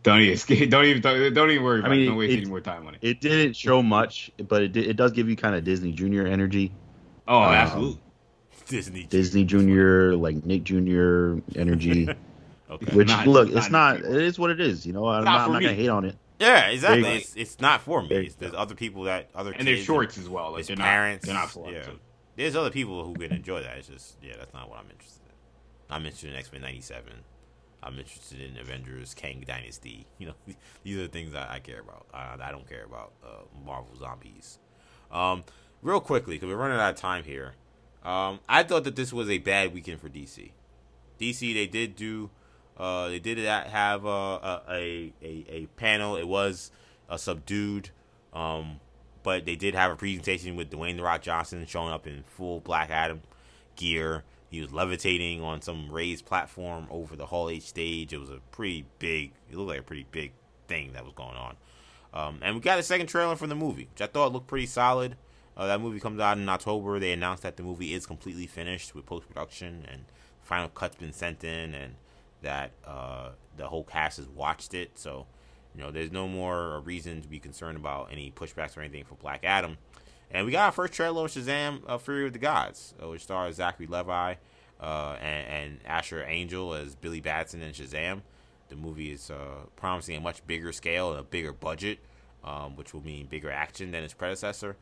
Don't even don't even don't even worry. I mean, it. don't waste it, any more time on it. It didn't show much, but it did, it does give you kind of Disney Junior energy. Oh, um, absolutely. Disney Disney Junior, like Nick Junior energy. okay. Which not, look, it's not. It is what it is. You know, I'm not, not, I'm not gonna hate on it. Yeah, exactly. It's, it's not for me. It's, there's other people that other and there's shorts as well. Like they're parents. Not, they're not yeah. There's other people who can enjoy that. It's just yeah, that's not what I'm interested in. I'm interested in X Men '97. I'm interested in Avengers, Kang Dynasty. You know, these are the things I, I care about. I, I, don't care about uh, Marvel Zombies. Um, real quickly, because we're running out of time here. Um, I thought that this was a bad weekend for DC. DC, they did do, uh, they did have uh, a, a, a panel. It was a subdued, um, but they did have a presentation with Dwayne the Rock Johnson showing up in full Black Adam gear. He was levitating on some raised platform over the Hall H stage. It was a pretty big. It looked like a pretty big thing that was going on. Um, and we got a second trailer for the movie, which I thought looked pretty solid. Uh, that movie comes out in October. They announced that the movie is completely finished with post production and final cut's been sent in, and that uh, the whole cast has watched it. So, you know, there's no more reason to be concerned about any pushbacks or anything for Black Adam. And we got our first trailer of Shazam: uh, Fury of the Gods, uh, which stars Zachary Levi uh, and, and, Asher Angel as Billy Batson and Shazam. The movie is uh, promising a much bigger scale and a bigger budget, um, which will mean bigger action than its predecessor.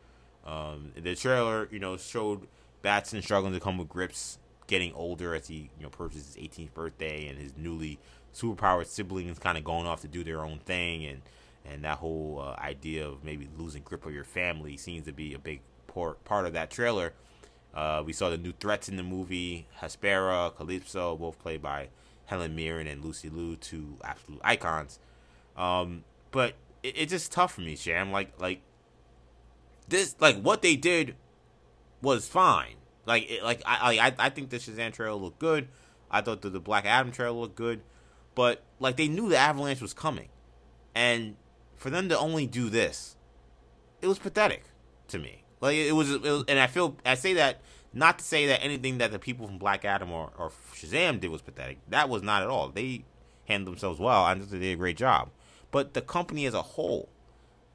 Um, the trailer, you know, showed Batson struggling to come with grips, getting older as he, you know, approaches his 18th birthday, and his newly superpowered siblings kind of going off to do their own thing, and and that whole uh, idea of maybe losing grip of your family seems to be a big part part of that trailer. Uh, we saw the new threats in the movie: Hespera, Kalypso, both played by Helen Mirren and Lucy Liu, two absolute icons. Um, but it, it's just tough for me, Sham. Like, like this, like what they did was fine. Like, it, like I, I, I think the Shazam trailer looked good. I thought the, the Black Adam trailer looked good, but like they knew the avalanche was coming, and for them to only do this, it was pathetic to me. Like it was, it was, and I feel I say that not to say that anything that the people from Black Adam or, or Shazam did was pathetic. That was not at all. They handled themselves well. I think they did a great job. But the company as a whole,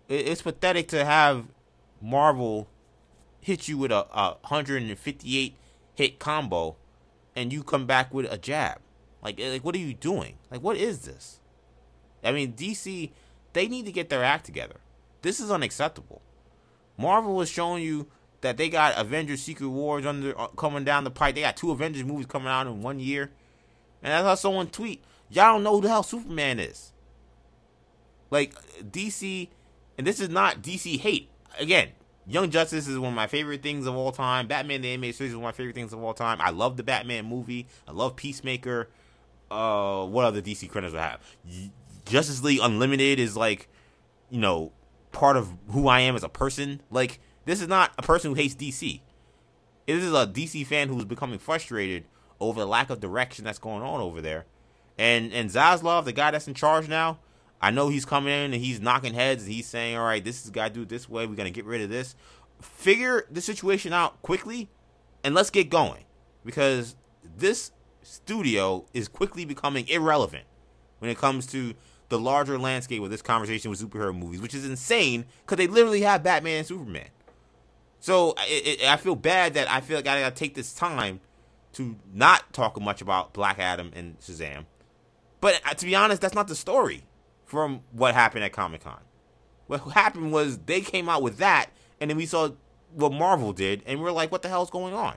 it, it's pathetic to have Marvel hit you with a, a 158 hit combo, and you come back with a jab. Like, like what are you doing? Like, what is this? I mean, DC they need to get their act together. This is unacceptable. Marvel was showing you that they got Avengers Secret Wars under uh, coming down the pipe. They got two Avengers movies coming out in one year. And I saw someone tweet, y'all don't know who the hell Superman is. Like DC, and this is not DC hate. Again, Young Justice is one of my favorite things of all time. Batman the Animated Series is one of my favorite things of all time. I love the Batman movie. I love Peacemaker. Uh, what other DC credits I have? Justice League Unlimited is like, you know, part of who I am as a person. Like this is not a person who hates DC. This is a DC fan who's becoming frustrated over the lack of direction that's going on over there. And and Zaslav, the guy that's in charge now, I know he's coming in and he's knocking heads and he's saying, "All right, this is got to do it this way. We're gonna get rid of this. Figure the situation out quickly, and let's get going because this studio is quickly becoming irrelevant when it comes to the larger landscape of this conversation with superhero movies, which is insane because they literally have Batman and Superman. So it, it, I feel bad that I feel like I gotta take this time to not talk much about Black Adam and Shazam. But uh, to be honest, that's not the story from what happened at Comic Con. What happened was they came out with that, and then we saw what Marvel did, and we are like, what the hell is going on?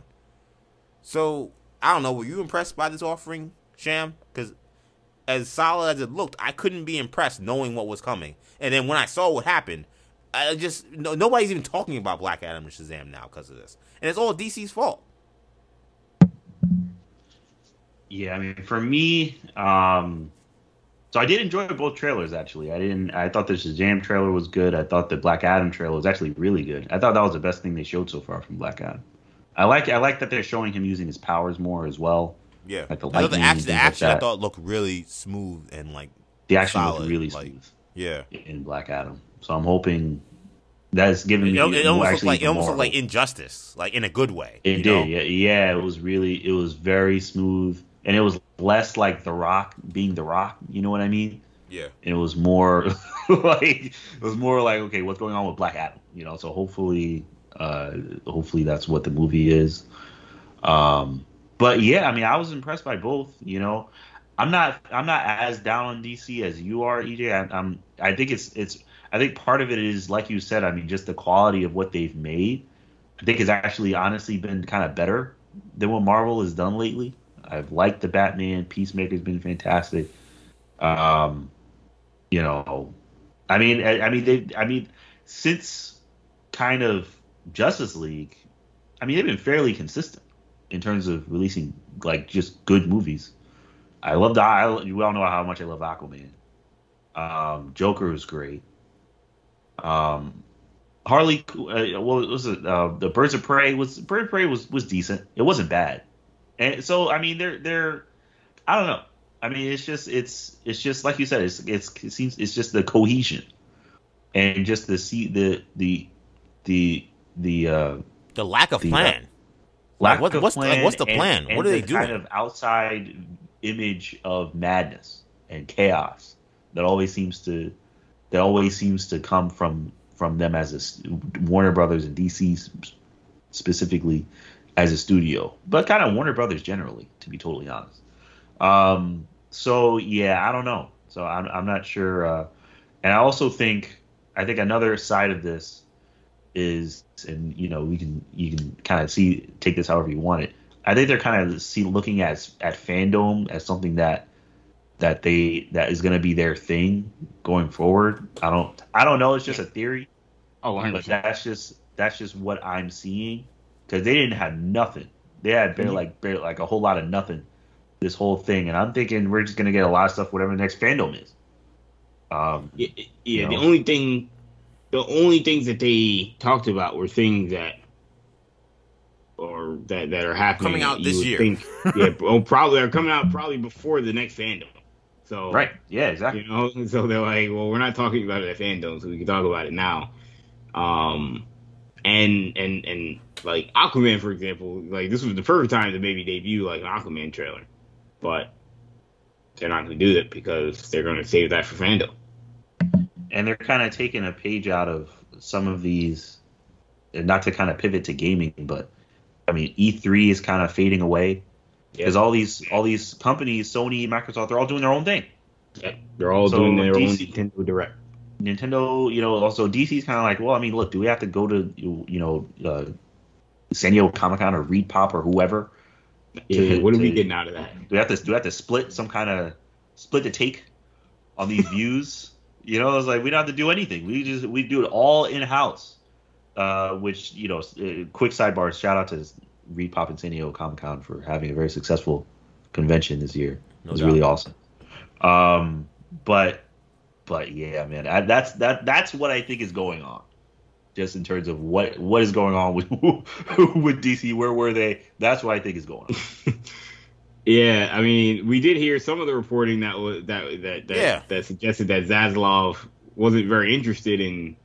So I don't know. Were you impressed by this offering, Sham? Because as solid as it looked, I couldn't be impressed knowing what was coming. And then when I saw what happened, I just no, nobody's even talking about Black Adam and Shazam now because of this, and it's all DC's fault. Yeah, I mean, for me, um, so I did enjoy both trailers. Actually, I didn't. I thought the Shazam trailer was good. I thought the Black Adam trailer was actually really good. I thought that was the best thing they showed so far from Black Adam. I like. I like that they're showing him using his powers more as well. Yeah, like the, the action. The action like I thought looked really smooth and like the action solid, looked really smooth. Like, yeah, in Black Adam. So I'm hoping that's giving me. It, it almost looked like it almost looked like injustice, like in a good way. It did. Yeah, yeah. It was really. It was very smooth, and it was less like The Rock being The Rock. You know what I mean? Yeah. And it was more like it was more like okay, what's going on with Black Adam? You know. So hopefully, uh, hopefully that's what the movie is. Um, but yeah, I mean, I was impressed by both. You know, I'm not I'm not as down on DC as you are, EJ. I, I'm I think it's it's I think part of it is like you said. I mean, just the quality of what they've made. I think has actually honestly been kind of better than what Marvel has done lately. I've liked the Batman. Peacemaker's been fantastic. Um, you know, I mean, I, I mean, they, I mean, since kind of Justice League, I mean, they've been fairly consistent in terms of releasing like just good movies. I love the. I, you all know how much I love Aquaman. Um, Joker was great. Um, Harley, uh, what was it? Uh, the Birds of Prey was Birds of Prey was was decent. It wasn't bad, and so I mean they're they're I don't know. I mean it's just it's it's just like you said it's it's it seems it's just the cohesion and just the see the the the the uh the lack of the, plan. Uh, lack what, of what's plan the, like, what's the plan? And, what are they the doing? Kind of outside image of madness and chaos that always seems to that always seems to come from from them as a Warner Brothers and DC specifically as a studio, but kind of Warner Brothers generally, to be totally honest. Um, so yeah, I don't know. So I'm I'm not sure. Uh, and I also think I think another side of this is, and you know, we can you can kind of see take this however you want it. I think they're kind of see looking at at FanDome as something that that they that is going to be their thing going forward. I don't I don't know. It's just a theory. Oh, 100%. but that's just that's just what I'm seeing because they didn't have nothing. They had barely mm-hmm. like barely like a whole lot of nothing this whole thing, and I'm thinking we're just going to get a lot of stuff whatever the next FanDome is. Um, yeah, yeah the know. only thing, the only things that they talked about were things that or that that are happening coming out this year. Think, yeah, oh, probably are coming out probably before the next FanDome. So right, yeah, exactly. You know, so they're like, well, we're not talking about it at FanDome, so we can talk about it now. Um, and and and like Aquaman, for example, like this was the perfect time to maybe debut like an Aquaman trailer, but they're not going to do that because they're going to save that for FanDome. And they're kind of taking a page out of some of these, not to kind of pivot to gaming, but I mean, E3 is kind of fading away because all these all these companies, Sony, Microsoft, they're all doing their own thing. Yeah, they're all so doing their DC, own Nintendo Direct. Nintendo, you know, also DC's kind of like, well, I mean, look, do we have to go to you know uh, San Diego Comic Con or ReedPop or whoever? To, what are to, we getting out of that? Do we have to do we have to split some kind of split the take on these views? You know, it's like we don't have to do anything. We just we do it all in house. Uh, which you know, uh, quick sidebar. Shout out to ReedPop and San Diego Comic Con for having a very successful convention this year. No it was doubt. really awesome. Um, but but yeah, man, I, that's that that's what I think is going on. Just in terms of what what is going on with with DC, where were they? That's what I think is going on. yeah, I mean, we did hear some of the reporting that was that that that, yeah. that suggested that Zaslav wasn't very interested in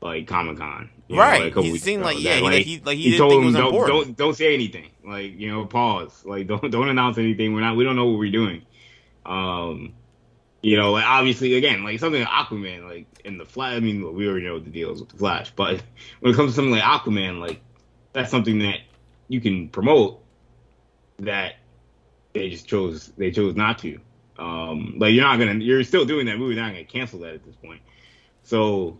like Comic Con. Right. Know, like he seemed like yeah, that, like, he like he, he told him don't, don't don't say anything. Like you know, pause. Like don't don't announce anything. We're not we don't know what we're doing. Um, you know, like obviously again, like something like Aquaman, like in the Flash. I mean, we already know what the deal is with the Flash, but when it comes to something like Aquaman, like that's something that you can promote. That they just chose they chose not to. Um, like you're not gonna you're still doing that movie. They're not gonna cancel that at this point. So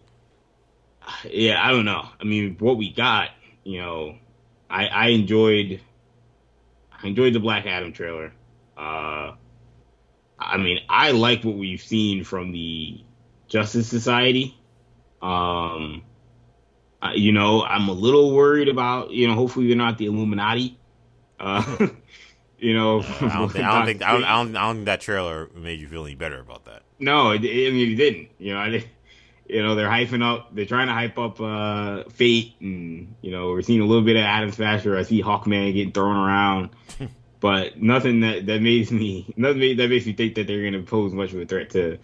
yeah, I don't know. I mean, what we got, you know, I, I enjoyed, I enjoyed the Black Adam trailer. Uh, I mean, I like what we've seen from the Justice Society. Um, I, you know, I'm a little worried about, you know, hopefully they're not the Illuminati. Uh, you know, I don't think I don't think I don't, I don't, I don't think that trailer made you feel any better about that. No, it, it, I mean, it didn't. You know, I didn't you know, they're hyping up, they're trying to hype up uh, Fate, and you know, we're seeing a little bit of Atom Smasher. I see Hawkman getting thrown around, but nothing that that makes me nothing that makes me think that they're going to pose much of a threat to,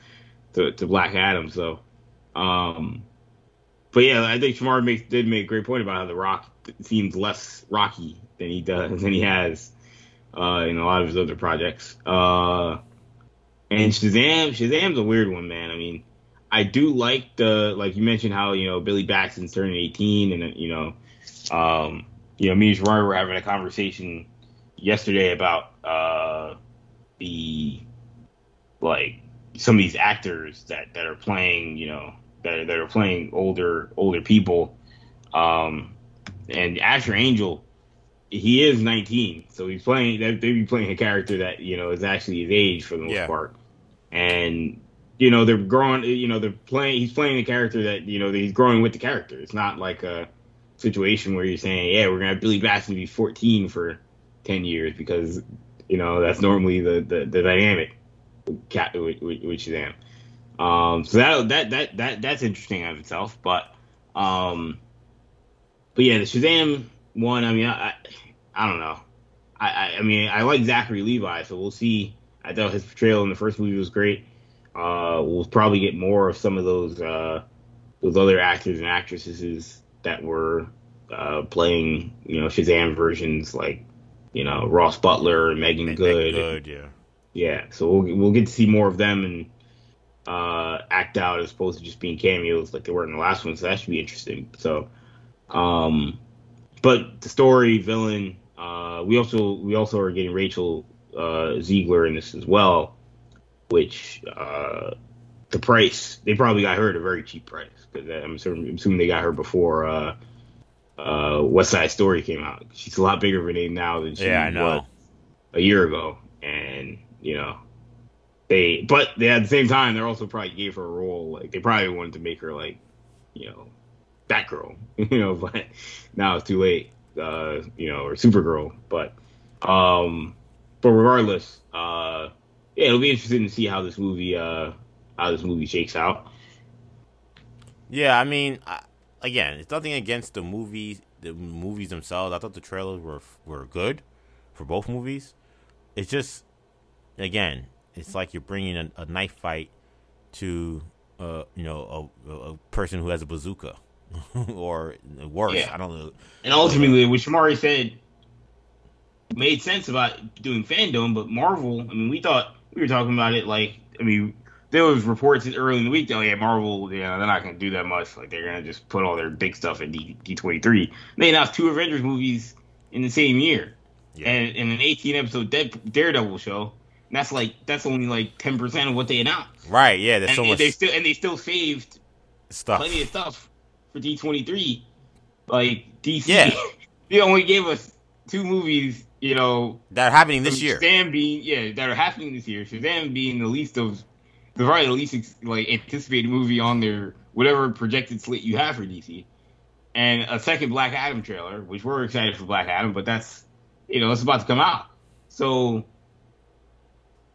to to Black Adam. So, um, but yeah, I think Shamar makes did make a great point about how the Rock seems less rocky than he does than he has uh, in a lot of his other projects. Uh, and Shazam, Shazam's a weird one, man. I mean I do like the like you mentioned how you know Billy Batson's turning 18, and you know, um, you know, me and Gerard were having a conversation yesterday about uh, the like some of these actors that that are playing, you know, that that are playing older older people, um, and Asher Angel, he is 19, so he's playing. They be playing a character that you know is actually his age for the most yeah. part, and you know they're growing you know they're playing he's playing a character that you know he's growing with the character it's not like a situation where you're saying yeah we're gonna have billy batson be 14 for 10 years because you know that's normally the the, the dynamic cat shazam. Um so that that that that that's interesting of itself but um but yeah the shazam one i mean i i, I don't know. I, I i mean i like zachary levi so we'll see. I thought his portrayal in the first movie was great. Uh, we'll probably get more of some of those uh, those other actors and actresses that were uh, playing, you know, Shazam versions like, you know, Ross Butler and Meagan Good. Good, yeah. Yeah, so we'll we'll get to see more of them and uh, act out as opposed to just being cameos like they were in the last one. So that should be interesting. So, um, but the story, villain, uh, we also we also are getting Rachel uh, Zegler in this as well which uh, the price they probably got her at a very cheap price because I'm assuming, I'm assuming, they got her before uh, uh, West Side Story came out. She's a lot bigger of a name now than she yeah, was a year ago, and you know they but they at the same time they're also probably gave her a role like they probably wanted to make her like you know Batgirl, you know, but now it's too late, uh, you know, or Supergirl, but um, but regardless, uh yeah, it'll be interesting to see how this movie uh how this movie shakes out. Yeah, I mean, I, again, it's nothing against the movies, the movies themselves. I thought the trailers were were good for both movies. It's just, again, it's like you're bringing a, a knife fight to, uh, you know, a, a person who has a bazooka, or worse. Yeah. I don't know. And ultimately, what Shamari said made sense about doing FanDome, but Marvel. I mean, we thought we were talking about it like I mean there was reports early in the week that oh yeah Marvel you know they're not going to do that much like they're going to just put all their big stuff in D twenty three. They announced two Avengers movies in the same year, yeah. and, and an eighteen episode Daredevil show. And that's like that's only like ten percent of what they announced. Right? Yeah. There's and, so much. They still and they still saved stuff, plenty of stuff for D twenty three. Like DC, yeah. they only gave us two movies you know that are happening this year. Shazam being yeah, that are happening this year. Shazam being the least of the probably the least like anticipated movie on their whatever projected slate you have for DC, and a second Black Adam trailer, which we're excited for Black Adam, but that's you know it's about to come out. So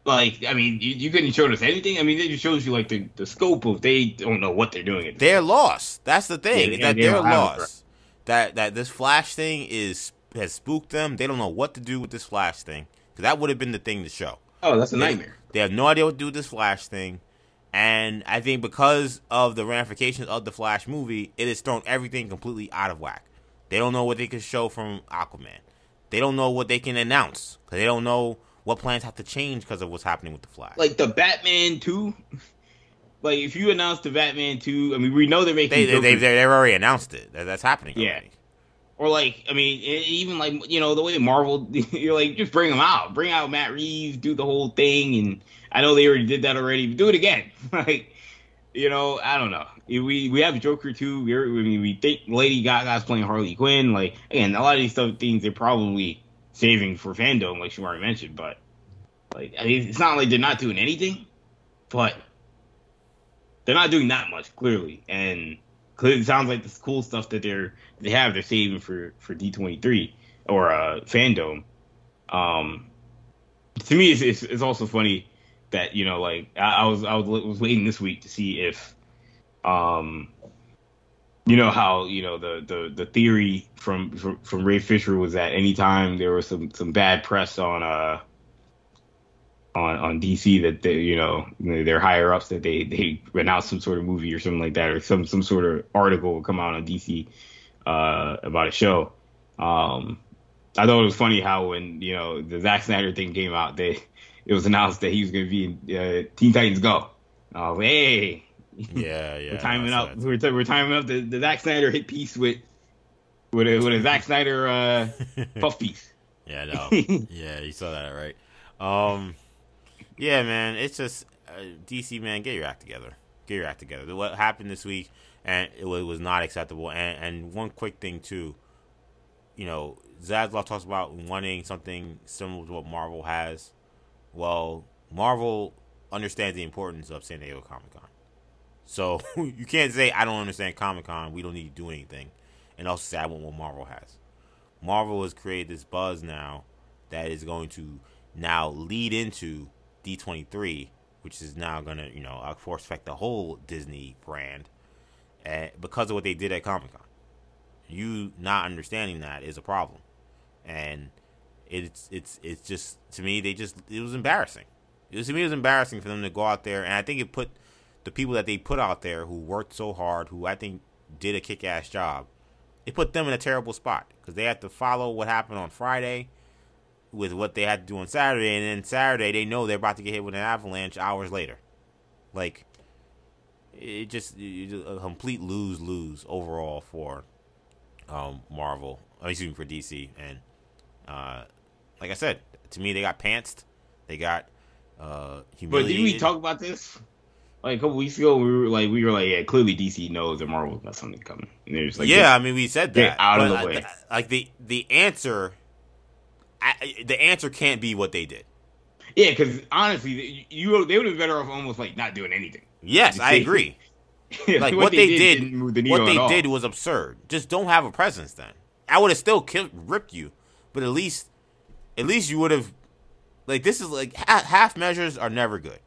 Like, I mean, you, you couldn't show us anything. I mean, it just shows you like the, the scope of they don't know what they're doing. They're lost. That's the thing. Yeah, that they, they're lost. That that this Flash thing is has spooked them. They don't know what to do with this Flash thing because that would have been the thing to show. Oh, that's a they, nightmare. They have no idea what to do with this Flash thing. And I think because of the ramifications of the Flash movie, it has thrown everything completely out of whack. They don't know what they can show from Aquaman. They don't know what they can announce because they don't know what plans have to change because of what's happening with the Flash. Like the Batman two. Like if you announce the Batman two, I mean we know they're making. They they, they, they already announced it. That's happening. Yeah. Already. Or like, I mean, even like you know the way Marvel, you're like just bring them out, bring out Matt Reeves, do the whole thing, and I know they already did that already. Do it again. like, you know, I don't know. We we have Joker too. We I mean, we think Lady Gaga's playing Harley Quinn. Like, again, a lot of these stuff things they're probably saving for FanDome, like already mentioned. But like, I mean, it's not like they're not doing anything, but they're not doing that much clearly. And clearly, it sounds like the cool stuff that they're they have they're saving for for D twenty three or uh, FanDome. Um, to me, it's, it's, it's also funny that you know, like I, I, was I was was waiting this week to see if, um, you know how you know the the the theory from from, from Ray Fisher was that anytime there was some some bad press on uh on on DC that they you know their higher ups that they they announce some sort of movie or something like that or some some sort of article will come out on DC uh, about a show. Um, I thought it was funny how when you know the Zack Snyder thing came out, they it was announced that he was going to be in uh, Teen Titans Go. Uh, hey, yeah, yeah, we're timing up. We're, t- we're timing up the, the Zack Snyder hit piece with with a with a Zack Snyder uh, puff piece. Yeah, no, yeah, you saw that right. Um, yeah, man, it's just uh, DC man, get your act together. Get your act together. What happened this week, and it was not acceptable. And and one quick thing too, you know, Zaslav talks about wanting something similar to what Marvel has. Well, Marvel understands the importance of San Diego Comic Con. So you can't say I don't understand Comic Con. We don't need to do anything, and also say I want what Marvel has. Marvel has created this buzz now that is going to now lead into D23, which is now going to you know of course affect the whole Disney brand, uh, because of what they did at Comic Con. You not understanding that is a problem, and it's it's it's just to me they just it was embarrassing. It was, to me it was embarrassing for them to go out there, and I think it put the people that they put out there who worked so hard, who I think did a kick ass job, it put them in a terrible spot because they had to follow what happened on Friday with what they had to do on Saturday, and then Saturday they know they're about to get hit with an avalanche hours later. Like it just a complete lose lose overall for um, Marvel. Excuse me for DC, and uh, like I said, to me they got pantsed. They got uh, humiliated. But did we talk about this? Like a couple weeks ago, we were like, we were like, yeah, clearly DC knows that Marvel's got something coming. And they're just like, yeah, I mean, we said that. Out of the way. like the the answer, I, the answer can't be what they did. Yeah, because honestly, you they would have been better off almost like not doing anything. Yes, I agree. like what, what, they, they did, did the what they did was absurd. Just don't have a presence. Then I would have still killed, ripped you, but at least at least you would have like this is like half measures are never good.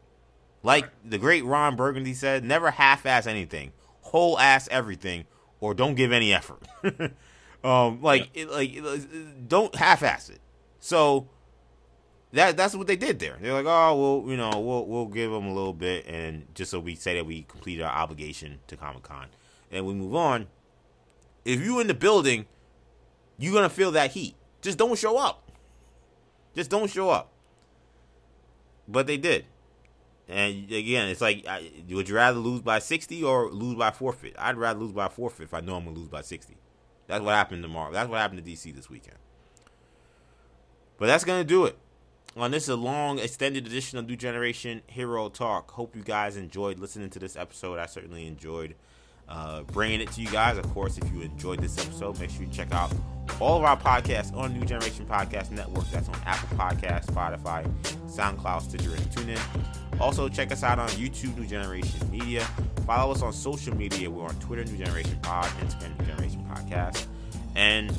Like the great Ron Burgundy said, never half-ass anything, whole ass everything, or don't give any effort. um, like yeah. it, like it, don't half-ass it. So that that's what they did there. They're like, oh, well, you know, we'll we'll give them a little bit, and just so we say that we completed our obligation to Comic Con, and we move on. If you in the building, you're gonna feel that heat. Just don't show up. Just don't show up. But they did. And again, it's like, would you rather lose by 60 or lose by forfeit? I'd rather lose by forfeit if I know I'm to lose by 60. That's what happened tomorrow. That's what happened to DC this weekend. But that's to do it. On this is a long extended edition of New Generation Hero Talk. Hope you guys enjoyed listening to this episode. I certainly enjoyed uh, bringing it to you guys. Of course, if you enjoyed this episode, make sure you check out all of our podcasts on New Generation Podcast Network. That's on Apple Podcasts, Spotify, SoundCloud, Stitcher, and TuneIn. Also, check us out on YouTube, New Generation Media. Follow us on social media. We're on Twitter, New Generation Pod, Instagram, New Generation Podcast. And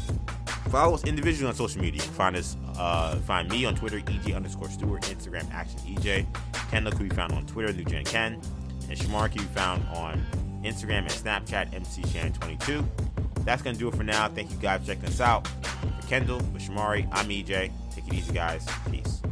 Follow us individually on social media. Find us, uh, find me on Twitter, EJ underscore Stewart, Instagram, Action EJ. Kendall can be found on Twitter, New Gen Ken, and Shamar can be found on Instagram and Snapchat, MC Shannon 22 That's gonna do it for now. Thank you guys for checking us out. For Kendall, with Shamari, I'm EJ. Take it easy, guys. Peace.